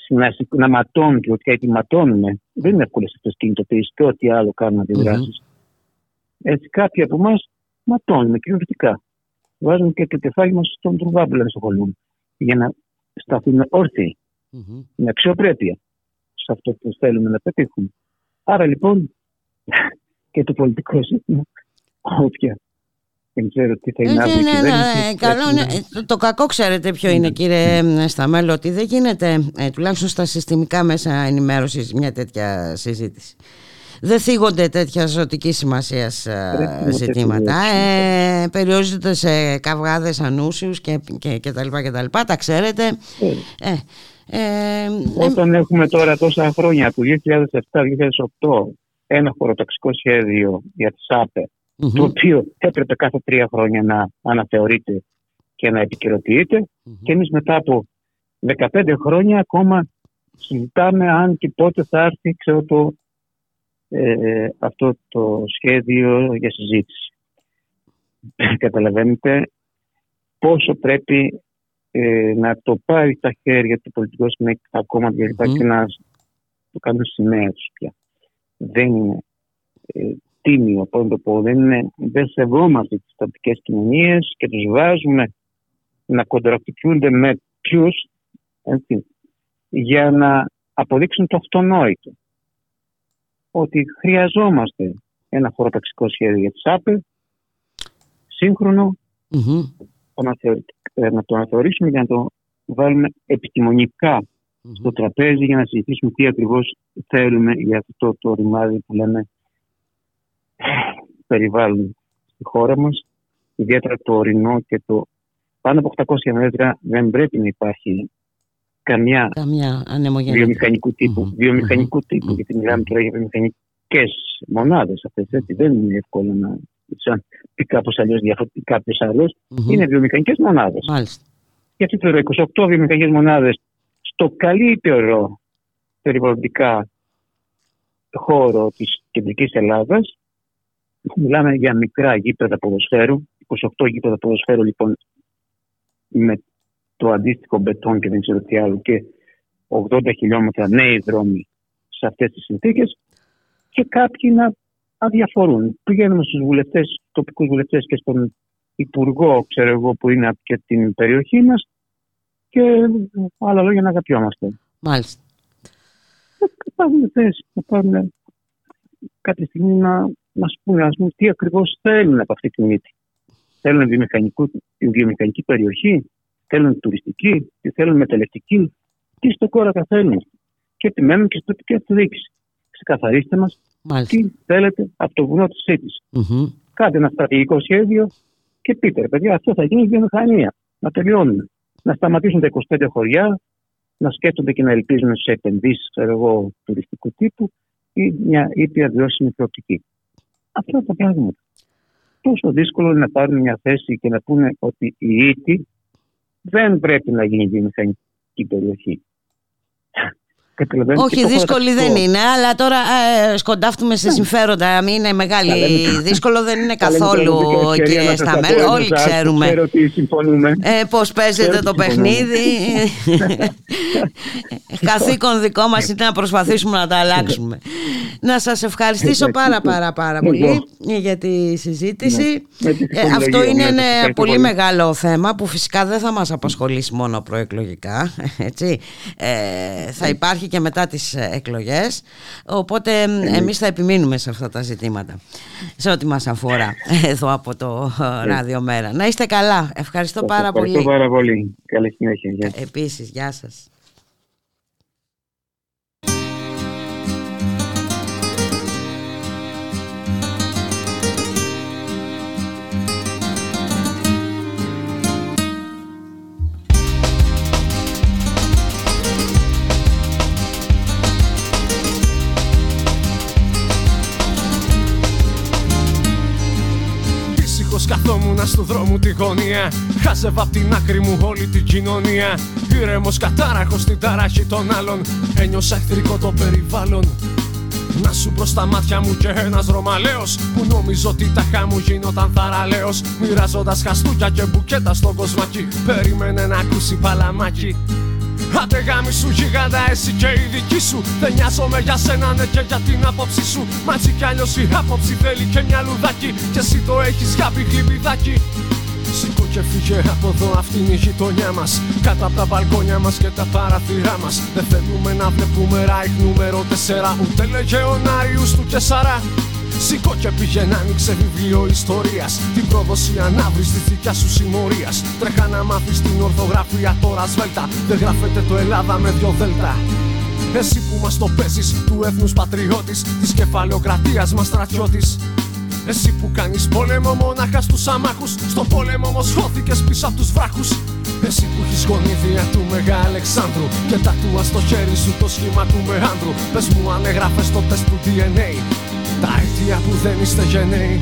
να, να ματώνουν και ότι έτσι ματώνουμε. Δεν είναι εύκολες αυτές τι κινητοποιήσεις και ό,τι άλλο κάνουν αντιδράσεις. Mm-hmm. Έτσι, κάποιοι από εμάς ματώνουμε κυριολεκτικά. Βάζουμε και το κεφάλι μας στον τρουβάμπλο να σχολούν για να σταθούμε όρθιοι, mm-hmm. με αξιοπρέπεια σε αυτό που θέλουμε να πετύχουμε. Άρα λοιπόν και το πολιτικό σύστημα, όποια δεν ξέρω τι θα είναι αύριο. Ναι, ναι, ναι, καλό, ναι. Το κακό ξέρετε ποιο είναι κύριε Σταμέλο ότι δεν γίνεται ε, τουλάχιστον στα συστημικά μέσα ενημέρωσης μια τέτοια συζήτηση. Δεν θίγονται τέτοια ζωτική σημασίας ε, ζητήματα. Ε, περιορίζονται σε καυγάδες ανούσιους και, και, και, τα λοιπά και τα λοιπά. Τα ξέρετε. Ε, ε, Όταν έχουμε τώρα τόσα χρόνια, του 2007-2008, ένα χωροταξικό σχέδιο για τις ΑΠΕ το οποίο έπρεπε κάθε τρία χρόνια να αναθεωρείται και να επικαιροποιειται και εμείς μετά από 15 χρόνια ακόμα συζητάμε αν και πότε θα έρθει ξέρω, το, ε, αυτό το σχέδιο για συζήτηση. Καταλαβαίνετε πόσο πρέπει ε, να το πάρει στα χέρια του πολιτικού σημαίνει ακόμα και να το κάνουν σημαία τους πια. Δεν είναι ε, τίμιο, πώς το πω. Δεν, είναι, δεν σεβόμαστε τις τοπικές κοινωνίες και τους βάζουμε να κοντρακτικούνται με ποιους για να αποδείξουν το αυτονόητο. Ότι χρειαζόμαστε ένα χωροταξικό σχέδιο για τις ΑΠΕ, σύγχρονο, να το αναθεωρήσουμε για να το βάλουμε στο τραπέζι για να συζητήσουμε τι ακριβώς θέλουμε για αυτό το ρημάδι που λέμε περιβάλλον στη χώρα μας, ιδιαίτερα το ορεινό και το πάνω από 800 μέτρα δεν πρέπει να υπάρχει καμιά, καμιά βιομηχανικού τύπου, mm-hmm. βιομηχανικού mm-hmm. τύπου, mm-hmm. γιατί μιλάμε τώρα για βιομηχανικές μονάδες αυτές, έτσι, δεν είναι εύκολο να σαν πει κάπω αλλιώς διαφορετικά κάποιος άλλος, mm-hmm. είναι βιομηχανικές μονάδες. Γιατί τώρα 28 βιομηχανικές μονάδες στο καλύτερο περιβαλλοντικά χώρο της κεντρικής Ελλάδας Μιλάμε για μικρά γήπεδα ποδοσφαίρου, 28 γήπεδα ποδοσφαίρου λοιπόν με το αντίστοιχο μπετόν και δεν ξέρω τι άλλο και 80 χιλιόμετρα νέοι δρόμοι σε αυτές τις συνθήκες και κάποιοι να αδιαφορούν. Πηγαίνουμε στους βουλευτές, τοπικούς βουλευτές και στον υπουργό, ξέρω εγώ, που είναι από την περιοχή μας και άλλα λόγια να αγαπιόμαστε. Μάλιστα. Θα πάρουν θέση, θα πάρουν κάποια στιγμή να μα πούνε πούμε, τι ακριβώς θέλουν από αυτή τη μύτη. Θέλουν βιομηχανική περιοχή, θέλουν τουριστική, τι θέλουν μεταλλευτική, τι στο κόρακα θέλουν. Και επιμένουν και στην τοπική αυτοδιοίκηση. Ξεκαθαρίστε μας τι θέλετε από το βουνό της Σύτης. Mm-hmm. Κάντε ένα στρατηγικό σχέδιο και πείτε, ρε παιδιά, αυτό θα γίνει βιομηχανία. Να τελειώνουμε. Να σταματήσουν τα 25 χωριά, να σκέφτονται και να ελπίζουν σε επενδύσεις τουριστικού τύπου ή μια ήπια βιώσιμη προοπτική. Αυτά τα πράγματα. Τόσο δύσκολο είναι να πάρουν μια θέση και να πούνε ότι η ΙΤΗ δεν πρέπει να γίνει βιομηχανική περιοχή. Όχι, δύσκολη δεν είναι, αλλά τώρα ε, σκοντάφτουμε σε ναι. συμφέροντα. Μην είναι μεγάλη. δύσκολο δεν είναι καθόλου κύριε Σταμέλ. Όλοι ξέρουμε ε, πώς παίζεται το παιχνίδι. Καθήκον δικό μας είναι να προσπαθήσουμε να τα αλλάξουμε. να σας ευχαριστήσω πάρα πάρα πάρα πολύ για τη συζήτηση. Ναι, ε, αυτό είναι ένα πολύ μεγάλο θέμα που φυσικά δεν θα μας απασχολήσει μόνο προεκλογικά. Έτσι. Ε, θα υπάρχει και μετά τις ε, εκλογές οπότε εμείς θα επιμείνουμε σε αυτά τα ζητήματα σε ό,τι μας αφορά εδώ από το ε, Ράδιο Μέρα. Να είστε καλά. Ευχαριστώ πάρα πολύ. Ευχαριστώ πάρα πολύ. Καλή συνέχεια. Επίσης, γεια σας. Καθόμουν στο δρόμο τη γωνία. Χάζευα απ' την άκρη μου όλη την κοινωνία. Ήρεμος κατάραχος στην ταράχη των άλλων. Ένιωσα εχθρικό το περιβάλλον. Να σου προ τα μάτια μου και ένας Ρωμαλαίος που νόμιζω ότι τα χάμου γινόταν θαραλέος. Μοιράζοντας χαστούκια και μπουκέτα στο κοσμάκι. Περίμενε να ακούσει παλαμάκι. Άντε γάμι σου γίγαντα εσύ και η δική σου. Δεν νοιάζομαι για σένα ναι και για την άποψή σου. Μα έτσι κι αλλιώς η άποψη θέλει και μια λουδάκι. Και εσύ το έχεις για πηγλιπιδάκι Σήκω και φύγε από εδώ αυτή είναι η γειτονιά μας. Κάτω από τα μπαλκόνια μας και τα παραθυρά μας. Δεν θέλουμε να βλέπουμε ράιχ νούμερο 4 Ούτε λεγεωνάριους του Κεσάρα Σήκω και πήγαινε άνοιξε βιβλίο ιστορίας. Την πρόδοση ανάβρι της δικιάς σου συμμορίας. Τρέχα να μάθεις την ορθογραφία τώρα σβέλτα. Δεν γράφεται το Ελλάδα με δυο δέλτα. Εσύ που μας το παίζεις, του έθνους πατριώτης, της κεφαλαιοκρατίας μας στρατιώτης. Εσύ που κάνεις πόλεμο μονάχας στου αμάχους. Στο πόλεμο όμως χώθηκες πίσω από τους βράχους. Εσύ που έχεις γονίδια του Μεγά Αλεξάνδρου Και τατούα στο χέρι σου το σχήμα του Μεάνδρου Πες μου αν έγραφες το τεστ του DNA τα αίτια που δεν είστε γενναίοι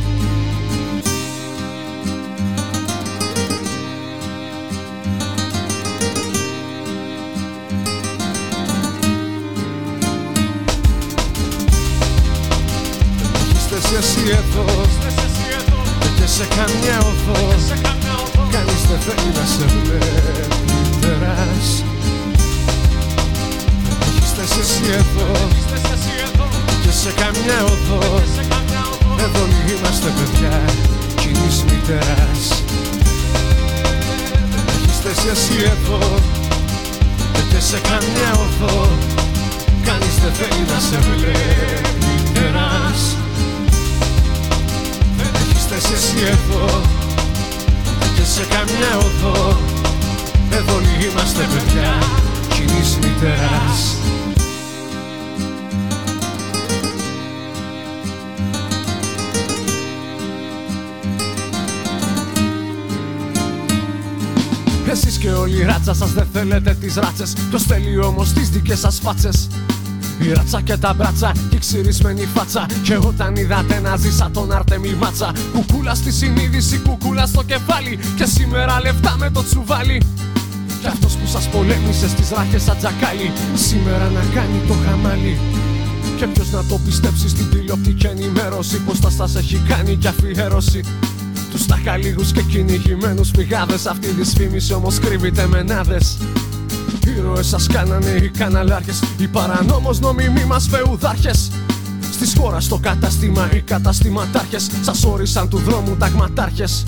κοινής μητεράς Έχεις θέση εσύ εδώ Και σε καμιά οδό. Κανείς δεν θέλει να σε βλέπει τεράς Έχεις θέση εσύ εδώ Και σε καμιά οδό. Εδώ είμαστε παιδιά κοινής μητεράς και όλη η ράτσα σας δεν θέλετε τις ράτσες. Το στέλνει όμως τις δικές σας φάτσες. Η ράτσα και τα μπράτσα και η ξυρισμένη φάτσα. Και όταν είδατε να ζήσα τον Αρτέμι Μάτσα Κουκούλα στη συνείδηση, κουκούλα στο κεφάλι. Και σήμερα λεφτά με το τσουβάλι. Κι αυτός που σας πολέμησε στις ράχες σαν τζακάλι Σήμερα να κάνει το χαμάλι. Και ποιος να το πιστέψει στην τηλεοπτική ενημέρωση Πως τα σας έχει κάνει κι αφιέρωση Τους ταχαλίγους και κυνηγημένους πηγάδες Αυτή η δυσφήμιση όμως κρύβεται μενάδες Ήρωες σας κάνανε οι καναλάρχες Οι παρανόμως νομιμοί μας φεουδάρχες. Στις χώρας στο κατάστημα οι καταστηματάρχες Σας όρισαν του δρόμου ταγματάρχες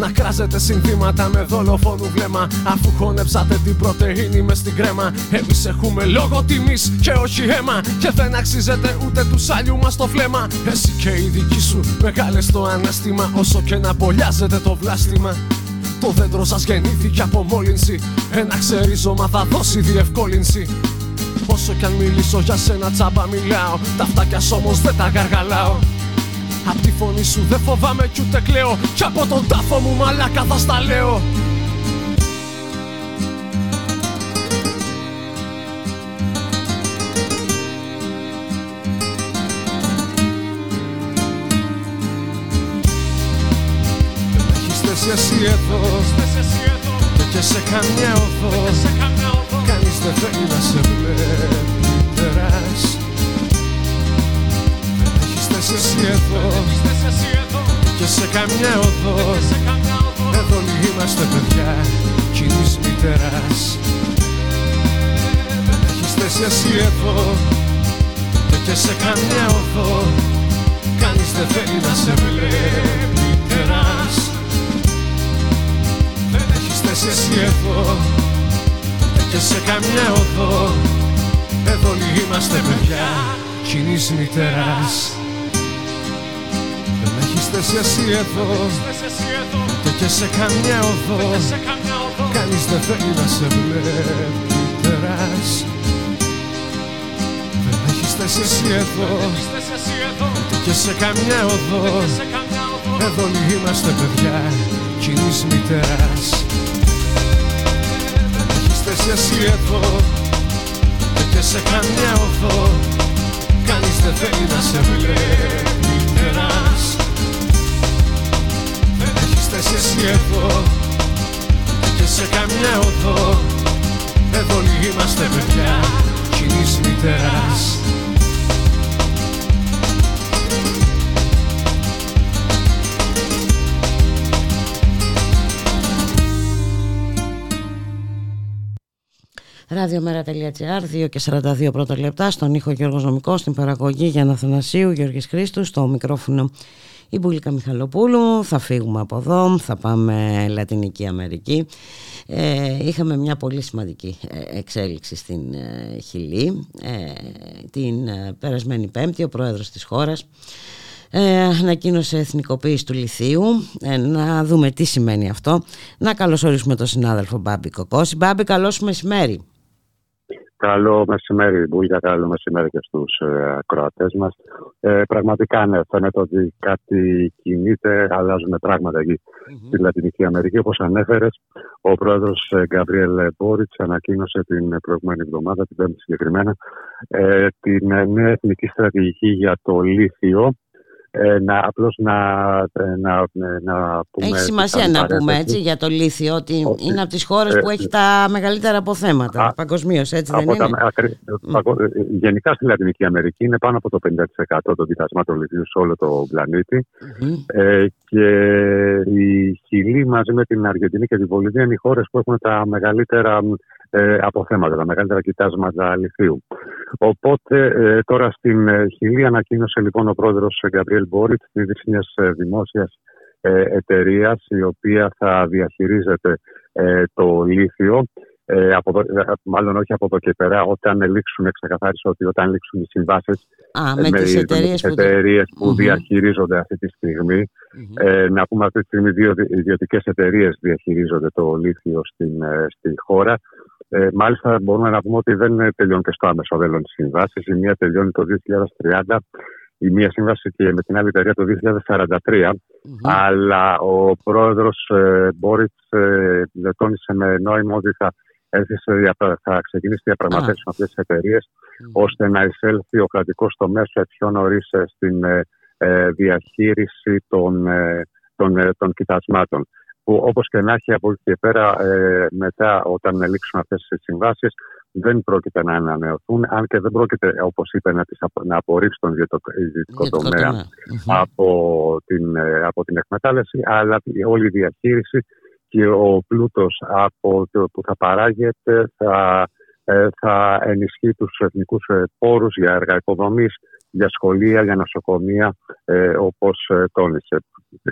να κράζετε συνθήματα με δολοφόνου βλέμμα. Αφού χωνέψατε την πρωτεΐνη μες στην κρέμα. Εμείς έχουμε λόγο τιμής και όχι αίμα. Και δεν αξίζετε ούτε του άλλου μας το φλέμα. Εσύ και η δική σου μεγάλες το ανάστημα Όσο και να μπολιάζετε το βλάστημα. Το δέντρο σας γεννήθηκε από μόλυνση. Ένα ξερίζωμα θα δώσει διευκόλυνση. Όσο κι αν μιλήσω για σένα τσάμπα μιλάω. Τα φτάκια όμως δεν τα γαργαλάω Απ' τη φωνή σου δεν φοβάμαι κι ούτε κλαίω. Κι από τον τάφο μου μαλάκα θα στα λέω. Εσύ εδώ. Και σε καμιά οδό. Κανείς δεν θέλει να σε βλέπει έχεις θέση εσύ εδώ. Και σε καμιά οδό. Εδώ είμαστε παιδιά κοινής μητεράς Δεν έχεις θέση εσύ εδώ. Και σε καμιά οδό. Κανείς δεν θέλει να σε βλέπει τεράς Είσαι εσύ εδώ. Και σε καμιά οδό. Εδώ όλοι είμαστε παιδιά κοινής μητεράς Δεν έχεις θέση εσύ εδώ. Και σε καμιά οδό. Κανείς δεν θέλει να σε βλέπει. Τεράς Δεν έχεις θέση εσύ εδώ. Και σε καμιά οδό. Εδώ όλοι είμαστε παιδιά. Κοινής μητεράς Είσαι εσύ εδώ. Και σε καμιά οδό. Κανείς δεν θέλει να σε βλέπει. Περάς Δεν έχεις θέση εσύ εδώ και σε καμιά οδό. Εδώ όλοι είμαστε παιδιά κοινής μητεράς Ραδιομέρα.gr, 2 και 42 πρώτα λεπτά, στον ήχο Γιώργος Νομικός, στην παραγωγή Γιάννα Θανασίου, Γιώργης Χρήστου, στο μικρόφωνο η Μπουλίκα Μιχαλοπούλου. Θα φύγουμε από εδώ, θα πάμε Λατινική Αμερική. Ε, είχαμε μια πολύ σημαντική ε, εξέλιξη στην ε, Χιλή. Ε, την ε, περασμένη Πέμπτη, ο πρόεδρος της χώρας ε, ανακοίνωσε εθνικοποίηση του λιθίου. Ε, να δούμε τι σημαίνει αυτό. Να καλωσορίσουμε τον συνάδελφο Μπάμπη Κοκόση. Μπάμπη, καλώς μεσημέρι. Καλό μεσημέρι, Μπούλια, καλό μεσημέρι και στους ε, ακροατές μας. Ε, πραγματικά, ναι, φαίνεται ότι κάτι κινείται, αλλάζουν πράγματα εκεί mm-hmm. στη Λατινική Αμερική. Όπως ανέφερες, ο πρόεδρος ε, Γκαμπριέλ Μπόριτς ανακοίνωσε την προηγούμενη εβδομάδα, την πέμπτη συγκεκριμένα, ε, την ε, νέα εθνική στρατηγική για το λίθιο, ε, να, απλώς να, ε, να, ε, να πούμε... Έχει σημασία να πούμε έτσι για το λίθιο ότι, είναι από τις χώρες που έχει τα μεγαλύτερα αποθέματα παγκοσμίως, έτσι δεν είναι; γενικά στη Λατινική Αμερική είναι πάνω από το 50% των κοιτασμάτων λιθίου σε όλο το πλανητη και η Χιλή μαζί με την Αργεντινή και την Βολιβία είναι οι χώρες που έχουν τα μεγαλύτερα ε, αποθέματα, τα μεγαλύτερα κοιτάσματα λιθίου. Οπότε ε, τώρα στην ε, Χιλή ανακοίνωσε λοιπόν ο πρόεδρος Γκαμπριέλ Μπόριτ την ίδρυση μιας ε, δημόσιας ε, εταιρείας η οποία θα διαχειρίζεται το λίθιο ε, από, μάλλον όχι από εδώ και πέρα, όταν λήξουν, ξεκαθάρισε ότι όταν λήξουν οι συμβάσεις με, με τις εταιρείες που, που διαχειρίζονται αυτή τη στιγμη ε, να πούμε αυτή τη στιγμή δύο ιδιωτικές εταιρείες διαχειρίζονται το λίθιο στην, στη χώρα. Ε, μάλιστα μπορούμε να πούμε ότι δεν τελειώνει και στο άμεσο μέλλον τη συμβάσεις. Η μία τελειώνει το 2030, η μία σύμβαση και με την άλλη εταιρεία το 2043. Αλλά ο πρόεδρος ε, Μπόριτς ε, τόνισε με νόημα ότι θα, θα ξεκινήσει διαπραγματεύσεις με αυτές τις εταιρείες, ώστε να εισέλθει ο κρατικός τομέας πιο νωρίς ε, στην ε, ε, διαχείριση των, των, των κοιτασμάτων. Που όπως και να έχει από εκεί και πέρα ε, μετά όταν ελήξουν αυτές τις συμβάσεις δεν πρόκειται να ανανεωθούν, αν και δεν πρόκειται, όπως είπε, να, τις, να απορρίψει τον ιδιωτικό τομέα από την, ε, από την εκμετάλλευση, αλλά όλη η διαχείριση και ο πλούτος από το, που θα παράγεται θα, ε, θα ενισχύει τους εθνικούς πόρους για έργα υποδομής, για σχολεία, για νοσοκομεία, ε, όπως τόνισε.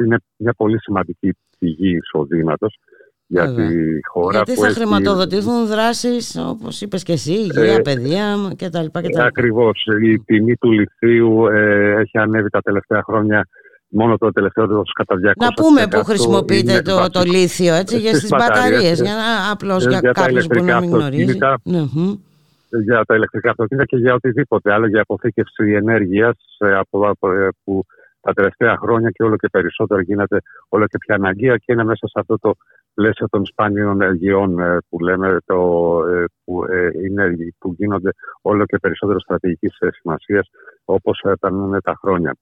Είναι μια πολύ σημαντική πηγή εισοδήματος για τη χώρα. Γιατί θα χρηματοδοτηθούν δράσεις, όπως είπες και εσύ, υγεία, ε, παιδεία κτλ. κτλ. Ακριβώς. Η τιμή του λιθίου ε, έχει ανέβει τα τελευταία χρόνια μόνο το τελευταίο έτος κατά 200%. Να πούμε που χρησιμοποιείτε το, το λίθιο έτσι, για στις μπαταρίες, για να απλώς για, για κάποιους που να μην γνωρίζει. Ναι, για τα ηλεκτρικά αυτοκίνητα και για οτιδήποτε άλλο, για αποθήκευση ενέργειας ε, από, από, που τα τελευταία χρόνια και όλο και περισσότερο γίνεται όλο και πια αναγκαία και είναι μέσα σε αυτό το πλαίσιο των σπάνιων εργειών ε, που λέμε το, ε, που, ε, είναι, που γίνονται όλο και περισσότερο στρατηγικής σημασίας όπως περνούν τα χρόνια.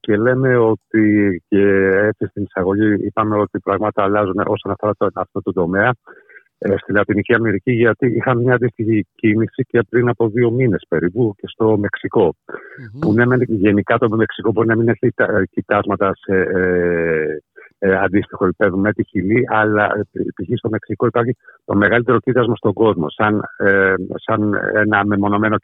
και λέμε ότι και έτσι στην εισαγωγή είπαμε ότι πράγματα αλλάζουν όσον αφορά αυτό το τομέα ε, στη Λατινική Αμερική, γιατί είχαν μια αντίστοιχη κίνηση και πριν από δύο μήνες περίπου και στο μεξικο Που ναι, γενικά το Μεξικό μπορεί να μην έχει ε, κοιτάσματα σε ε, ε, αντίστοιχο επίπεδο με τη Χιλή, αλλά ε, π.χ. στο Μεξικό υπάρχει το μεγαλύτερο κοίτασμα στον κόσμο, σαν, ε, σαν ένα μεμονωμένο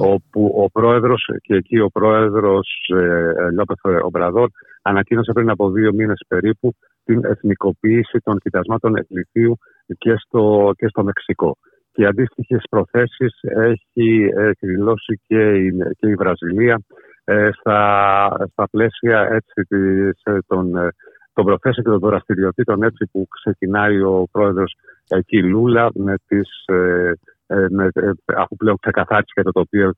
Όπου ο πρόεδρος, και εκεί ο πρόεδρος ε, Λόπεθ Ομπραδόρ, ανακοίνωσε πριν από δύο μήνες περίπου την εθνικοποίηση των κοιτασμάτων εκκληθείου και στο, και στο Μεξικό. Και αντίστοιχες προθέσεις έχει εκδηλώσει και η, και η Βραζιλία ε, στα, στα πλαίσια έτσι, της, ε, των, ε, των προθέσεων και των δραστηριοτήτων έτσι, που ξεκινάει ο πρόεδρος εκεί Λούλα με τις, με, αφού πλέον ξεκαθάρισε και το τοπίο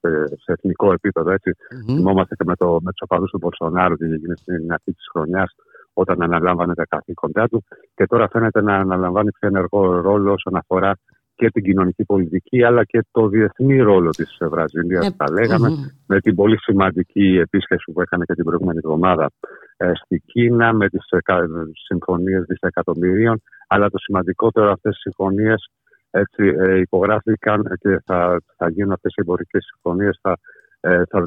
σε, σε εθνικό επίπεδο. Έτσι. Mm-hmm. Θυμόμαστε και με, το, με τους οπαδούς του Μπολσονάρου τι έγινε στην αρχή της χρονιάς όταν αναλάμβανε τα καθήκοντά του. Και τώρα φαίνεται να αναλαμβάνει πιο ενεργό ρόλο όσον αφορά και την κοινωνική πολιτική αλλά και το διεθνή ρόλο της Βραζιλίας, θα λέγαμε, με την πολύ σημαντική επίσκεψη που έκανε και την προηγούμενη εβδομάδα ε, στη Κίνα με τις ε, συμφωνίες δισεκατομμυρίων. Αλλά το σημαντότερο αυτές οι συμφωνίες έτσι, ε, υπογράφηκαν και θα, θα γίνουν αυτές οι εμπορικές συμφωνίες θα, θα,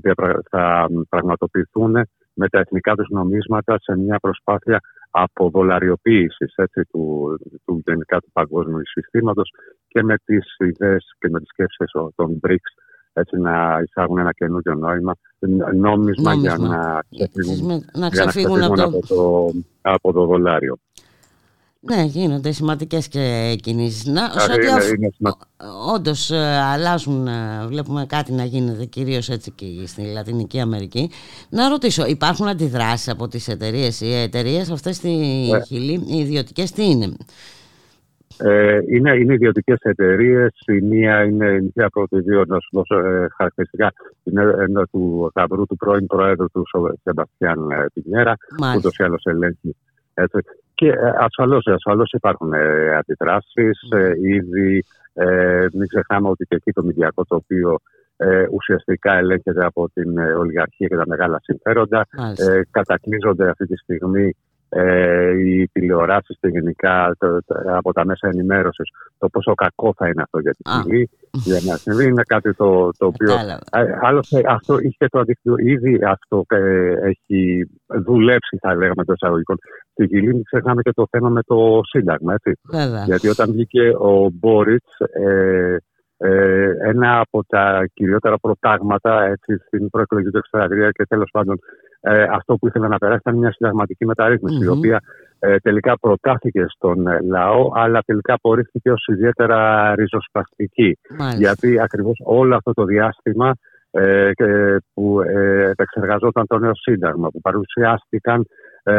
θα πραγματοποιηθούν με τα εθνικά τους νομίσματα σε μια προσπάθεια αποδολαριοποίησης έτσι, του, του γενικά του παγκόσμιου συστήματος και με τις ιδέες και με τις σκέψεις των BRICS έτσι να εισάγουν ένα καινούριο νόημα, νόμισμα, για να ξεφύγουν, να ξεφύγουν, από, το... από, το, από το δολάριο. Ναι, γίνονται σημαντικές και κινήσεις. Να, σε ό,τι όντως ε, αλλάζουν, ε, βλέπουμε κάτι να γίνεται κυρίως έτσι και στη Λατινική Αμερική. Να ρωτήσω, υπάρχουν αντιδράσεις από τις εταιρείες. Οι εταιρείες αυτές στη ναι. Χιλή, οι ιδιωτικές τι είναι; Ε, είναι, είναι ιδιωτικές εταιρείες. Η μία είναι η μία από τι δύο, να σου δώσω ε, χαρακτηριστικά. Είναι ένα του Γαβρού, του πρώην Προέδρου του Σεμπαστιάν Πινιέρα, που ούτως ή άλλως ελέγχει. Έτσι. Και ε, ασφαλώς, ασφαλώς υπάρχουν ε, αντιδράσεις. Ε, ήδη ε, μην ξεχνάμε ότι και εκεί το μηδιακό τοπίο ε, ουσιαστικά ελέγχεται από την ολιγαρχία και τα μεγάλα συμφέροντα. Ε, κατακλείζονται αυτή τη στιγμή ε, οι τηλεοράσεις και γενικά το, το, από τα μέσα ενημέρωσης το πόσο κακό θα είναι αυτό για τη φυλή. Για να συμβεί είναι κάτι το, το οποίο. Άλλωστε, αυτό είχε το αντίκτυο. Ήδη αυτό ε, έχει δουλέψει, θα λέγαμε, το εισαγωγικό. Στη Γυλή, μην ξεχνάμε και το θέμα με το Σύνταγμα. Έτσι. Γιατί όταν βγήκε ο Μπόριτς, ε, ε, ένα από τα κυριότερα προτάγματα έτσι, στην προεκλογική του και τέλος πάντων ε, αυτό που ήθελε να περάσει ήταν μια συνταγματική η οποία ε, τελικά προτάθηκε στον ε, λαό, αλλά τελικά απορρίφθηκε ως ιδιαίτερα ριζοσπαστική. Γιατί ακριβώς όλο αυτό το διάστημα ε, που ε, επεξεργαζόταν το νέο σύνταγμα, που παρουσιάστηκαν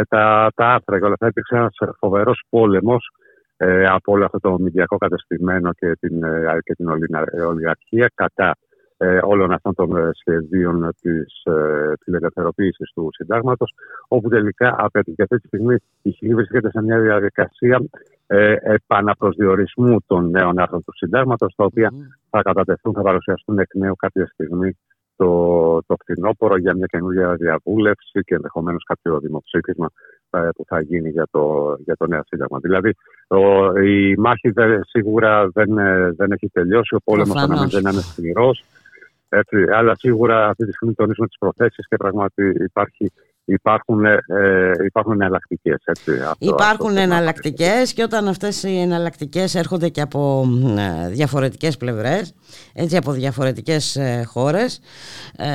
τα, τα άρθρα και όλα αυτά, υπήρξε ένας φοβερός πόλεμος από όλο αυτό το μηδιακό κατεστημένο και την, και την ολιγαρχία κατά ε, όλων αυτών των ε, σχεδίων της ε, του συντάγματος, όπου τελικά απέτυχε αυτή τη στιγμή η Χιλή βρίσκεται σε μια διαδικασία ε, επαναπροσδιορισμού των νέων άρθρων του συντάγματος, τα οποία θα κατατεθούν, θα παρουσιαστούν εκ νέου κάποια στιγμή το, το φθινόπωρο για μια καινούργια διαβούλευση και ενδεχομένως κάποιο δημοψήφισμα ε, που θα γίνει για το, για το νέο σύνταγμα. Δηλαδή, η μάχη σίγουρα δεν, ε, δεν έχει τελειώσει, ο πόλεμος αναμένεται να είναι σκληρός. αλλά σίγουρα αυτή τη στιγμή τονίζουμε τις προθέσεις και πράγματι υπάρχει υπάρχουν, ε, υπάρχουν εναλλακτικές. Υπάρχουν εναλλακτικές και όταν αυτές οι εναλλακτικές έρχονται και από ε, διαφορετικές πλευρές, έτσι από διαφορετικές ε, χώρες, ε,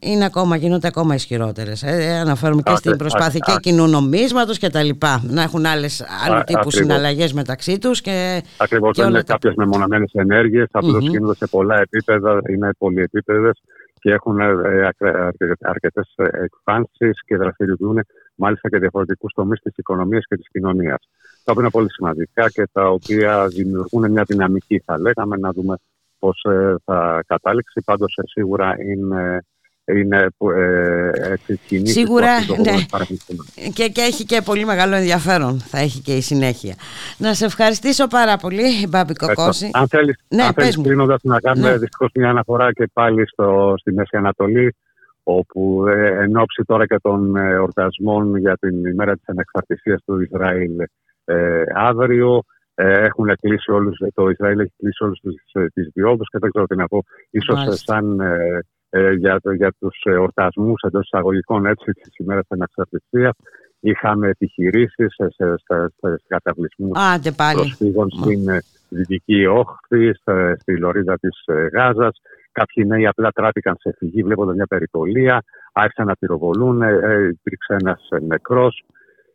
είναι ακόμα, γίνονται ακόμα ισχυρότερες. Ε, αναφέρουμε και στην προσπάθεια και κοινού νομίσματος και τα λοιπά, να έχουν άλλες, άλλου τύπου συναλλαγές μεταξύ τους. Και, ακριβώς, δεν είναι κάποιες μεμονωμένες ενέργειες, απλώς mm-hmm. γίνονται σε πολλά επίπεδα, είναι πολυεπίπεδες και έχουν ε, αρκετές ε, εκφάνσεις και δραστηριοποιούν μάλιστα και διαφορετικούς τομείς της οικονομίας και της κοινωνίας. Τα οποία είναι πολύ σημαντικά και τα οποία δημιουργούν μια δυναμική, θα λέγαμε, να δούμε πώς ε, θα κατάληξει. Πάντως σίγουρα είναι είναι ε, έτσι, κοινή Σίγουρα ναι. και, και έχει και πολύ μεγάλο ενδιαφέρον. Θα έχει και η συνέχεια. Να σε ευχαριστήσω πάρα πολύ Μπάμπη Κοκόση. Αν θέλεις, ναι, αν θέλεις να κάνουμε ναι. δυστυχώς μια αναφορά και πάλι στο, στη Μέση Ανατολή όπου ε, εν ώψη τώρα και των ε, εορτασμών για την ημέρα της ανεξαρτησίας του Ισραήλ ε, αύριο ε, έχουν κλείσει όλους, το Ισραήλ έχει κλείσει όλους τις, ε, τις διόδους και δεν ξέρω τι να πω. Ίσως σαν ε, για, για τους εορτασμούς εντός εισαγωγικών έτσι της ημέρας της αναξαρτησίας. Είχαμε επιχειρήσεις σε, σε, σε, σε καταβλισμούς προσφύγων στην ε, Δυτική Όχθη, στη Λωρίδα της ε, Γάζας. Κάποιοι νέοι απλά τράπηκαν σε φυγή βλέποντας μια περιπολία, άρχισαν να πυροβολούν, υπήρξε ένας νεκρός.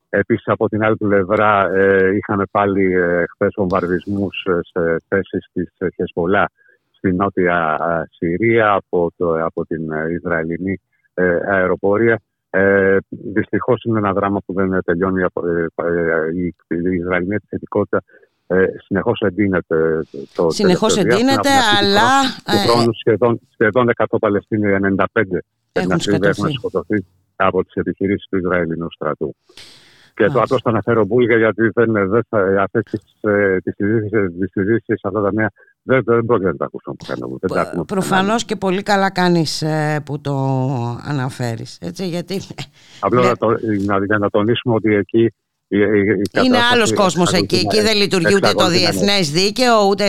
Επίσης από την άλλη πλευρά είχαμε πάλι χθες βομβαρδισμούς σε θέσεις της Χεσμολά στη νότια Συρία από, το, από την ε, Ισραηλινή ε, αεροπορία. Ε, Δυστυχώς είναι ένα δράμα που δεν τελειώνει. Ε, η, η Ισραηλινή επιθετικότητα ε, συνεχώς εντείνεται. Το συνεχώς εντείνεται, αλλά. Του χρόνου σχεδόν, σχεδόν 100 Παλαιστίνοι, 95 έχουν σκοτωθεί από τις επιχειρήσεις του Ισραηλινού στρατού. Και το απλώ το αναφέρω Μπούλγα γιατί δεν, δεν θα, αυτές τις, τις, αυτά τα νέα δεν, δεν πρόκειται να τα ακούσουμε που Προφανώς και πολύ καλά κάνεις ε, που το αναφέρεις. Έτσι, γιατί... Απλώς να, το, να, να τονίσουμε ότι εκεί είναι άλλος κόσμος εκεί. Εκεί δεν λειτουργεί ούτε το διεθνές δίκαιο ούτε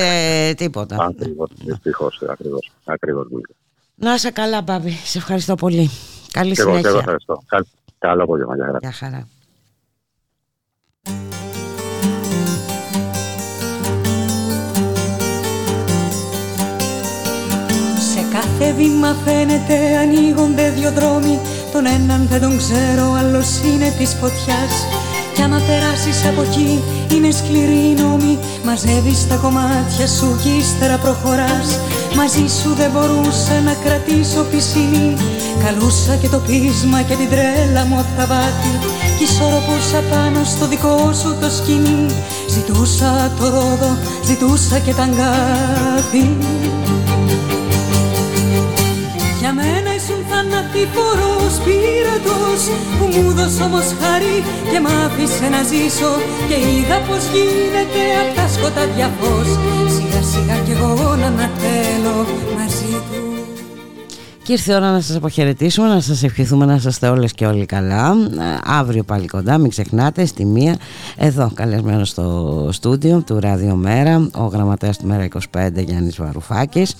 τίποτα. Ακριβώς, δυστυχώς, ακριβώς, ακριβώς. Να είσαι καλά, Μπάμπη. Σε ευχαριστώ πολύ. Καλή συνέχεια. Και εγώ ευχαριστώ. Καλό απόγευμα. Γεια χαρά. Κάθε βήμα φαίνεται ανοίγονται δυο δρόμοι. Τον έναν δεν τον ξέρω, άλλος είναι της φωτιάς. Κι άμα περάσεις από εκεί είναι σκληρή η νόμη. Μαζεύεις τα κομμάτια σου κι ύστερα προχωράς. Μαζί σου δεν μπορούσα να κρατήσω πισινή Καλούσα και το πείσμα και την τρέλα μου απ' τα βάθη. Κι ισορροπούσα πάνω στο δικό σου το σκηνή Ζητούσα το ρόδο, ζητούσα και τα αγκάθη για μένα ήσουν θανατηφόρος πύρατος Που μου δώσε όμως χάρη και μ' άφησε να ζήσω Και είδα πως γίνεται απ' τα σκοτάδια φως Σιγά σιγά κι εγώ να ανατέλω μαζί του και ήρθε η ώρα να σας αποχαιρετήσουμε, να σας ευχηθούμε να είστε όλες και όλοι καλά. Ε, αύριο πάλι κοντά, μην ξεχνάτε, στη μία, εδώ καλεσμένος στο στούντιο του Ράδιο Μέρα, ο γραμματέας του Μέρα 25 Γιάννης Βαρουφάκης.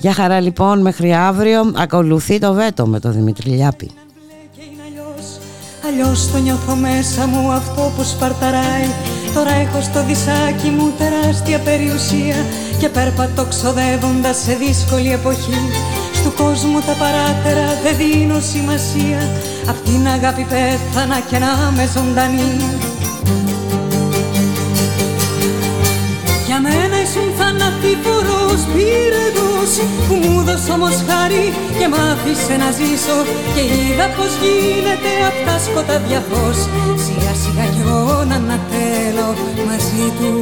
Για χαρά λοιπόν, μέχρι αύριο, ακολουθεί το βέτο με τον Δημήτρη Λιάπη. Αλλιώς το νιώθω μέσα μου αυτό που σπαρταράει Τώρα έχω στο δισάκι μου τεράστια περιουσία Και πέρπατο ξοδεύοντας σε δύσκολη εποχή. Στου κόσμου τα παράτερα δεν δίνω σημασία. Απ' την αγάπη πέθανα και να με ζωντανή. Για μένα ήσουν θανατηφόρος πύρετος Που μου δώσε όμως χάρη και μ' άφησε να ζήσω Και είδα πως γίνεται απ' τα σκοτάδια φως. Σιγά σιγά κι εγώ να ανατέλω μαζί του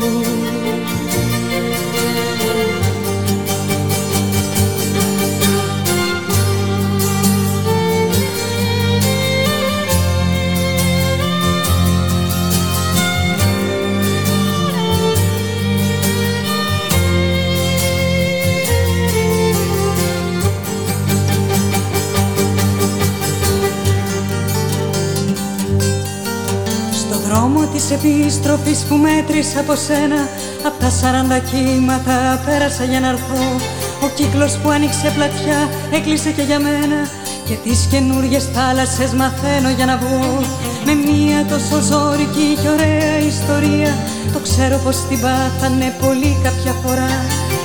της επιστροφής που μέτρησα από σένα Απ' τα σαράντα κύματα πέρασα για να έρθω. Ο κύκλος που άνοιξε πλατιά έκλεισε και για μένα Και τις καινούριες θάλασσες μαθαίνω για να βγω. Με μία τόσο ζώρικη και ωραία ιστορία Το ξέρω πως την πάθανε πολύ κάποια φορά.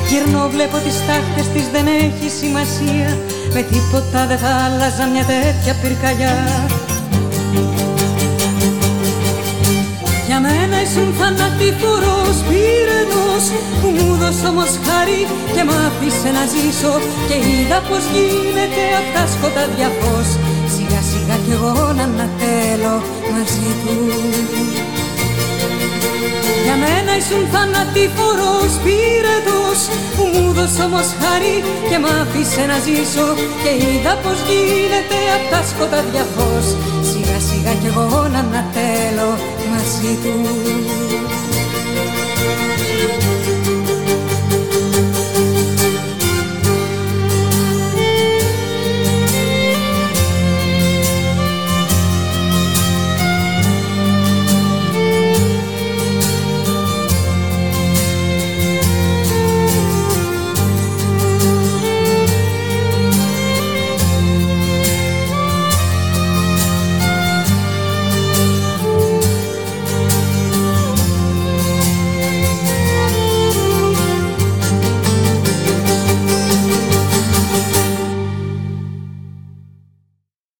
Γυρνώ βλέπω τις τάχτες της δεν έχει σημασία. Με τίποτα δεν θα άλλαζα μια τέτοια πυρκαγιά ήσουν θανατηφόρος πύρενος Που μου δώσε όμως χάρη και μ' άφησε να ζήσω Και είδα πως γίνεται απ' τα σκοτάδια φως. Σιγά σιγά κι εγώ να ανατέλω μαζί του. Για μένα ήσουν θανατηφόρος πύρετος Που μου δώσε όμως χάρη και μ' άφησε να ζήσω Και είδα πως γίνεται απ' τα σκοτάδια φως. Σιγά σιγά κι εγώ να ανατέλω μαζί τους